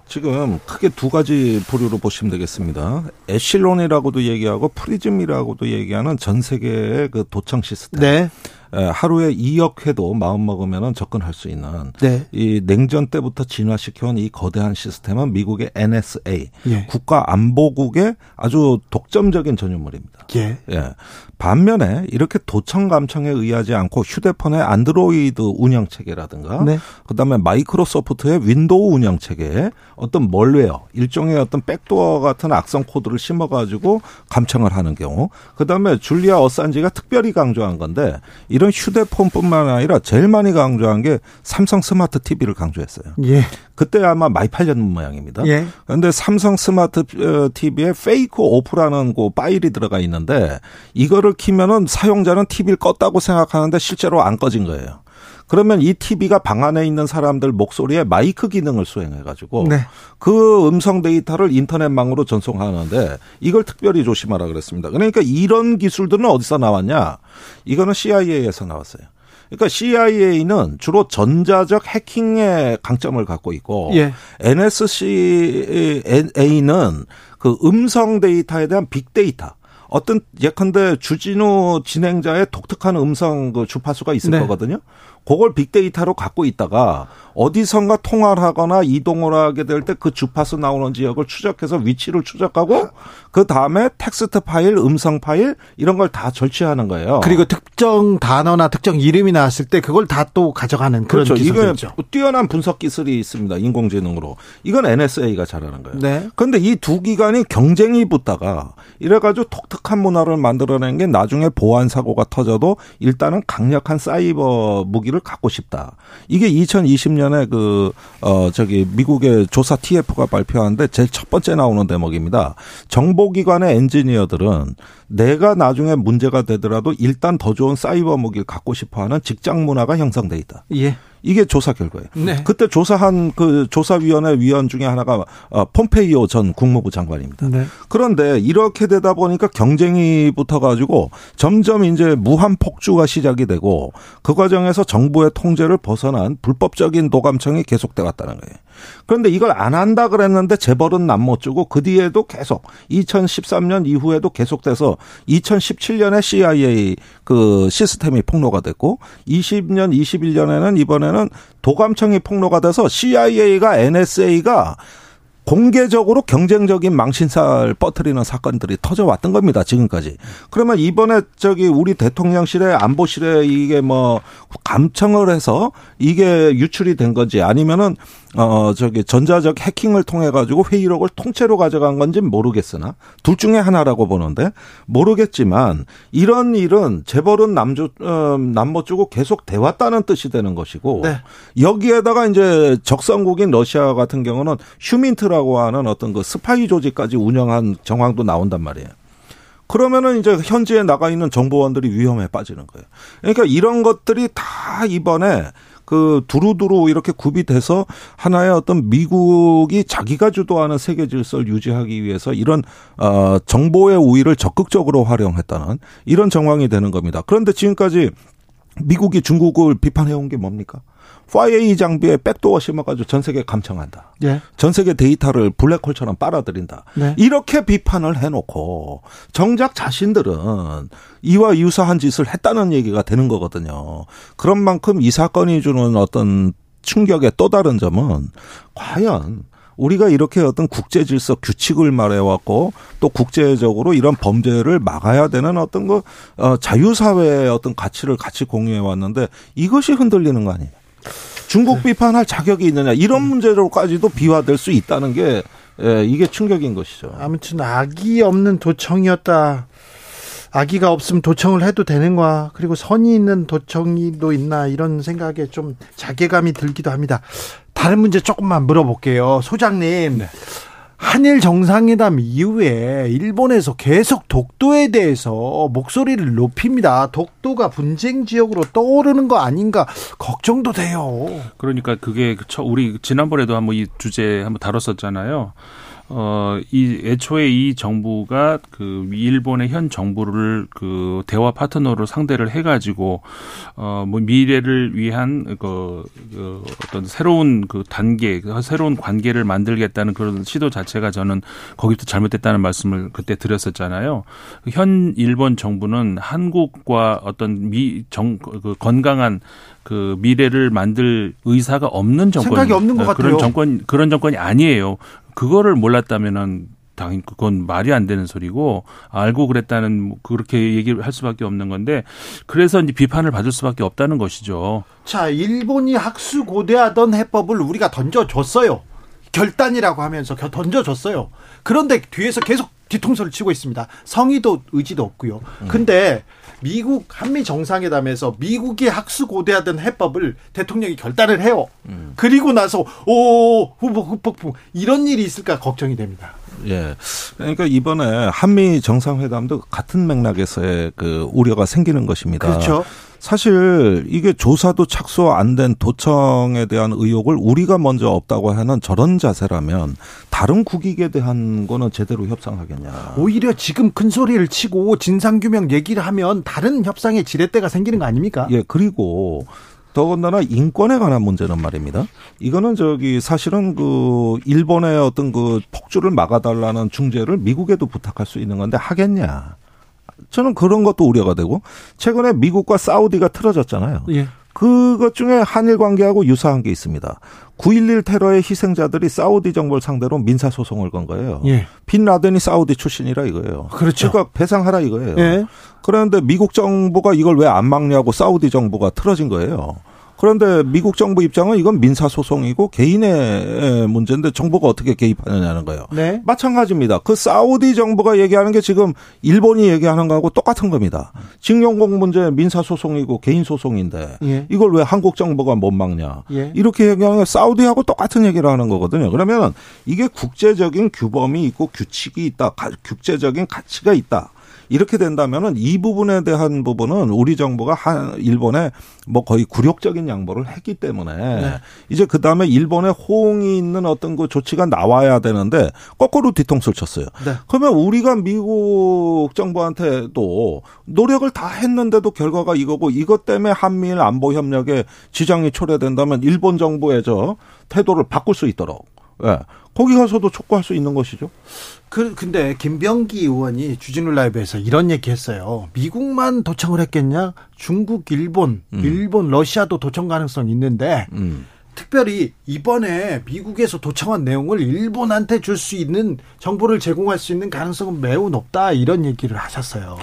지금 크게 두 가지 부류로 보시면 되겠습니다. ECHELON이라고도 얘기하고 PRISM이라고도 얘기하는 전 세계의 그 도청 시스템. 네. 하루에 2억 회도 마음 먹으면 접근할 수 있는 네. 이 냉전 때부터 진화시켜온 이 거대한 시스템은 미국의 NSA 예. 국가안보국의 아주 독점적인 전유물입니다. 예. 예. 반면에 이렇게 도청 감청에 의하지 않고 휴대폰의 안드로이드 운영 체계라든가 네. 그다음에 마이크로소프트의 윈도우 운영 체계에 어떤 malware 일종의 어떤 backdoor 같은 악성 코드를 심어 가지고 감청을 하는 경우 그다음에 줄리안 어산지가 특별히 강조한 건데 이런 휴대폰뿐만 아니라 제일 많이 강조한 게 삼성 스마트 TV를 강조했어요. 예. 그때 아마 많이 팔렸는 모양입니다. 예. 그런데 삼성 스마트 TV에 어, Fake Off라는 그 파일이 들어가 있는데 이거를 키면은 사용자는 TV를 껐다고 생각하는데 실제로 안 꺼진 거예요. 그러면 이 TV가 방 안에 있는 사람들 목소리에 마이크 기능을 수행해가지고 네. 그 음성 데이터를 인터넷망으로 전송하는데 이걸 특별히 조심하라 그랬습니다. 그러니까 이런 기술들은 어디서 나왔냐? 이거는 CIA에서 나왔어요. 그러니까 CIA는 주로 전자적 해킹의 강점을 갖고 있고 예. NSCA는 그 음성 데이터에 대한 빅데이터 어떤 예컨대 주진우 진행자의 독특한 음성 그 주파수가 있을 네. 거거든요. 그걸 빅데이터로 갖고 있다가 어디선가 통화를 하거나 이동을 하게 될 때 그 주파수 나오는 지역을 추적해서 위치를 추적하고 그 다음에 텍스트 파일, 음성 파일 이런 걸 다 절취하는 거예요. 그리고 특정 단어나 특정 이름이 나왔을 때 그걸 다 또 가져가는 그런 그렇죠. 기술이죠. 뛰어난 분석 기술이 있습니다. 인공지능으로. 이건 NSA가 잘하는 거예요. 네. 그런데 이 두 기관이 경쟁이 붙다가 이래가지고 독특한 문화를 만들어낸 게 나중에 보안 사고가 터져도 일단은 강력한 사이버 무기 를 갖고 싶다. 이게 2020년에 그, 어, 저기, 미국의 조사 TF가 발표하는데 제일 첫 번째 나오는 대목입니다. 정보기관의 엔지니어들은 내가 나중에 문제가 되더라도 일단 더 좋은 사이버 무기를 갖고 싶어 하는 직장 문화가 형성돼 있다. 예. 이게 조사 결과예요. 네. 그때 조사한 그 조사위원회 위원 중에 하나가 어, 폼페이오 전 국무부 장관입니다. 네. 그런데 이렇게 되다 보니까 경쟁이 붙어가지고 점점 이제 무한 폭주가 시작이 되고 그 과정에서 정부의 통제를 벗어난 불법적인 도감청이 계속돼 왔다는 거예요. 그런데 이걸 안 한다 그랬는데 재벌은 남 못 주고 그 뒤에도 계속 2013년 이후에도 계속돼서 2017년에 CIA 그 시스템이 폭로가 됐고 20년 21년에는 이번에는 도감청이 폭로가 돼서 CIA가 NSA가 공개적으로 경쟁적인 망신살 뻗뜨리는 사건들이 터져 왔던 겁니다. 지금까지. 그러면 이번에 저기 우리 대통령실에 안보실에 이게 뭐 감청을 해서 이게 유출이 된 건지 아니면은 어 저기 전자적 해킹을 통해 가지고 회의록을 통째로 가져간 건지 모르겠으나 둘 중에 하나라고 보는데 모르겠지만 이런 일은 재벌은 남주 어, 남못 주고 계속 돼 왔다는 뜻이 되는 것이고 네. 여기에다가 이제 적성국인 러시아 같은 경우는 휴민트라고 하는 어떤 그 스파이 조직까지 운영한 정황도 나온단 말이에요. 그러면은 이제 현지에 나가 있는 정보원들이 위험에 빠지는 거예요. 그러니까 이런 것들이 다 이번에 그 두루두루 이렇게 구비돼서 하나의 어떤 미국이 자기가 주도하는 세계 질서를 유지하기 위해서 이런 어 정보의 우위를 적극적으로 활용했다는 이런 정황이 되는 겁니다. 그런데 지금까지 미국이 중국을 비판해 온 게 뭡니까? 5A 장비에 백도어 심어가지고 전 세계 감청한다. 예. 전 세계 데이터를 블랙홀처럼 빨아들인다. 네. 이렇게 비판을 해놓고 정작 자신들은 이와 유사한 짓을 했다는 얘기가 되는 거거든요. 그런 만큼 이 사건이 주는 어떤 충격의 또 다른 점은 과연 우리가 이렇게 어떤 국제 질서 규칙을 말해왔고 또 국제적으로 이런 범죄를 막아야 되는 어떤 그 어, 자유사회의 어떤 가치를 같이 공유해 왔는데 이것이 흔들리는 거 아니에요. 중국 네. 비판할 자격이 있느냐 이런 문제로까지도 비화될 수 있다는 게 예, 이게 충격인 것이죠. 아무튼 악이 없는 도청이었다. 아기가 없으면 도청을 해도 되는 거야. 그리고 선이 있는 도청이도 있나 이런 생각에 좀 자괴감이 들기도 합니다. 다른 문제 조금만 물어볼게요. 소장님. 네. 한일 정상회담 이후에 일본에서 계속 독도에 대해서 목소리를 높입니다. 독도가 분쟁 지역으로 떠오르는 거 아닌가 걱정도 돼요. 그러니까 그게 우리 지난번에도 한번 이 주제 한번 다뤘었잖아요. 어, 이 애초에 이 정부가 그 일본의 현 정부를 그 대화 파트너로 상대를 해가지고 어, 뭐 미래를 위한 그, 그 어떤 새로운 그 단계, 그 새로운 관계를 만들겠다는 그런 시도 자체가 저는 거기부터 잘못됐다는 말씀을 그때 드렸었잖아요. 현 일본 정부는 한국과 어떤 미, 정, 그 건강한 그 미래를 만들 의사가 없는 정권 생각이 없는 것 그런 정권 그런 정권이 아니에요. 그거를 몰랐다면은 당연히 그건 말이 안 되는 소리고 알고 그랬다는 뭐 그렇게 얘기를 할 수밖에 없는 건데 그래서 이제 비판을 받을 수밖에 없다는 것이죠. 자, 일본이 학수 고대하던 해법을 우리가 던져줬어요. 결단이라고 하면서 던져줬어요. 그런데 뒤에서 계속 뒤통수를 치고 있습니다. 성의도 의지도 없고요. 근데 미국 한미 정상회담에서 미국이 학수고대하던 해법을 대통령이 결단을 해요. 음. 그리고 나서 오 후보 후폭풍 이런 일이 있을까 걱정이 됩니다. 예. 그러니까 이번에 한미 정상회담도 같은 맥락에서의 그 우려가 생기는 것입니다. 그렇죠. 사실 이게 조사도 착수 안 된 도청에 대한 의혹을 우리가 먼저 없다고 하는 저런 자세라면 다른 국익에 대한 거는 제대로 협상하겠냐. 오히려 지금 큰 소리를 치고 진상규명 얘기를 하면 다른 협상의 지렛대가 생기는 거 아닙니까? 예, 그리고 더군다나 인권에 관한 문제는 말입니다. 이거는 저기 사실은 그 일본의 어떤 그 폭주를 막아달라는 중재를 미국에도 부탁할 수 있는 건데 하겠냐. 저는 그런 것도 우려가 되고 최근에 미국과 사우디가 틀어졌잖아요. 예. 그것 중에 한일 관계하고 유사한 게 있습니다. 9.11 테러의 희생자들이 사우디 정부를 상대로 민사 소송을 건 거예요. 예. 빈 라덴이 사우디 출신이라 이거예요. 그렇죠. 그러니까 배상하라 이거예요. 예. 그런데 미국 정부가 이걸 왜 안 막냐고 사우디 정부가 틀어진 거예요. 그런데 미국 정부 입장은 이건 민사 소송이고 개인의 문제인데 정부가 어떻게 개입하느냐는 거예요. 네. 마찬가지입니다. 그 사우디 정부가 얘기하는 게 지금 일본이 얘기하는 거하고 똑같은 겁니다. 징용공 문제 민사 소송이고 개인 소송인데 예. 이걸 왜 한국 정부가 못 막냐? 예. 이렇게 얘기하는 사우디하고 똑같은 얘기를 하는 거거든요. 그러면 이게 국제적인 규범이 있고 규칙이 있다, 국제적인 가치가 있다. 이렇게 된다면은 이 부분에 대한 부분은 우리 정부가 한 일본에 뭐 거의 굴욕적인 양보를 했기 때문에 네. 이제 그 다음에 일본의 호응이 있는 어떤 그 조치가 나와야 되는데 거꾸로 뒤통수를 쳤어요. 네. 그러면 우리가 미국 정부한테도 노력을 다 했는데도 결과가 이거고 이것 때문에 한미일 안보 협력에 지장이 초래된다면 일본 정부의 저 태도를 바꿀 수 있도록 예. 거기 가서도 촉구할 수 있는 것이죠. 그 근데 김병기 의원이 주진우 라이브에서 이런 얘기했어요. 미국만 도청을 했겠냐? 중국, 일본, 음. 일본, 러시아도 도청 가능성 있는데 음. 특별히 이번에 미국에서 도청한 내용을 일본한테 줄 수 있는 정보를 제공할 수 있는 가능성은 매우 높다 이런 얘기를 하셨어요.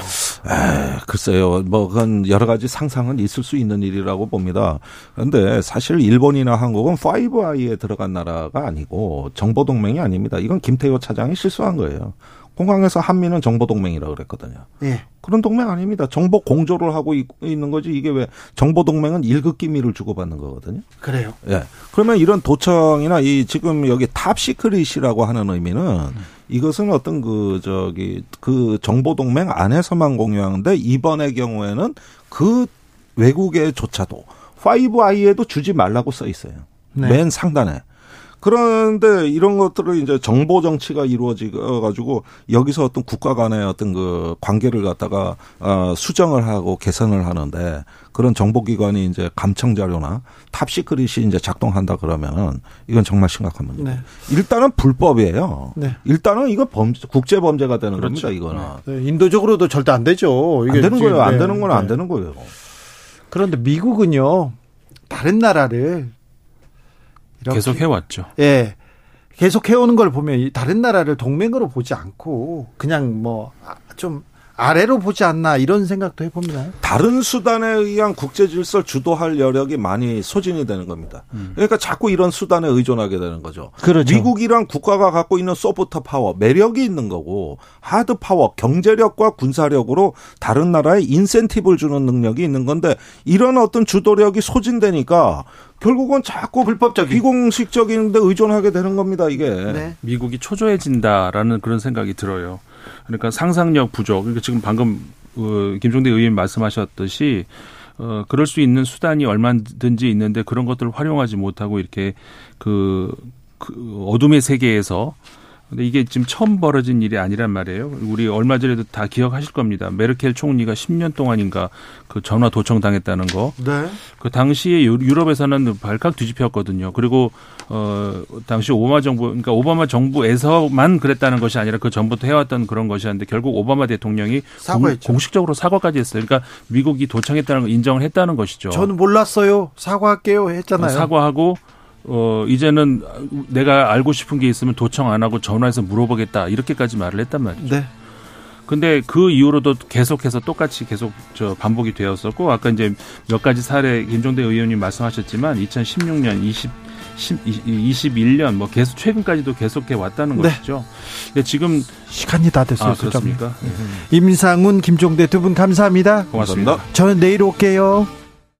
에, 글쎄요. 뭐 그건 여러 가지 상상은 있을 수 있는 일이라고 봅니다. 그런데 사실 일본이나 한국은 5I에 들어간 나라가 아니고 정보 동맹이 아닙니다. 이건 김태효 차장이 실수한 거예요. 공항에서 한미는 정보 동맹이라고 그랬거든요. 예. 그런 동맹 아닙니다. 정보 공조를 하고 있는 거지 이게 왜 정보 동맹은 일급 기밀을 주고받는 거거든요. 그래요. 예. 그러면 이런 도청이나 이 지금 여기 top secret이라고 하는 의미는 음. 이것은 어떤 그 저기 그 정보 동맹 안에서만 공유하는데 이번의 경우에는 그 외국에조차도 5I에도 주지 말라고 써 있어요. 네. 맨 상단에. 그런데 이런 것들을 이제 정보 정치가 이루어지고 가지고 여기서 어떤 국가 간의 어떤 그 관계를 갖다가 어 수정을 하고 개선을 하는데 그런 정보기관이 이제 감청 자료나 top secret이 이제 작동한다 그러면은 이건 정말 심각한 문제입니다. 네. 일단은 불법이에요. 네. 일단은 이거 범죄, 국제 범죄가 되는 그렇죠. 겁니다. 이거는 네. 인도적으로도 절대 안 되죠. 안 되는 거예요. 안 되는 건 안 되는 거예요. 그런데 미국은요 다른 나라를 계속 해왔죠. 예. 계속 해오는 걸 보면 다른 나라를 동맹으로 보지 않고 그냥 뭐 좀 아래로 보지 않나 이런 생각도 해봅니다. 다른 수단에 의한 국제 질서를 주도할 여력이 많이 소진이 되는 겁니다. 음. 그러니까 자꾸 이런 수단에 의존하게 되는 거죠. 그렇죠. 미국이란 국가가 갖고 있는 소프트 파워, 매력이 있는 거고 하드 파워, 경제력과 군사력으로 다른 나라에 인센티브를 주는 능력이 있는 건데 이런 어떤 주도력이 소진되니까 결국은 자꾸 불법적 비공식적인 데 의존하게 되는 겁니다, 이게. 네. 미국이 초조해진다라는 그런 생각이 들어요. 그러니까 상상력 부족. 그러니까 지금 방금 어, 김종대 의원 말씀하셨듯이 어, 그럴 수 있는 수단이 얼마든지 있는데 그런 것들을 활용하지 못하고 이렇게 그, 그 어둠의 세계에서 근데 이게 지금 처음 벌어진 일이 아니란 말이에요. 우리 얼마 전에도 다 기억하실 겁니다. 메르켈 총리가 10년 동안인가 그 전화 도청 당했다는 거. 네. 그 당시에 유럽에서는 발칵 뒤집혔거든요. 그리고 어 당시 오바마 정부 그러니까 오바마 정부에서만 그랬다는 것이 아니라 그 전부터 해왔던 그런 것이었는데 결국 오바마 대통령이 사과했죠. 공식적으로 사과까지 했어요. 그러니까 미국이 도청했다는 걸 인정을 했다는 것이죠. 저는 몰랐어요. 사과할게요 했잖아요. 사과하고 어, 이제는 내가 알고 싶은 게 있으면 도청 안 하고 전화해서 물어보겠다. 이렇게까지 말을 했단 말이죠. 네. 근데 그 이후로도 계속해서 똑같이 계속 저 반복이 되었었고 아까 이제 몇 가지 사례 김종대 의원님 말씀하셨지만 2016년 20 21년 뭐 계속 최근까지도 계속해 왔다는 네. 것이죠. 근데 지금 시간이 다 됐어요. 아, 그렇습니까? 네. 임상훈, 김종대 두 분 감사합니다. 고맙습니다. 저는 내일 올게요.